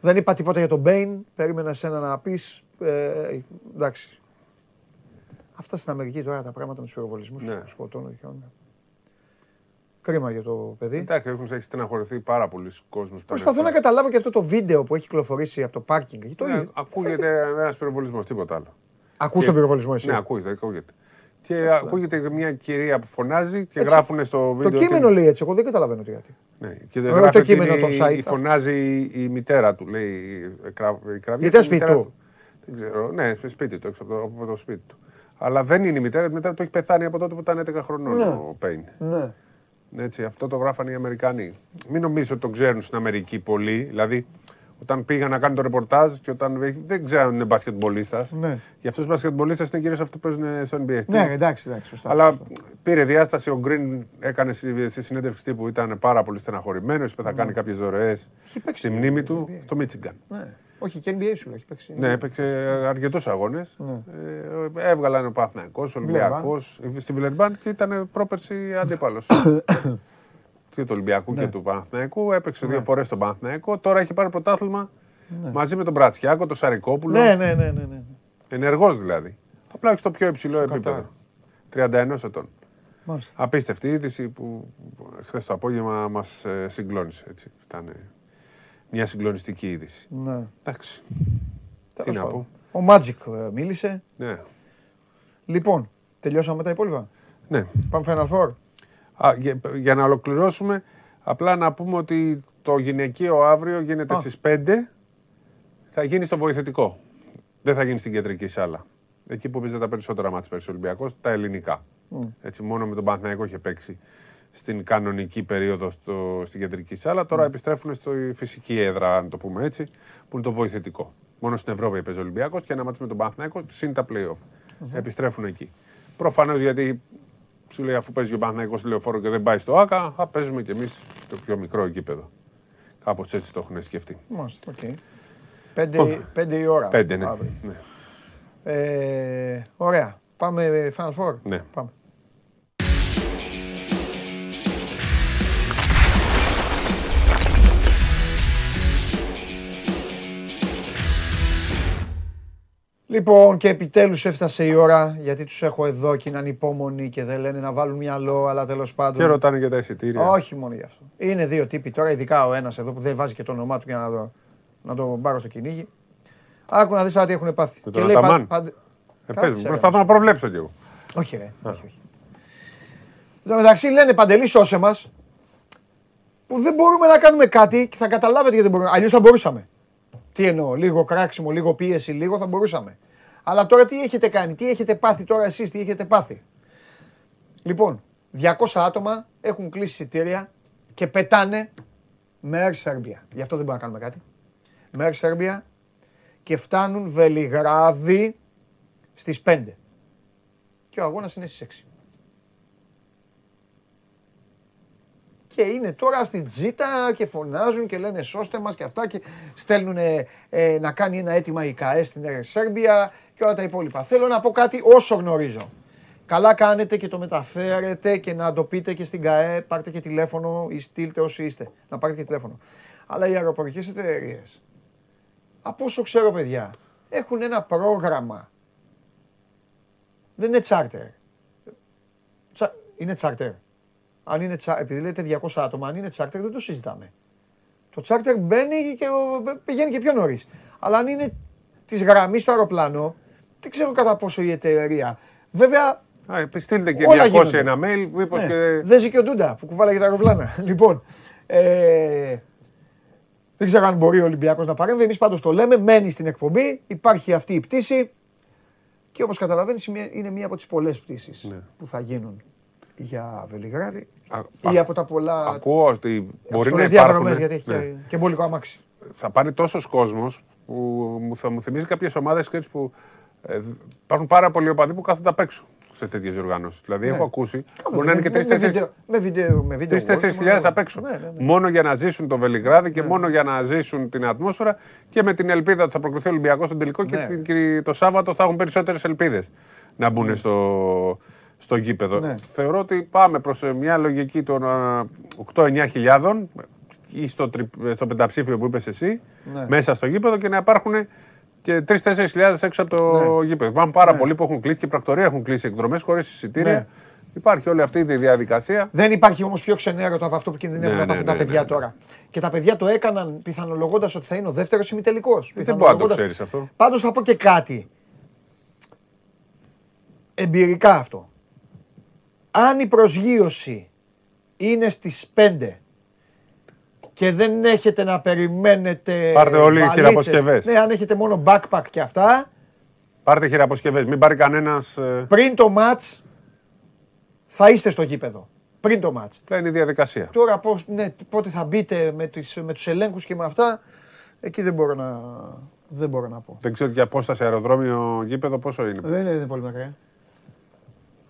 Δεν είπα τίποτα για τον Μπέιν. Περίμενα σένα να πεις. Ε, εντάξει. Αυτά στην Αμερική τώρα τα πράγματα με τους πυροβολισμούς Ναι. σκοτώνουν και όλα. Κρίμα για το παιδί. εντάξει, έχουν έχει στεναχωρηθεί πάρα πολλοί κόσμοι. Προσπαθώ να καταλάβω και αυτό το βίντεο που έχει κυκλοφορήσει από το πάρκινγκ. Το Ναι, είδε. ακούγεται ένας πυροβολισμός, τίποτα άλλο. Ακούς Και- τον πυροβολισμό εσύ; Ναι, ακούγεται, ακούγεται. Και ακούγεται μια κυρία που φωνάζει και Έτσι. γράφουν στο Το βίντεο. κείμενο ότι- λέει έτσι. Εγώ δεν καταλαβαίνω τι γιατί. Ναι, και Ε, δεν το γράφει ότι κείμενο είναι το η- site. Φωνάζει η μητέρα του, λέει. η κρα- η κραβιά Γιατί της σπίτι μητέρας του; Δεν ξέρω. Ναι, στο σπίτι του, έξω από το, από το σπίτι του. Αλλά δεν είναι η μητέρα, η μητέρα του έχει πεθάνει από τότε που ήταν 11 χρονών Ναι. ο Πέιν. Ναι. Έτσι, αυτό το γράφανε οι Αμερικανοί. Μην νομίζω ότι το ξέρουν στην Αμερική πολύ. Δηλαδή, όταν πήγαν να κάνουν το ρεπορτάζ και όταν δεν ξέρουν αν είναι μπασκετμπολίστας. Ναι. Για αυτούς τους μπασκετμπολίστες είναι κυρίως αυτοί που παίζουν στο NBA. Ναι, εντάξει, εντάξει, σωστά. Αλλά σωστά. πήρε διάσταση. Ο Γκριν έκανε στη, στη συνέντευξη τύπου ήταν πάρα πολύ στεναχωρημένος. Είπε θα κάνει κάποιες δωρεές στη μνήμη του στο Μίτσιγκαν. Ναι. Όχι, και NBA σου λέει, έχει παίξει. Ναι, έπαιξε αρκετούς αγώνες. Ε, έβγαλαν ο Παναθναϊκό, ο Ολυμπιακός στη Βιλερμπάν και ήταν πρόπερση αντίπαλος. και του Ολυμπιακού και του Παναθναϊκού. Έπαιξε δύο φορές τον Παναθναϊκό. Τώρα έχει πάρει πρωτάθλημα μαζί με τον Μπρατσιάκο, τον Σαρικόπουλο. Ναι, ναι, ναι, ναι, ναι. Ενεργός δηλαδή. Απλά έχει το πιο υψηλό Στο επίπεδο. 31 ετών. Μάλιστα. Απίστευτη είδηση που χθες το απόγευμα μας συγκλώνησε. Έτσι. Ήταν ε, μια συγκλονιστική είδηση. ναι. Εντάξει. Τέλος να πάντων. Ο Magic ε, μίλησε. Ναι. Λοιπόν, τελειώσαμε με τα υπόλοιπα; ναι. Πάμε Final Four; Α, για, για να ολοκληρώσουμε, απλά να πούμε ότι το γυναικείο αύριο γίνεται Α. στις 5. Θα γίνει στο βοηθητικό. Δεν θα γίνει στην κεντρική σάλα. Εκεί που παίζει τα περισσότερα μάτια πέρυσι ο Ολυμπιακός, τα ελληνικά. Έτσι, μόνο με τον Παναθηναϊκό είχε παίξει στην κανονική περίοδο στο, στην κεντρική σάλα. Τώρα επιστρέφουν στη φυσική έδρα, αν το πούμε έτσι, που είναι το βοηθητικό. Μόνο στην Ευρώπη παίζει ο Ολυμπιακός και ένα μάτι με τον Παναθηναϊκό συν τα playoff. Επιστρέφουν εκεί. Προφανώς γιατί σου λέει αφού παίζει ο Παναθηναϊκός στη λεωφόρο και δεν πάει στο ΑΚΑ, θα παίζουμε κι εμείς στο πιο μικρό γήπεδο. Κάπως έτσι το έχουν σκεφτεί. Μάλιστα, οκ. Πέντε, πέντε η ώρα. Πέντε, ναι. αύριο. ναι. Ε, ωραία. Πάμε Final Four. Ναι. Πάμε. Λοιπόν, και επιτέλους έφτασε η ώρα γιατί τους έχω εδώ και είναι ανυπόμονοι και δεν λένε να βάλουν μυαλό, αλλά τέλος πάντων. Και ρωτάνε για τα εισιτήρια. Όχι μόνο γι' αυτό. Είναι δύο τύποι τώρα, ειδικά ο ένας εδώ που δεν βάζει και το όνομά του για να το, να το πάρω στο κυνήγι. Άκου να δεις τώρα τι έχουν πάθει. Με τον Αταμάν. Ε, πες μου, Κάτσε, ρε. προσπαθώ να προβλέψω κι εγώ. Όχι, ρε. Όχι, όχι. Εν τω μεταξύ λένε παντελής σώσε μας που δεν μπορούμε να κάνουμε κάτι και θα καταλάβετε γιατί δεν μπορούμε. Αλλιώς θα μπορούσαμε. Τι εννοώ, λίγο κράξιμο, λίγο πίεση, λίγο θα μπορούσαμε. Αλλά τώρα τι έχετε κάνει, τι έχετε πάθει τώρα εσείς, τι έχετε πάθει; Λοιπόν, 200 άτομα έχουν κλείσει εισιτήρια και πετάνε με Air Serbia. Γι' αυτό δεν μπορούμε να κάνουμε κάτι. Με Air Serbia και φτάνουν Βελιγράδι στις 5. Και ο αγώνας είναι στις 6. Και είναι τώρα στην τζίτα και φωνάζουν και λένε σώστε μας και αυτά και στέλνουν ε, να κάνει ένα αίτημα η ΚΑΕ στην Air Serbia και όλα τα υπόλοιπα. Θέλω να πω κάτι όσο γνωρίζω. Καλά κάνετε και το μεταφέρετε και να το πείτε και στην ΚΑΕ, πάρτε και τηλέφωνο ή στείλτε όσοι είστε. Να πάρετε και τηλέφωνο. Αλλά οι αεροπορικές εταιρείες, από όσο ξέρω παιδιά, έχουν ένα πρόγραμμα. Δεν είναι charter. Τσα- Είναι charter. Αν είναι charter, επειδή λέτε 200 άτομα, αν είναι charter δεν το συζητάμε. Το charter μπαίνει και ο- πηγαίνει και πιο νωρίς. Αλλά αν είναι της γραμμής στο αεροπλάνο, δεν ξέρω κατά πόσο η εταιρεία. Βέβαια, Α, ε, στείλτε και Όλα 200 γίνονται. ένα mail, μήπως ναι, και. δεν ζει και ο Ντούντα που κουβάλαγε τα αεροπλάνα. λοιπόν, ε, δεν ξέρω αν μπορεί ο Ολυμπιακός να παρέμβει. Εμείς πάντως το λέμε, μένει στην εκπομπή, υπάρχει αυτή η πτήση και όπως καταλαβαίνεις είναι μία- είναι μία από τις πολλές πτήσεις Ναι. που θα γίνουν. Για Βελιγράδι Α- ή α- από τα πολλά. Ακούω ότι μπορεί να πολλές υπάρχουν. διαδρομές, γιατί έχει ναι. και- και εμπολικό αμάξι. θα πάρει τόσος κόσμος που μου, θα μου θυμίζει κάποιες ομάδες που ε, υπάρχουν πάρα πολλοί οπαδοί που κάθονται απ' έξω σε τέτοιες διοργανώσεις. Δηλαδή, έχω ακούσει. Μπορεί να είναι και Ναι. Με- με 3-4 βίντεο- Με βίντεο. με βίντεο Τρει-τέσσερι world, χιλιάδες μόνο- απ' έξω. Ναι, ναι, ναι. Μόνο για να ζήσουν το Βελιγράδι και μόνο για να ζήσουν την ατμόσφαιρα και με την ελπίδα ότι θα προκριθεί ο Ολυμπιακός στον τελικό και Ναι. την- και το Σάββατο θα έχουν περισσότερες ελπίδες να μπουν στο, στο γήπεδο. Ναι. Θεωρώ ότι πάμε προς μια λογική των α, 8-9 χιλιάδων ή στο, τρι- στο πενταψήφιο που είπες εσύ, Ναι. μέσα στο γήπεδο και να υπάρχουν και 3-4 χιλιάδες έξω από το γήπεδο. Υπάρχουν πάρα πολλοί που έχουν κλείσει και πρακτορία έχουν κλείσει εκδρομές χωρίς εισιτήρια. Ναι. Υπάρχει όλη αυτή η διαδικασία. Δεν υπάρχει όμως πιο ξενέρωτο από αυτό που κινδυνεύουν Ναι, να ναι, πάθουν ναι, τα παιδιά ναι, ναι. τώρα. Και τα παιδιά το έκαναν πιθανολογώντας ότι θα είναι ο δεύτερος ημιτελικός. Δεν μπορεί να το ξέρεις αυτό. Πάντως θα πω και κάτι. Εμπειρικά αυτό. Αν η προσγείωση είναι στις 5 και δεν έχετε να περιμένετε Πάρτε όλοι βαλίτσες, χειραποσκευές. Ναι, αν έχετε μόνο backpack και αυτά, Πάρτε χειραποσκευές, μην πάρει κανένας. πριν το match θα είστε στο γήπεδο. Πριν το match. Απλά είναι η διαδικασία. Τώρα πώς, ναι, πότε θα μπείτε με, τις, με τους ελέγχους και με αυτά, εκεί δεν μπορώ να, δεν μπορώ να πω. Δεν ξέρω και η απόσταση αεροδρόμιο γήπεδο πόσο είναι. Δεν είναι, δεν είναι πολύ μακριά.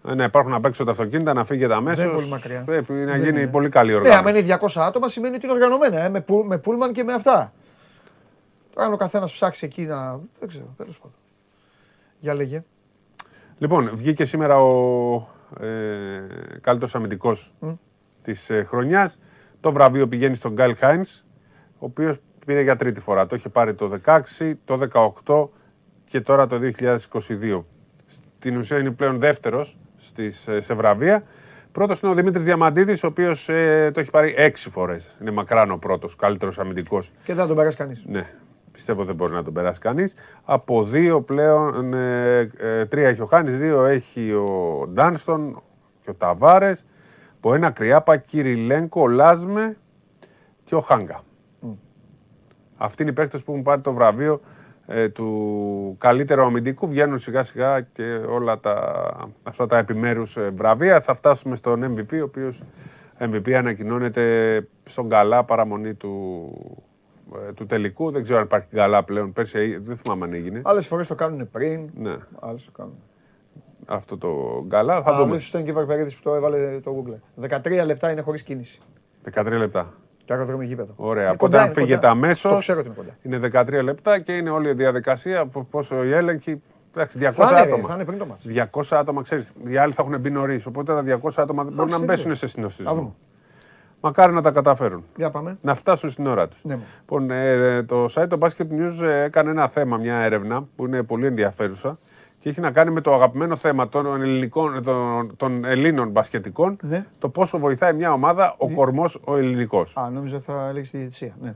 Ε, ναι, υπάρχουν απ' έξω τα αυτοκίνητα, να φύγετε αμέσω. Δεν είναι πολύ μακριά. Πρέπει να Δεν γίνει είναι. πολύ καλή Ναι, οργάνωση. άμα είναι 200 άτομα σημαίνει ότι είναι οργανωμένα, ε, με, που, με πούλμαν και με αυτά. Τώρα αν ο καθένας ψάξει εκεί να. Δεν ξέρω, τέλος πάντων. Για λέγε. Λοιπόν, βγήκε σήμερα ο ε, καλύτερος αμυντικός της ε, χρονιάς. Το βραβείο πηγαίνει στον Γκάιλ Χάινς, ο οποίος πήρε για τρίτη φορά. Το είχε πάρει το 16, το 18 και τώρα το 2022. Στην ουσία είναι πλέον δεύτερος σε βραβεία. Πρώτος είναι ο Δημήτρης Διαμαντίδης, ο οποίος το έχει πάρει έξι φορές. Είναι μακράν ο πρώτος, καλύτερος αμυντικός. Και δεν θα τον περάσει κανείς. Ναι, πιστεύω δεν μπορεί να τον περάσει κανείς. Από δύο πλέον, ε, ε, τρία έχει ο Χάνης, δύο έχει ο Ντάνστον και ο Ταβάρες. Από ένα κρυάπα, Κυριλένκο, ο Λάσμε και ο Χάγκα. Αυτοί είναι οι παίκτες που έχουν πάρει το βραβείο ε, του καλύτερου αμυντικού. Βγαίνουν σιγά σιγά και όλα τα, αυτά τα επιμέρους ε, βραβεία. Θα φτάσουμε στον MVP, ο οποίος MVP ανακοινώνεται στον καλά παραμονή του, ε, του τελικού. Δεν ξέρω αν υπάρχει καλά πλέον. Πέρσι ε, δεν θυμάμαι αν έγινε. Άλλες φορές το κάνουν πριν. Ναι, Άλλες το κάνουν. αυτό το καλά. Θα Α, δούμε. μην σου και Βαρπερίδη που το έβαλε το Google. 13 λεπτά είναι χωρίς κίνηση. 13 λεπτά. Το αεροδρόμιο γήπεδο. Ωραία. Είναι Οπότε κοντά, αν είναι φύγετε κοντά. αμέσως. Το ξέρω ότι είναι κοντά. Είναι 13 λεπτά και είναι όλη η διαδικασία. πο- Πόσο η έλεγχη. Εντάξει, 200 Θα είναι, ρε, άτομα. θα είναι πριν το μάτς. 200 άτομα, ξέρεις. Οι άλλοι θα έχουν μπει νωρίς. Οπότε τα 200 άτομα δεν μπορούν να δεν μπέσουν ξέρω. σε Θα δούμε. συνοστισμό. Μακάρι να τα καταφέρουν. Για πάμε. Να φτάσουν στην ώρα τους. Ναι. Λοιπόν, ε, το site το Basket News ε, έκανε ένα θέμα, μια έρευνα που είναι πολύ ενδιαφέρουσα και έχει να κάνει με το αγαπημένο θέμα των, ελληνικών, των, των Ελλήνων μπασκετικών. Ναι. Το πόσο βοηθάει μια ομάδα ο κορμός ο ελληνικός. Α, νόμιζα θα έλεγε τη διαιτησία. Ναι.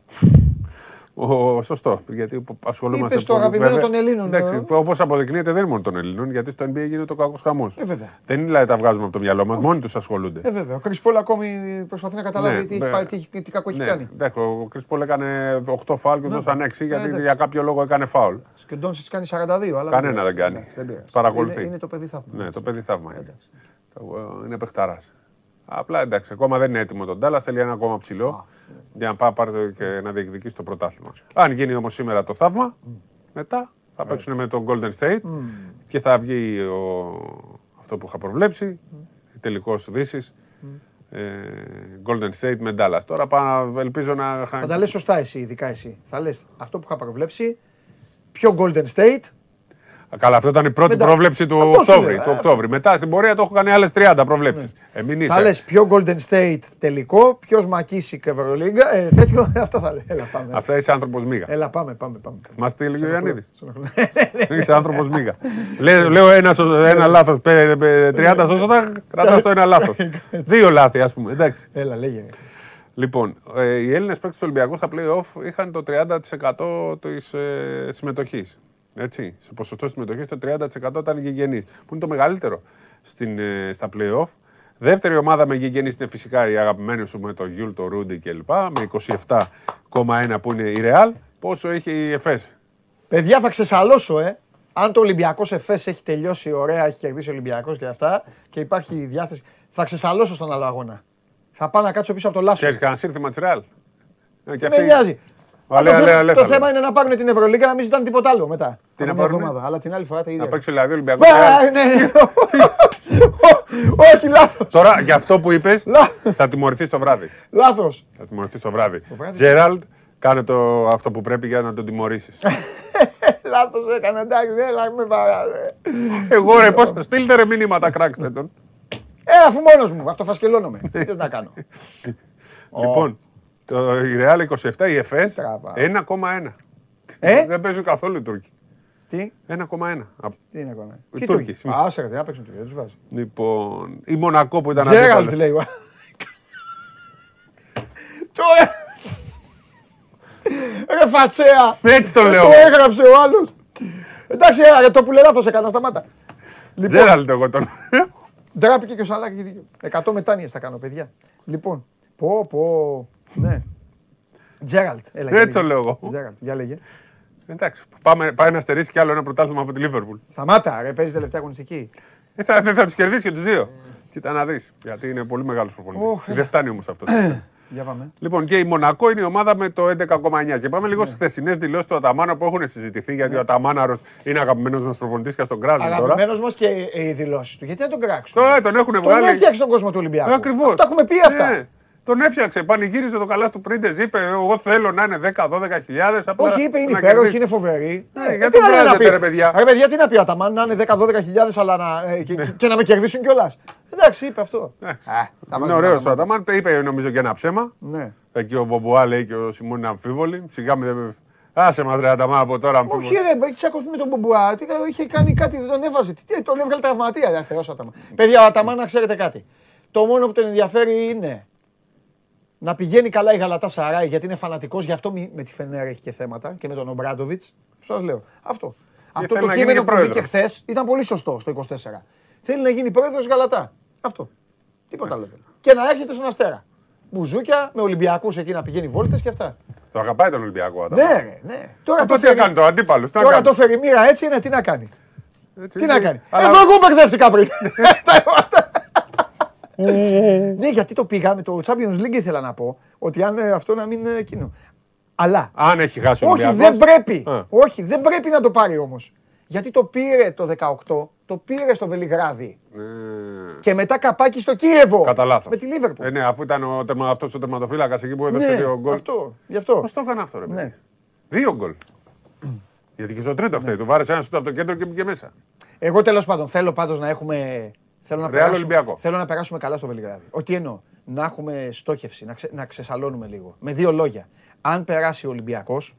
Ο, σωστό. Γιατί ασχολούμαστε Είπες το πολύ, αγαπημένο βέβαια. των Ελλήνων, Εντάξει, ε. όπως αποδεικνύεται δεν είναι μόνο των Ελλήνων, γιατί στο NBA γίνεται ο κακός χαμός. Ε, βέβαια. Δεν είναι δηλαδή τα βγάζουμε από το μυαλό μας, μόνοι τους ασχολούνται. Ε, βέβαια. Ο Κρυ Πόλ ακόμη προσπαθεί να καταλάβει Ναι, τι, έχει βέβαια. πάει, τι, έχει- τι κακό έχει ναι, κάνει. εντάξει, ο Κρι Πολ έκανε 8 φάουλ και Ναι. δώσαν 6 γιατί εντάξει. για κάποιο λόγο έκανε φάουλ. Και ο Ντόνσιτ κάνει 42. Αλλά Κανένα πειράζει. δεν κάνει. Εντάξει, δεν πειράζει. Παρακολουθεί. Είναι, είναι το παιδί θαύμα. Ναι, το παιδί θαύμα είναι. Το- Είναι παιχταράς. Απλά εντάξει, ακόμα δεν είναι έτοιμο τον Τάλλας, θέλει ένα ακόμα ψηλό για να πάει πάρει το- και να διεκδικήσει το πρωτάθλημα. Αν γίνει όμως σήμερα το θαύμα, μετά θα παίξουν με τον Golden State και θα βγει ο... αυτό που είχα προβλέψει, τελικός Δύσης. Ε, Golden State με Dallas. Τώρα πάω, ελπίζω να. Θα τα λες σωστά εσύ, ειδικά εσύ. Θα λες αυτό που είχα προβλέψει, πιο Golden State, Καλά, αυτό ήταν η πρώτη Μετά- πρόβλεψη του Αυτό σου Οκτώβρη. λέω, Του ε, Οκτώβρη. Μετά στην πορεία το έχω κάνει άλλες 30 προβλέψει. Ε, μην είσαι. θα λες πιο Golden State τελικό, ποιος Μακίσικ Ευρωλίγκα, ε, τέτοιο, αυτά θα λέω. Έλα πάμε. Αυτά είσαι άνθρωπος μίγα. Έλα πάμε, πάμε, πάμε. Θυμάστε τι έλεγε ο Ιωαννίδη. Ναι, Είσαι άνθρωπος μίγα. Λέω, λέω ένα, σω- ένα λάθος. 30 σώστοτα, κρατάω το ένα λάθος. Δύο λάθη, ας πούμε. Εντάξει. Έλα, λέγε. Λοιπόν, ε, οι Έλληνες παίκτες του Ολυμπιακού στα playoff είχαν το 30% της ε, συμμετοχής. Έτσι. Σε ποσοστό συμμετοχής το 30% ήταν γηγενείς, που είναι το μεγαλύτερο στην, ε, στα playoff. Δεύτερη ομάδα με γηγενείς είναι φυσικά η αγαπημένη σου με το Γιούλ, το Ρούντι κλπ. Με 27,1 που είναι η Real. Πόσο έχει η ΕΦΕΣ. Παιδιά θα ξεσαλώσω, ε. αν το Ολυμπιακός Εφές έχει τελειώσει ωραία, έχει κερδίσει ο Ολυμπιακός και αυτά και υπάρχει διάθεση. Θα ξεσαλώσω στον άλλο αγώνα. Θα πάω να κάτσω πίσω από το Λάσο. Ξέρεις κανένα σύνθημα της Ρεάλ. Ε, και Με νοιάζει. Αλέ, το αλέ, θέμα- αλέ, το θα θέμα λέω. είναι να πάρουν την Ευρωλίγκα να μην ζητάνε τίποτα άλλο μετά. Τι Από να μια πάρουνε; εβδομάδα. Αλλά την άλλη φορά τα ίδια. Να παίξει δηλαδή Ολυμπιακό. Μπα, ναι, ναι. Όχι, λάθος. Τώρα για αυτό που είπες, Λάθος. θα τιμωρηθείς το βράδυ. Λάθος. Θα τιμωρηθείς το βράδυ. βράδυ. Τζέραλντ, κάνε το αυτό που πρέπει για να τον τιμωρήσεις. Λάθος έκανα. Εντάξει, έλα, με παράδε. Εγώ ρε, πώ στείλτε ρε μήνυματα, κράξτε τον. Ε, αφού μόνος μου, αυτοφασκελώνομαι. Τι θες να κάνω; Λοιπόν, το, η Real 27, η ΕΦΕΣ Τραβά. 1,1. Ε; Δεν παίζουν καθόλου οι Τούρκοι. Τι, 1,1. Α, τι είναι ακόμα. Οι Τι Τούρκοι, Τούρκοι; συμφωνώ. Α, άσε ρε, δεν άπαιξαν Τούρκοι, δεν τους βάζει. Λοιπόν, η Μονακό που ήταν Τζέραλτ αντίπαλος. λέει. ο- Τώρα. Ρε φατσέα. Έτσι το λέω. Το έγραψε ο άλλος. Εντάξει, ρε, το που λέει λάθος έκανα, σταμάτα. Λοιπόν, Τζέραλτ εγώ τον. Ντράπηκε και ο Σαλάκ έχει δίκιο. 100 μετάνοιες θα κάνω, παιδιά. Λοιπόν, πω, πω. Ναι. Τζέραλτ. Έλα, για Έτσι το λέγε. λέω εγώ. Τζέραλτ, για λέγε. Εντάξει, πάμε, πάει να στερήσει κι άλλο ένα πρωτάθλημα από τη Λίβερπουλ. Σταμάτα, ρε, παίζεις τελευταία αγωνιστική. Ε, θα, θα, θα τους κερδίσει και τους δύο. Κοίτα να δεις. Γιατί είναι πολύ μεγάλος προπονητής. Ωχ, Δεν φτάνει όμως αυτός. Για πάμε. λοιπόν, και η Μονακό είναι η ομάδα με το 11,9. Και πάμε λίγο στις χθεσινές δηλώσεις του Αταμάνα που έχουν συζητηθεί. Γιατί ο Αταμάναρος είναι αγαπημένος μας προπονητής και στον κράζουν τώρα. Αγαπημένος μας και ε, οι δηλώσεις του. Γιατί να τον κράξουν; Τώρα τον έχουν Τον βγάλει. έφτιαξε τον κόσμο του Ολυμπιακού. Ακριβώς. Τα έχουμε πει αυτά. Τον έφτιαξε, πανηγύριζε το καλά του πρίντες, είπε εγώ θέλω να είναι 10-12 χιλιάδες. απλά Όχι, είπε είναι να υπέροχη, κερδίσει». είναι φοβερή. Ναι, Ε, γιατί τι να λέει να βράζετε, πει; ρε παιδιά. Ρε παιδιά, τι να πει ο Αταμάν, να είναι 10-12 χιλιάδες αλλά να, ε, και, και να με κερδίσουν κιόλας. Εντάξει, είπε αυτό. Α, τα Είναι βάζουμε ωραίος τα ο Αταμάν, το είπε νομίζω και ένα ψέμα. Ναι. Εκεί ο Μπομπουά λέει και ο Σιμών είναι αμφίβολοι. Σιγά με δεν. Άσε μας ρε Αταμάν από τώρα Όχι, αμφίβολοι. ρε, έχει τσακωθεί με τον Μπομπουά. Τι, είχε κάνει κάτι, δεν τον έβαζε. Τι, τι, τον έβγαλε τραυματία. Ρε, Θεός Αταμάν. Παιδιά, ο Αταμάν, να ξέρετε κάτι. Το μόνο που τον ενδιαφέρει είναι να πηγαίνει καλά η Γαλατά Σαράι γιατί είναι φανατικός, γι' αυτό μη- με τη Φενέρ έχει και θέματα και με τον Ομπράντοβιτς. Σας λέω. Αυτό. Αυτό θέλει το να γίνει κείμενο και που βγήκε πρόεδρος. χθες ήταν πολύ σωστό στο 24. Θέλει να γίνει πρόεδρος Γαλατά. Αυτό. Τίποτα άλλο. θέλει. Και να έρχεται στον Αστέρα. Μπουζούκια με Ολυμπιακούς εκεί να πηγαίνει βόλτες και αυτά. Το αγαπάει τον Ολυμπιακό. ο Αταμάν. Ναι, ρε, ναι. Τώρα Αυτό το τι να κάνει φέρει, το αντίπαλο. τώρα το φέρει μοίρα έτσι είναι, τι να κάνει. Έτσι, Τι να είναι. κάνει. Αλλά- Εδώ εγώ μπερδεύτηκα πριν. ναι, γιατί το πήγα με το Champions League ήθελα να πω. Ότι αν ε, αυτό να μην είναι εκείνο. Αλλά. Αν έχει χάσει ο Όχι, Ολυμπιακός. δεν πρέπει. Α. Όχι, δεν πρέπει να το πάρει όμως. Γιατί το πήρε το 18, το πήρε στο Βελιγράδι. Ναι. Και μετά καπάκι στο Κίεβο. Κατά λάθος. Με τη Λίβερπουλ. Ε, ναι, αφού ήταν ο, τερμα, αυτός ο τερματοφύλακας εκεί που έδωσε ναι, δύο γκολ. αυτό. Γι' αυτό. Πώς το έκανε αυτό, ρε παιδί; Ναι. Δύο γκολ. Γιατί και στο τρίτο φταίει. Του βάρεσε ένα σούτ από το κέντρο και μπήκε μέσα. Εγώ τέλος πάντων θέλω πάντως να έχουμε. Θέλω να, Ρεάλ περάσουμε, Ολυμπιακό. θέλω να περάσουμε καλά στο Βελιγράδι. Ότι εννοώ. Να έχουμε στόχευση, να, ξε, να ξεσαλώνουμε λίγο. Με δύο λόγια. Αν περάσει ο Ολυμπιακός,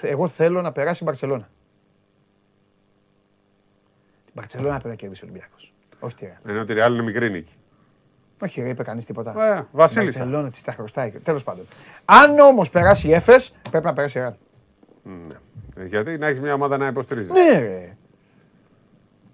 εγώ θέλω να περάσει η Μπαρσελόνα. Την Μπαρσελόνα πρέπει να κερδίσει ο Ολυμπιακός. Όχι τη Ρεάλ. Ενώ ότι η Real είναι μικρή νίκη. Όχι, ρε, είπε κανείς τίποτα. Ε, Βασίλισσα. Η Μπαρσελόνα της τα χρωστάει. Τέλος πάντων. Αν όμως περάσει η Έφε, πρέπει να περάσει η Ρεάλ. Ε, Γιατί να έχεις μια ομάδα να υποστηρίζεις. Ναι, ρε.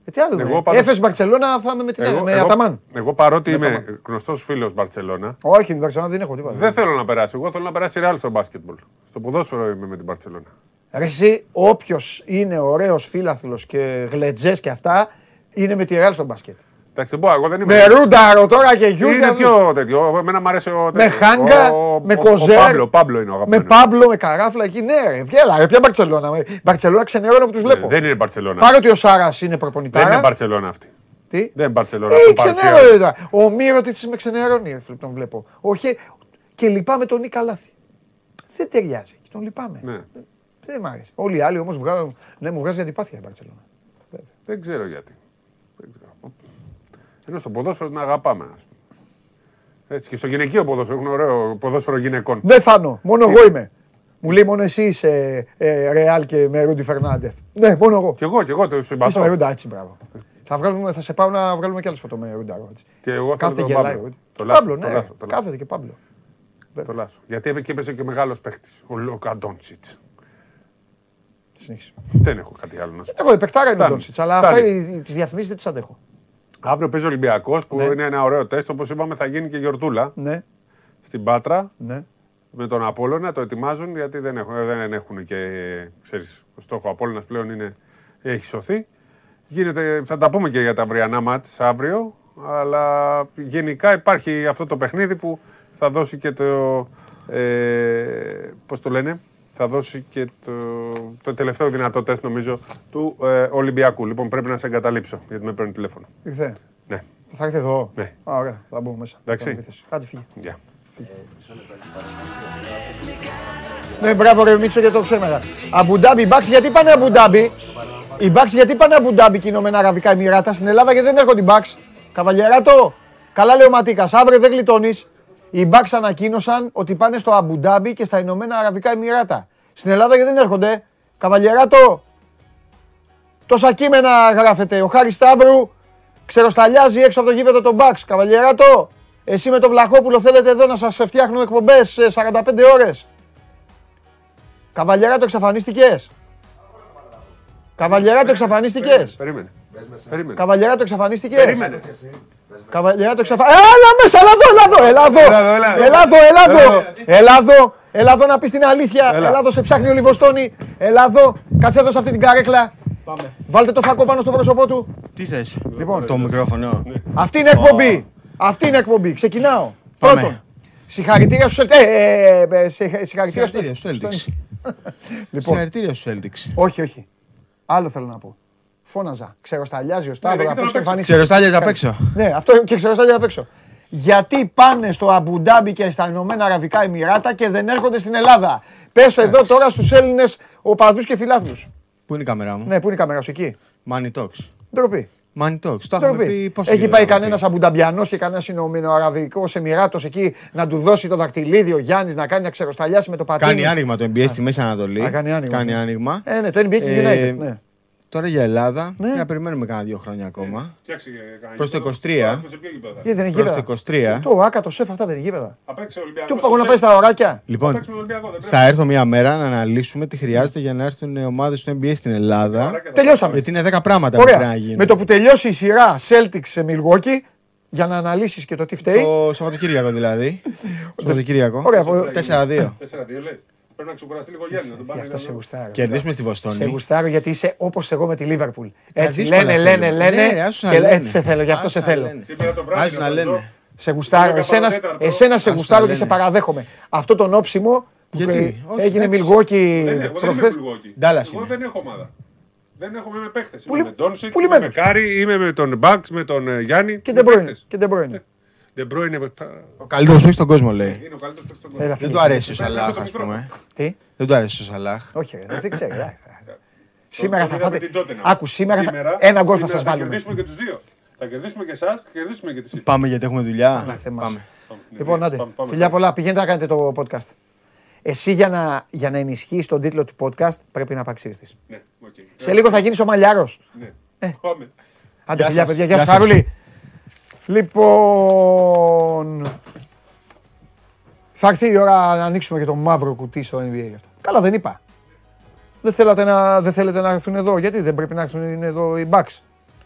Ε, τι άλλο. Εγώ πάντως- Έφες Μπαρσελόνα θα είμαι με την με Αταμάν. εγώ παρότι Με είμαι Αταμάν. γνωστός φίλος Μπαρσελόνα, Όχι, την Μπαρσελόνα δεν έχω τίποτα. δεν θέλω να περάσει. Εγώ θέλω να περάσει η Real στο μπάσκετμπολ. Στο ποδόσφαιρο είμαι με την Μπαρσελόνα. Ρε εσύ, όποιος είναι ωραίος φίλαθλος και γλετζές και αυτά, είναι με τη Ρεάλ στο μπάσκετ. Εντάξει, δεν μπορώ, εγώ δεν είμαι. Με Ρούνταρο τώρα και Γιούργια. Είναι πιο τέτοιο. Εμένα μου αρέσει ο. Με τέτοιος. Χάγκα, Ο- με ο- Κοζέρ. Ο Πάμπλο, Πάμπλο είναι ο Με αγαπημένος. Πάμπλο, με καράφλα εκεί. Ναι, ρε. Έλα, ρε. Ποια Μπαρσελόνα. Με- Μπαρσελόνα ξενερώνω που τους βλέπω. Ναι, Δεν είναι Μπαρσελόνα. Παρότι ο Σάρας είναι Δεν προπονητάρα. είναι Μπαρσελόνα αυτή. Τι; Δεν είναι Μπαρσελόνα. Ε, από παρουσία. ξενέρω, ρε. Ο Μύρο της με ξενερώνει, ρε, φίλε, τον βλέπω. Όχι, και λυπάμαι τον Νίκα Λάθη. Δεν ταιριάζει. Τον λυπάμαι. Ναι. Δεν μ' άρεσε. Όλοι οι άλλοι όμως βγάζουν. Ναι, μου βγάζει αντιπάθεια η Μπαρσελόνα. Δεν ξέρω γιατί. Δεν ξέρω. Ενώ στο ποδόσφαιρο την αγαπάμε. ας πούμε. Έτσι και στο γυναικείο ποδόσφαιρο έχουν ωραίο ποδόσφαιρο γυναικών. Δεν θάνω. Μόνο εγώ είμαι. Μου λέει μόνο εσύ είσαι ε, Ρεάλ και με Ρούντι Φερνάντεθ. Ναι, μόνο εγώ. Κι εγώ, κι εγώ το Είσαι συμπαθώ. με Ρούντα, έτσι, μπράβο. Θα, βγάλουμε, θα σε πάω να βγάλουμε κι άλλες φωτό με Ρούντα. Έτσι. Και εγώ θέλω Κάθεται τον γελάει. Πάμπλο. ο- Το Λάσο, Πάμπλο, το ναι. Λάσο, το Λάσο. Κάθεται και Πάμπλο. Το Λάσο. Γιατί έπαιξε και έπαιζε και μεγάλος παίχτης. Ο Λούκα Ντόντσιτς. Συνέχισε. Δεν έχω κάτι άλλο να σου πω. Εγώ υπεκτάρα είναι ο Φτάνει. Ντόνσιτ, αλλά Φτάνει. αυτά τις διαφημίσεις δεν τις αντέχω. Αύριο παίζει ο Ολυμπιακός που Ναι. είναι ένα ωραίο τεστ. Όπως είπαμε, θα γίνει και γιορτούλα Ναι, στην Πάτρα. ναι. με τον Απόλλωνα, το ετοιμάζουν γιατί δεν έχουν, δεν έχουν και, ξέρεις, ο στόχος Απόλλωνας πλέον είναι, έχει σωθεί. Γίνεται, θα τα πούμε και για τα αυριανά μάτς αύριο, αλλά γενικά υπάρχει αυτό το παιχνίδι που θα δώσει και το, ε, πώς το λένε, θα δώσει και το, το τελευταίο δυνατό τεστ νομίζω του ε, Ολυμπιακού. Λοιπόν πρέπει να σε εγκαταλείψω γιατί με παίρνει τηλέφωνο. Ήρθε. Ναι. Θα έρθει εδώ. Ναι. Α, ωραία, θα μπούμε μέσα. Εντάξει. Κάνω επίθεση. Κάτι φύγει. Γεια. Ναι, μπράβο ρε Μίτσο γιατί το ξέμερα. Αμπουντάμπι, Μπάξ, γιατί πάνε Αμπουντάμπι. Οι Μπάξ γιατί πάνε Αμπουντάμπι και Ηνωμένα Αραβικά Εμμυράτα στην Ελλάδα γιατί δεν έρχονται οι Μπάξ. Καβαλιεράτο, καλά λέει ο Ματίκας, αύριο δεν γλιτώνεις. Οι Μπάξ ανακοίνωσαν ότι πάνε στο Αμπουντάμπι και στα Ηνωμένα Αραβικά Εμμυράτα. Στην Ελλάδα γιατί δεν έρχονται; Καβαλιεράτο, τόσα κείμενα γράφεται. Ο Χάρης Σταύρου ξεροσταλιάζει έξω από το γήπεδο των Μπάξ. Καβαλιεράτο, εσύ με τον Βλαχόπουλο θέλετε εδώ να σας φτιάχνω εκπομπές σε 45 ώρες. Καβαλιεράτο εξαφανίστηκες; Καβαλιεράτο εξαφανίστηκες; Περίμενε. Περίμενε. Καβαλιεράτο εξαφανίστηκες; Περίμενε. Καβαλιεράτο εξαφανίστηκες. Έλα μέσα, έλα εδώ, έλα εδώ, έλα εδώ. Έλα εδώ, έλα εδώ. Έλα εδώ, έλα εδώ. Έλα. Έλα εδώ, έλα εδώ να πεις την αλήθεια. Έλα. Έλα εδώ σε ψάχνει ο Λιβοστόνη. Έλα εδώ, κάτσε εδώ σε αυτή την καρέκλα. Βάλτε το φακό πάνω στο πρόσωπό του. Τι θες, Λοιπόν. το μικρόφωνο. Αυτή είναι εκπομπή. Αυτή είναι εκπομπή. Ξεκινάω. Πάμε. Πρώτον, συγχαρητήρια στους Celtics. Ε, ε, ε, σε- συγχαρητήρια Συγχαρητήρια στους στους Celtics. Λοιπόν, Συγχαρητήρια στους Celtics. όχι, όχι. Άλλο θέλω να πω. Φώναζα. Ξεροσταλιάζει ο Σταύρος Ναι, απ' δεν έξω ήταν απ' εμφανίστηκε. Ξεροστάλιαζε απ' έξω. Ναι, αυτό και ξεροστάλιαζε απ' έξω. Γιατί πάνε στο Αμπουντάμπι και στα Ηνωμένα Αραβικά Εμμυράτα και δεν έρχονται στην Ελλάδα. Πες εδώ τώρα στους Έλληνες οπαδούς και φιλάθλους. Πού είναι η κάμερά μου; Ναι, πού είναι η κάμερα σου εκεί. Money Talks. Ντροπή. Money Talks. Το έχουμε Ντροπή. πει πόσο Έχει καιρό πάει έχουμε κανένας πει. Αμπουνταμπιανός και κανένας Ηνωμενοαραβικός Εμμυράτος εκεί να του δώσει το δαχτυλίδι ο Γιάννης να κάνει να ξεροσταλιάσει με το πατίνι. Κάνει άνοιγμα το NBA στη Μέση Ανατολή. Α, κάνει άνοιγμα, Κάνει ναι. άνοιγμα. Ε, ναι, το NBA και Ε, United. Ναι. Τώρα για Ελλάδα, Ναι. να περιμένουμε κάνα δύο χρόνια ακόμα. Φτιάξει και κανένα Προς το γήπεδο. 23. Τώρα, σε ποιο γήπεδο θα Γιατί δεν είναι Προς γήπεδα. το 23. Το άκα, το σεφ, αυτά δεν είναι γήπεδα. Θα παίξει ο Ολυμπιακός. Του παγώ να πάει στα ωράκια. Λοιπόν, παίξει με τον Ολυμπιακό, δεν θα έρθω μια μέρα να αναλύσουμε τι χρειάζεται για να έρθουν οι ομάδε του NBA στην Ελλάδα. Τελειώσαμε. Γιατί είναι 10 πράγματα που πρέπει να Ωραία. γίνουν. Με το που τελειώσει η σειρά Celtics σε Milwaukee για να αναλύσεις και το τι φταίει. Το Σαββατοκύριακο δηλαδή. Σαββατοκύριακο. Ωραία, από- 4-2. 4-2 λες. Πρέπει να ξεκουραστεί λίγο Γιάννη να τον πάρει. Γι' αυτό σε γουστάρω. Κερδίσουμε στη Σε Βοστόνη. γουστάρω γιατί είσαι όπως εγώ με τη Λίβερπουλ. Έτσι δύσκολα λένε, θέλουμε. λένε, λένε. Ναι, άσου να και λένε. έτσι σε θέλω, γι' αυτό Άσου σε να θέλω. λένε. Σήμερα το βράδυ Άσου να θα το δω. λένε. Σε γουστάρω. Δέκα Εσένα, παρατέταρτο. εσένα σε Άσου γουστάρω να και σε λένε. παραδέχομαι. Αυτό τον όψιμο που Γιατί; ε, Όχι, έγινε εντάξει. Milwaukee Δεν έχω, δεν είμαι προχθές. Milwaukee. Dallas Εγώ είναι. δεν έχω ομάδα. Δεν έχω, είμαι με παίχτες. Πουλη- Είμαι με Ντόντσιτς, είμαι με πουλημένος. Κάρι, είμαι με τον Μπαξ, με τον ε, Γιάννη. Και με De Bruyne. παίχτες. Και De Bruyne. De Bruyne, ε, Ο καλύτερος παίκτης στον κόσμο λέει. Είναι ο καλύτερος παίκτης στον Έλα, κόσμο. Δεν φίλε. του αρέσει ο Πρέπει να Σαλάχ, έχω ας το πούμε. μικρόφωνο. Τι; Δεν του αρέσει ο Σαλάχ. Όχι, ρε, δεν ξέρω. εντάξει. Σήμερα Το θα είδα με φάτε. την Tottenham. Άκου, σήμερα θα- ένα γκολ θα σήμερα σας βάλουμε. κερδίσουμε και τους δύο. Θα κερδίσουμε και εσάς, θα κερδίσουμε και τη City. Πάμε γιατί έχουμε δουλειά. Θέμας. Πάμε. Πάμε, ναι, Λοιπόν, ναι, άντε. πάμε, πάμε. Φιλιά πολλά. Πηγαίνετε να κάνετε το podcast. Εσύ για να, για να ενισχύεις τον τίτλο του podcast πρέπει να ξυριστεί. Ναι, οκ. Σε λίγο θα γίνεις ο Μαλιάρος. Ναι. Ε. Πάμε. Άντε, Γεια φιλιά, σας. παιδιά. Γεια Γεια σου, σας. Χαρούλη. Λοιπόν. Θα έρθει η ώρα να ανοίξουμε και το μαύρο κουτί στο NBA. γι' αυτό. Καλά, δεν είπα. Δεν, θέλατε να, δεν θέλετε να έρθουν εδώ. Γιατί δεν πρέπει να έρθουν εδώ οι Bucks.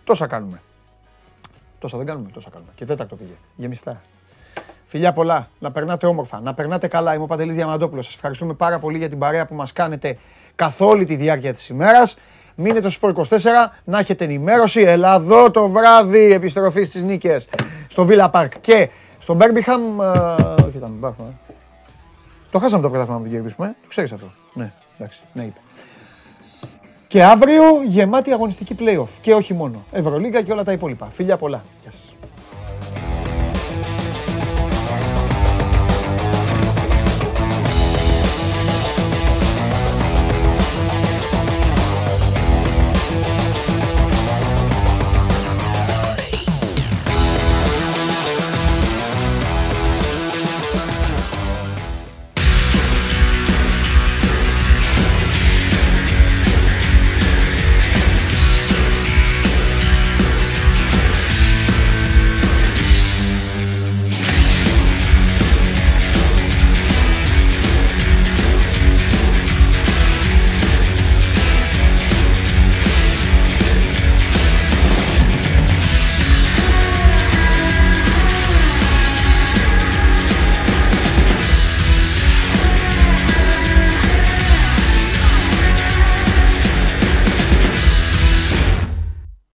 Τόσα κάνουμε. Τόσα δεν κάνουμε, τόσα κάνουμε. Και τέταρτο πήγε. Γεμιστά. Φιλιά πολλά. Να περνάτε όμορφα. Να περνάτε καλά. Είμαι ο Παντελής Διαμαντόπουλος. Σας ευχαριστούμε πάρα πολύ για την παρέα που μας κάνετε καθ' όλη τη διάρκεια της ημέρας. Μείνετε στο Sport 24 να έχετε ενημέρωση. Έλα εδώ το βράδυ επιστροφή στις νίκες στο Villa Park και στο Birmingham. ε, όχι, ήταν Birmingham, ε. Το χάσαμε το πρωτάθλημα να δεν κερδίσουμε. ε. Το ξέρεις αυτό. Ναι, εντάξει, ναι είπε. Και αύριο γεμάτη αγωνιστική playoff. Και όχι μόνο. Ευρωλίγκα και όλα τα υπόλοιπα. Φιλιά πολλά. Γεια σας.